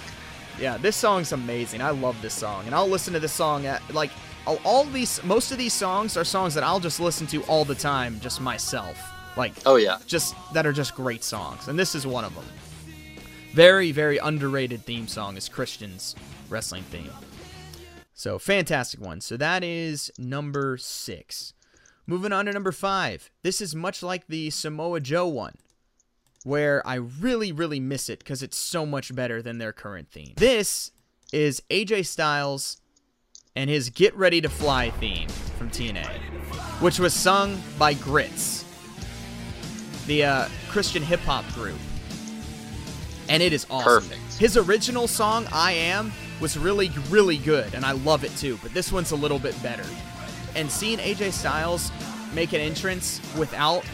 Yeah, this song's amazing. I love this song, and I'll listen to this song at like all, all these. Most of these songs are songs that I'll just listen to all the time, just myself. Like Oh yeah, just that are just great songs, and this is one of them. Very, very underrated theme song is Christian's wrestling theme. So fantastic one. So that is number six. Moving on to number five. This is much like the Samoa Joe one. where I really, really miss it because it's so much better than their current theme. This is AJ Styles and his Get Ready to Fly theme from TNA, which was sung by Grits, the uh, Christian hip hop group. And it is awesome. Perfect. His original song, I Am, was really, really good, and I love it too, but this one's a little bit better. And seeing AJ Styles make an entrance without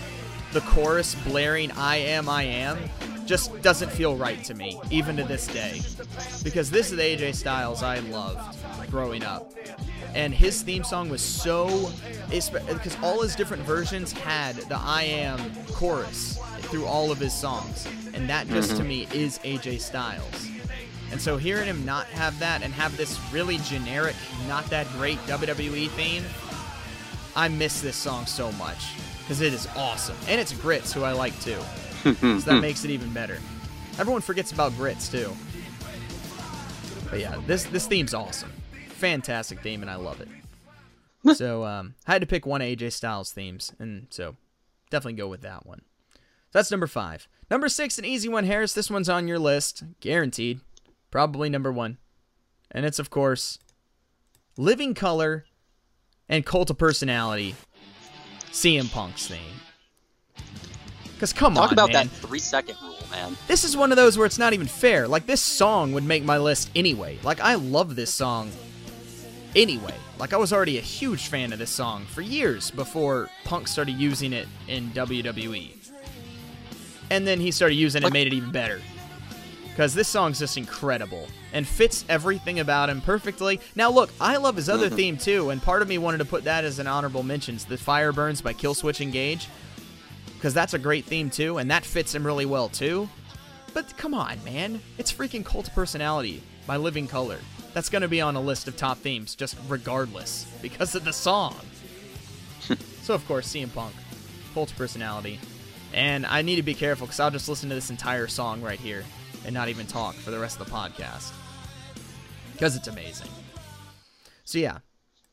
the chorus blaring I am, I am, just doesn't feel right to me, even to this day. Because this is the AJ Styles I loved growing up. And his theme song was so. Because all his different versions had the I am chorus through all of his songs. And that just to mm-hmm. me is AJ Styles. And so hearing him not have that and have this really generic, not that great WWE theme, I miss this song so much because it is awesome. And it's Grits, who I like too. so that makes it even better. Everyone forgets about Grits too. But yeah, this this theme's awesome. Fantastic theme, and I love it. so um, I had to pick one of AJ Styles themes, and so definitely go with that one. So that's number five. Number six, an easy one, Harris. This one's on your list, guaranteed. Probably number one, and it's of course Living Colour and Cult of Personality, CM Punk's theme. Because come on. Talk on, about man. that three second rule, man. This is one of those where it's not even fair. Like this song would make my list anyway. Like I love this song anyway. Like I was already a huge fan of this song for years before Punk started using it in WWE. And then he started using it and made it even better. Cuz this song's just incredible and fits everything about him perfectly. Now look, I love his other mm-hmm. theme too, and part of me wanted to put that as an honorable mentions, The Fire Burns by Killswitch Engage because that's a great theme too, and that fits him really well too. But come on, man, it's freaking Cult of Personality by Living Colour. That's gonna be on a list of top themes, just regardless, because of the song. so of course, CM Punk, Cult Personality, and I need to be careful because I'll just listen to this entire song right here and not even talk for the rest of the podcast because it's amazing. So yeah,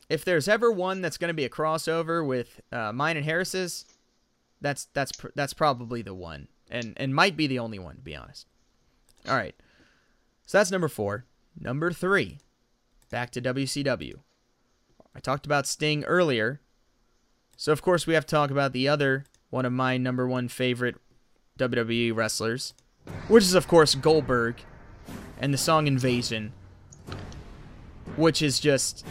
if there's ever one that's gonna be a crossover with uh, mine and Harris's, that's that's pr- that's probably the one, and and might be the only one to be honest. All right, so that's number four. Number three, back to WCW. I talked about Sting earlier, so of course we have to talk about the other one of my number one favorite WWE wrestlers, which is of course Goldberg, and the song Invasion, which is just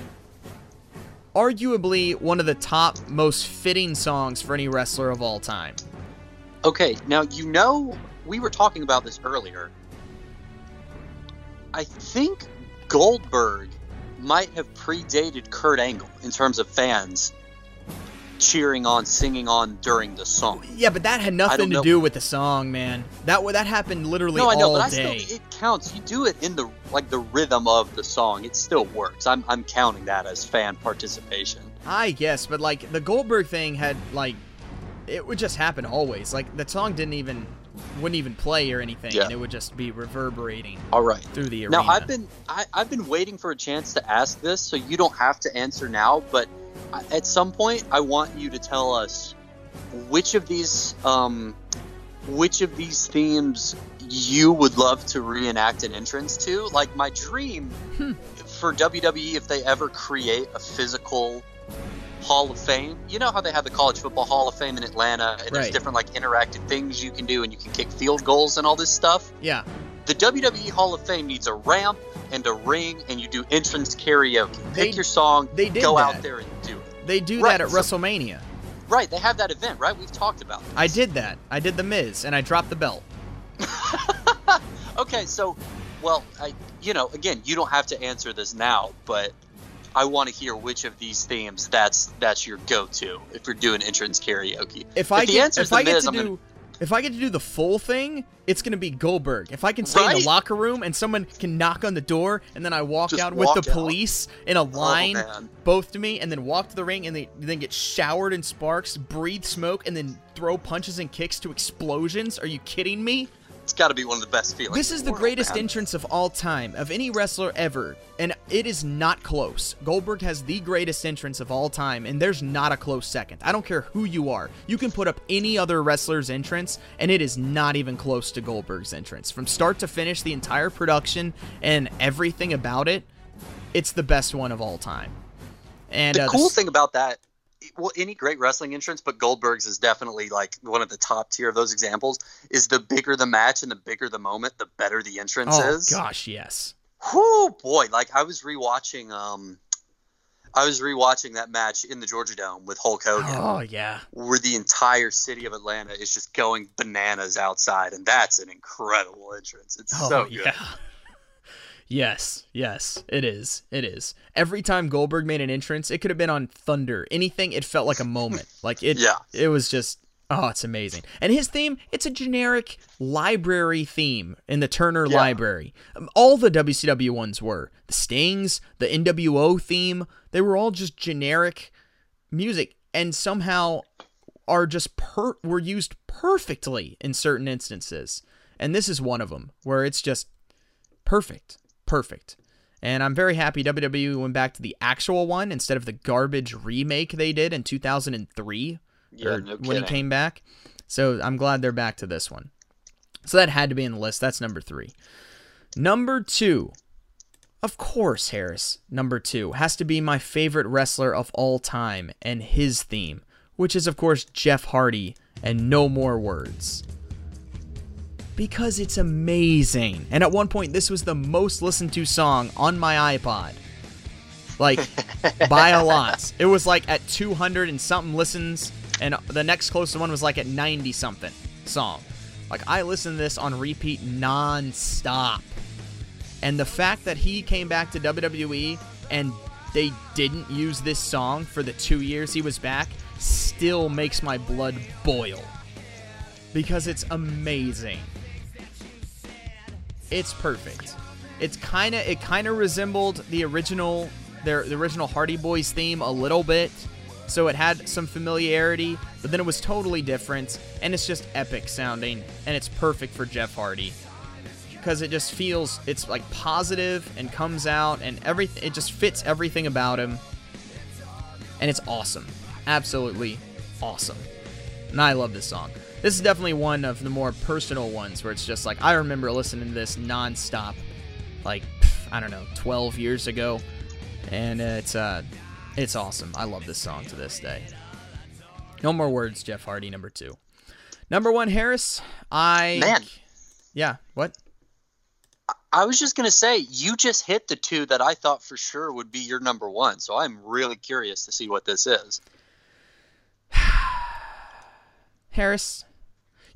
arguably one of the top most fitting songs for any wrestler of all time. Okay, now you know we were talking about this earlier. I think Goldberg might have predated Kurt Angle in terms of fans cheering on, singing on during the song. Yeah, but that had nothing to know. do with the song, man. That that happened literally No, I know, all but I day. still it counts. You do it in the like the rhythm of the song. It still works. I'm I'm counting that as fan participation. I guess, but like the Goldberg thing had like it would just happen always. Like the song didn't even wouldn't even play or anything, Yeah. and it would just be reverberating All right. through the arena. Now I've been I, I've been waiting for a chance to ask this, so you don't have to answer now. But at some point, I want you to tell us which of these um, which of these themes you would love to reenact an entrance to. Like my dream Hmm. for WWE, if they ever create a physical Hall of Fame. You know how they have the College Football Hall of Fame in Atlanta, and there's different like interactive things you can do, and you can kick field goals and all this stuff yeah, the WWE Hall of Fame needs a ramp and a ring, and you do entrance karaoke. Pick They- your song, they did go that. out there and do it. they do Right, that at so- WrestleMania. Right, they have that event, right? We've talked about this. I did that. I did the Miz, and I dropped the belt. Okay, so, well, I, you know, again, you don't have to answer this now, but I want to hear which of these themes that's that's your go-to if you're doing entrance karaoke. If I the get, if I get Miz, to I'm do, gonna- if I get to do the full thing, it's gonna be Goldberg. If I can stay in the locker room and someone can knock on the door, and then I walk Just out with the out. police in a oh, line, man. both to me, and then walk to the ring, and they then get showered in sparks, breathe smoke, and then throw punches and kicks to explosions. Are you kidding me? Got to be one of the best feelings. This is in the world, greatest man. entrance of all time, of any wrestler ever, and it is not close. Goldberg has the greatest entrance of all time, and there's not a close second. I don't care who you are. You can put up any other wrestler's entrance, and it is not even close to Goldberg's entrance. From start to finish, the entire production and everything about it, it's the best one of all time. And The uh, cool s- thing about that, well, any great wrestling entrance, but Goldberg's is definitely like one of the top tier of those examples. Is the bigger the match and the bigger the moment, the better the entrance oh is. gosh, yes. Whoo, boy! Like I was rewatching, um, I was rewatching that match in the Georgia Dome with Hulk Hogan, Oh yeah. where the entire city of Atlanta is just going bananas outside, and that's an incredible entrance. It's Oh so good. yeah. Yes, yes, it is. It is. Every time Goldberg made an entrance, it could have been on Thunder. Anything, it felt like a moment. Like it Yeah. it was just oh, it's amazing. And his theme, it's a generic library theme in the Turner Yeah. Library. Um, All the WCW ones were. The Stings, the NWO theme, they were all just generic music and somehow are just per were used perfectly in certain instances. And this is one of them where it's just perfect. Perfect. And I'm very happy WWE went back to the actual one instead of the garbage remake they did in 2003 Yeah, no when he came back. So I'm glad they're back to this one. So that had to be in the list. That's number three. Number two, of course, Harris. Number two has to be my favorite wrestler of all time and his theme, which is, of course, Jeff Hardy and No More Words. Because it's amazing. And at one point, this was the most listened to song on my iPod. Like, by a lot. It was like at 200 and something listens, and the next closest one was like at 90 something song. Like, I listened to this on repeat non stop. And the fact that he came back to WWE and they didn't use this song for the two years he was back still makes my blood boil. Because it's amazing. It's perfect. It's kind of it kind of resembled the original their the original Hardy Boys theme a little bit. So it had some familiarity, but then it was totally different and it's just epic sounding and it's perfect for Jeff Hardy. Because it just feels it's like positive and comes out and everything it just fits everything about him. And it's awesome. Absolutely awesome. And i love this song this is definitely one of the more personal ones where it's just like i remember listening to this nonstop like pff, i don't know 12 years ago and it's uh it's awesome i love this song to this day no more words jeff hardy number two number one harris i Man. yeah what I was just gonna say, you just hit the two that I thought for sure would be your number one. So I'm really curious to see what this is. Harris,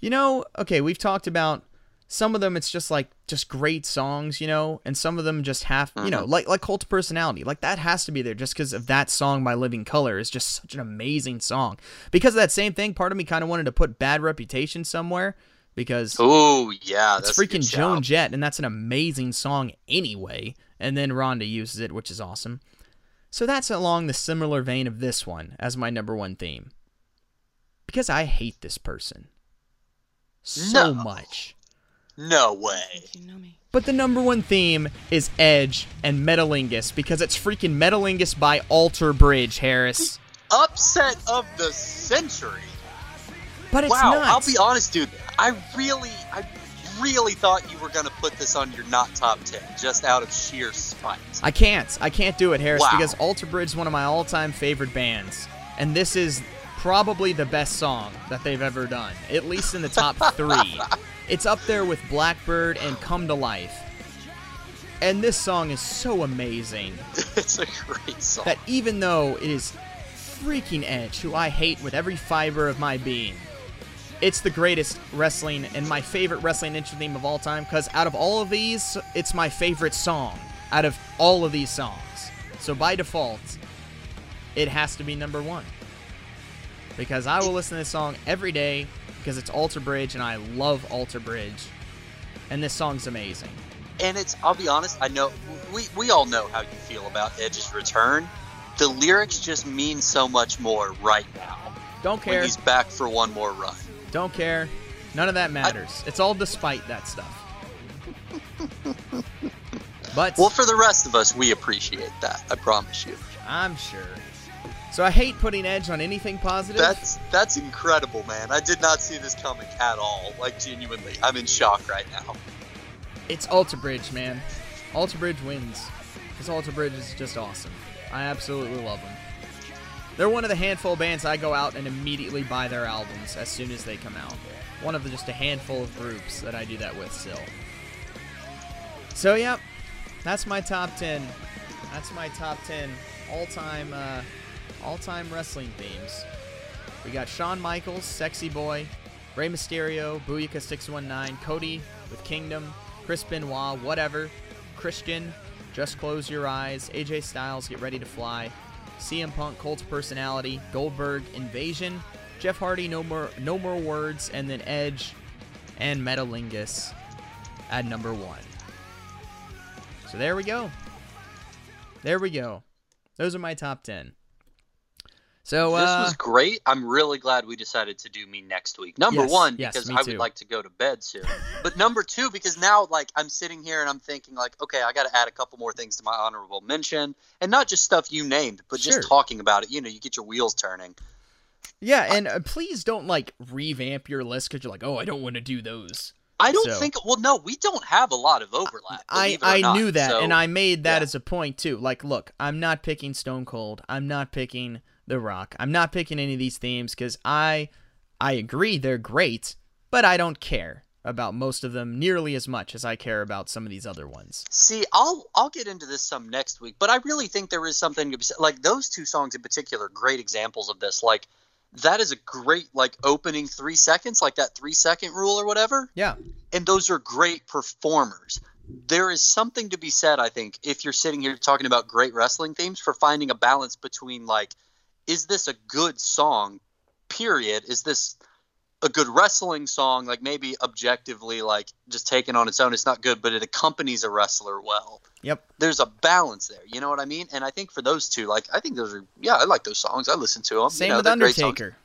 you know, okay, we've talked about some of them. It's just like just great songs, you know, and some of them just have, you know, uh-huh. like like Cult of Personality, like that has to be there just because of that song by Living Colour is just such an amazing song. Because of that same thing, part of me kind of wanted to put Bad Reputation somewhere because Oh yeah, it's that's a good freaking Joan. Jett, and that's an amazing song anyway. And then Ronda uses it, which is awesome. So that's along the similar vein of this one as my number one theme. Because I hate this person so No. much. No way. But the number one theme is Edge and Metalingus because it's freaking Metalingus by Alter Bridge, Harris. Upset of the century. But it's wow, not. I'll be honest, dude. I really, I really thought you were gonna put this on your not top ten, just out of sheer spite. I can't. I can't do it, Harris, Wow. because Alter Bridge is one of my all-time favorite bands, and this is probably the best song that they've ever done, at least in the top three. It's up there with Blackbird and Come to Life. And this song is so amazing it's a great song. that even though it is freaking Edge, who I hate with every fiber of my being, it's the greatest wrestling and my favorite wrestling intro theme of all time because out of all of these, it's my favorite song out of all of these songs. So by default, it has to be number one. Because I will listen to this song every day because it's Alter Bridge and I love Alter Bridge. And this song's amazing. and it's I'll be honest, I know we we all know how you feel about Edge's return. The lyrics just mean so much more right now Don't when care. he's back for one more run. Don't care. None of that matters. it's all despite that stuff. but Well, for the rest of us, we appreciate that. I promise you. I'm sure. So I hate putting Edge on anything positive. That's that's incredible, man. I did not see this coming at all. Like genuinely, I'm in shock right now. It's Alter Bridge, man. Alter Bridge wins. Because Alter Bridge is just awesome. I absolutely love them. They're one of the handful of bands I go out and immediately buy their albums as soon as they come out. One of the just a handful of groups that I do that with still. So, yep, that's my top 10. That's my top 10 all-time uh, all-time wrestling themes. We got Shawn Michaels, Sexy Boy, Rey Mysterio, Booyaka 619, Cody with Kingdom, Chris Benoit, whatever, Christian, Just Close Your Eyes, AJ Styles, Get Ready to Fly, CM Punk, Colt's Personality, Goldberg, Invasion, Jeff Hardy, No More, no more Words, and then Edge and Metalingus at number one. So there we go. There we go. Those are my top 10. So this uh, was great. I'm really glad we decided to do me next week. Number Yes, one, yes, because I too. would like to go to bed soon. but number two, because now like I'm sitting here and I'm thinking like, okay, I got to add a couple more things to my honorable mention, and not just stuff you named, but Sure. just talking about it. You know, you get your wheels turning. yeah, and uh, please don't like revamp your list because you're like, oh, I don't want to do those. I don't So- think. Well, no, we don't have a lot of overlap. I, I not. knew that, So, and I made that yeah. as a point too. Like, look, I'm not picking Stone Cold. I'm not picking The Rock. I'm not picking any of these themes because I, I agree they're great, but I don't care about most of them nearly as much as I care about some of these other ones. See, I'll I'll get into this some next week, but I really think there is something to be. Like those two songs in particular, great examples of this. Like that is a great like opening three seconds, like that three second rule or whatever. Yeah, And those are great performers. There is something to be said, I think, if you're sitting here talking about great wrestling themes, for finding a balance between like, is this a good song? Period. Is this a good wrestling song? Like maybe objectively, like just taken on its own, it's not good, but it accompanies a wrestler well yep. there's a balance there. You know what I mean? And I think for those two, like I think those are yeah, I like those songs. I listen to them. Same you know, with they're great songs. Undertaker.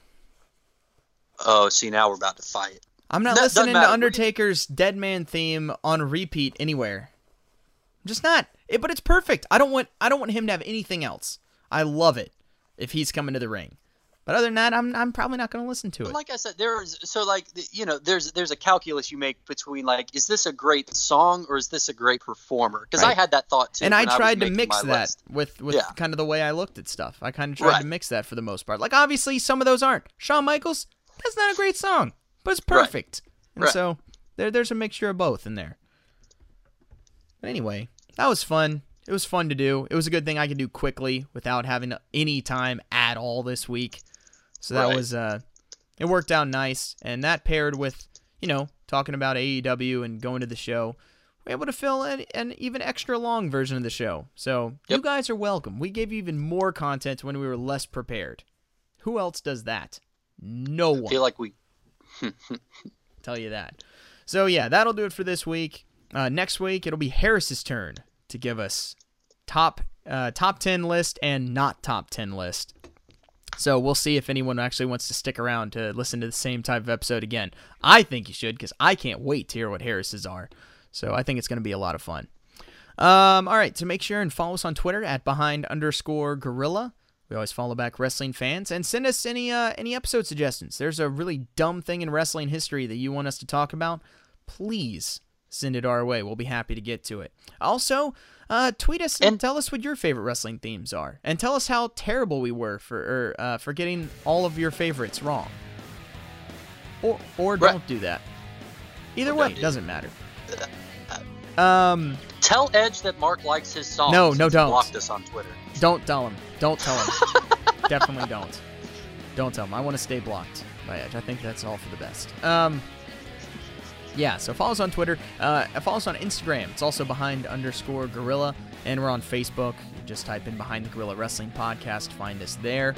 Oh, see now we're about to fight. I'm not That listening to. Undertaker's Dead Man theme on repeat anywhere. I'm just not. It, but it's perfect. I don't want I don't want him to have anything else. I love it if he's coming to the ring. But other than that, I'm I'm probably not going to listen to it. Like I said, there's so like you know there's there's a calculus you make between like is this a great song or is this a great performer? Because I had that thought too. and I tried to mix that list. with with Yeah. kind of the way I looked at stuff. I kind of tried to mix that for the most part. Like obviously some of those aren't. Shawn Michaels, that's not a great song, but it's Right. perfect. And Right. so there there's a mixture of both in there. But anyway, that was fun. It was fun to do. It was a good thing I could do quickly without having any time at all this week. So that Right. was uh it worked out nice and that paired with, you know, talking about AEW and going to the show, we're able to fill an, an even extra long version of the show. So you guys are welcome. We gave you even more content when we were less prepared. Who else does that? No I one feel like we tell you that. So yeah, that'll do it for this week. Uh, next week it'll be Harris's turn to give us top uh, top ten list and not top ten list. So we'll see if anyone actually wants to stick around to listen to the same type of episode again. I think you should because I can't wait to hear what Harris's are. So I think it's going to be a lot of fun. Um, all right, so make sure and follow us on Twitter at behind underscore gorilla. We always follow back wrestling fans and send us any uh, any episode suggestions. There's a really dumb thing in wrestling history that you want us to talk about. Please send it our way. We'll be happy to get to it. Also, uh, tweet us and, And- tell us what your favorite wrestling themes are, and tell us how terrible we were for er, uh, for getting all of your favorites wrong. Or or Right. don't do that. Either way, don't doesn't matter. Um. tell Edge that Mark likes his songs. No, no, don't. Blocked us on Twitter. Don't tell him. Don't tell him. Definitely don't. Don't tell him. I want to stay blocked by Edge. I think that's all for the best. Um, yeah. So follow us on Twitter. Uh, follow us on Instagram. It's also behind underscore Gorilla, and we're on Facebook. Just type in Behind the Gorilla Wrestling Podcast. Find us there.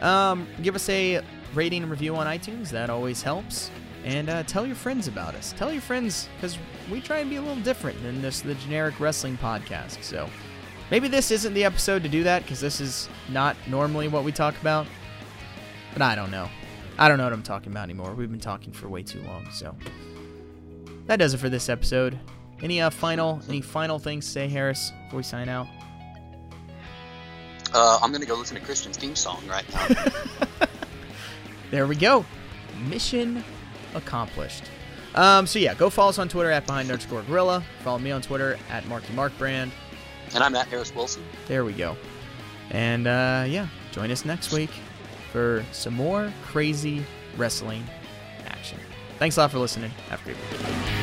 Um, give us a rating and review on iTunes. That always helps. And uh, tell your friends about us. Tell your friends because we try and be a little different than just the generic wrestling podcast. So maybe this isn't the episode to do that because this is not normally what we talk about. But I don't know. I don't know what I'm talking about anymore. We've been talking for way too long. So that does it for this episode. Any uh, final any final things to say, Harris, before we sign out? Uh, I'm gonna go listen to Christian's theme song right now. There we go. Mission accomplished. Um, so yeah, go follow us on Twitter at behind underscore gorilla. Follow me on Twitter at Marky Mark Brand. and I'm at Harris Wilson. There we go. And uh, yeah, join us next week for some more crazy wrestling action. Thanks a lot for listening. Have a great week.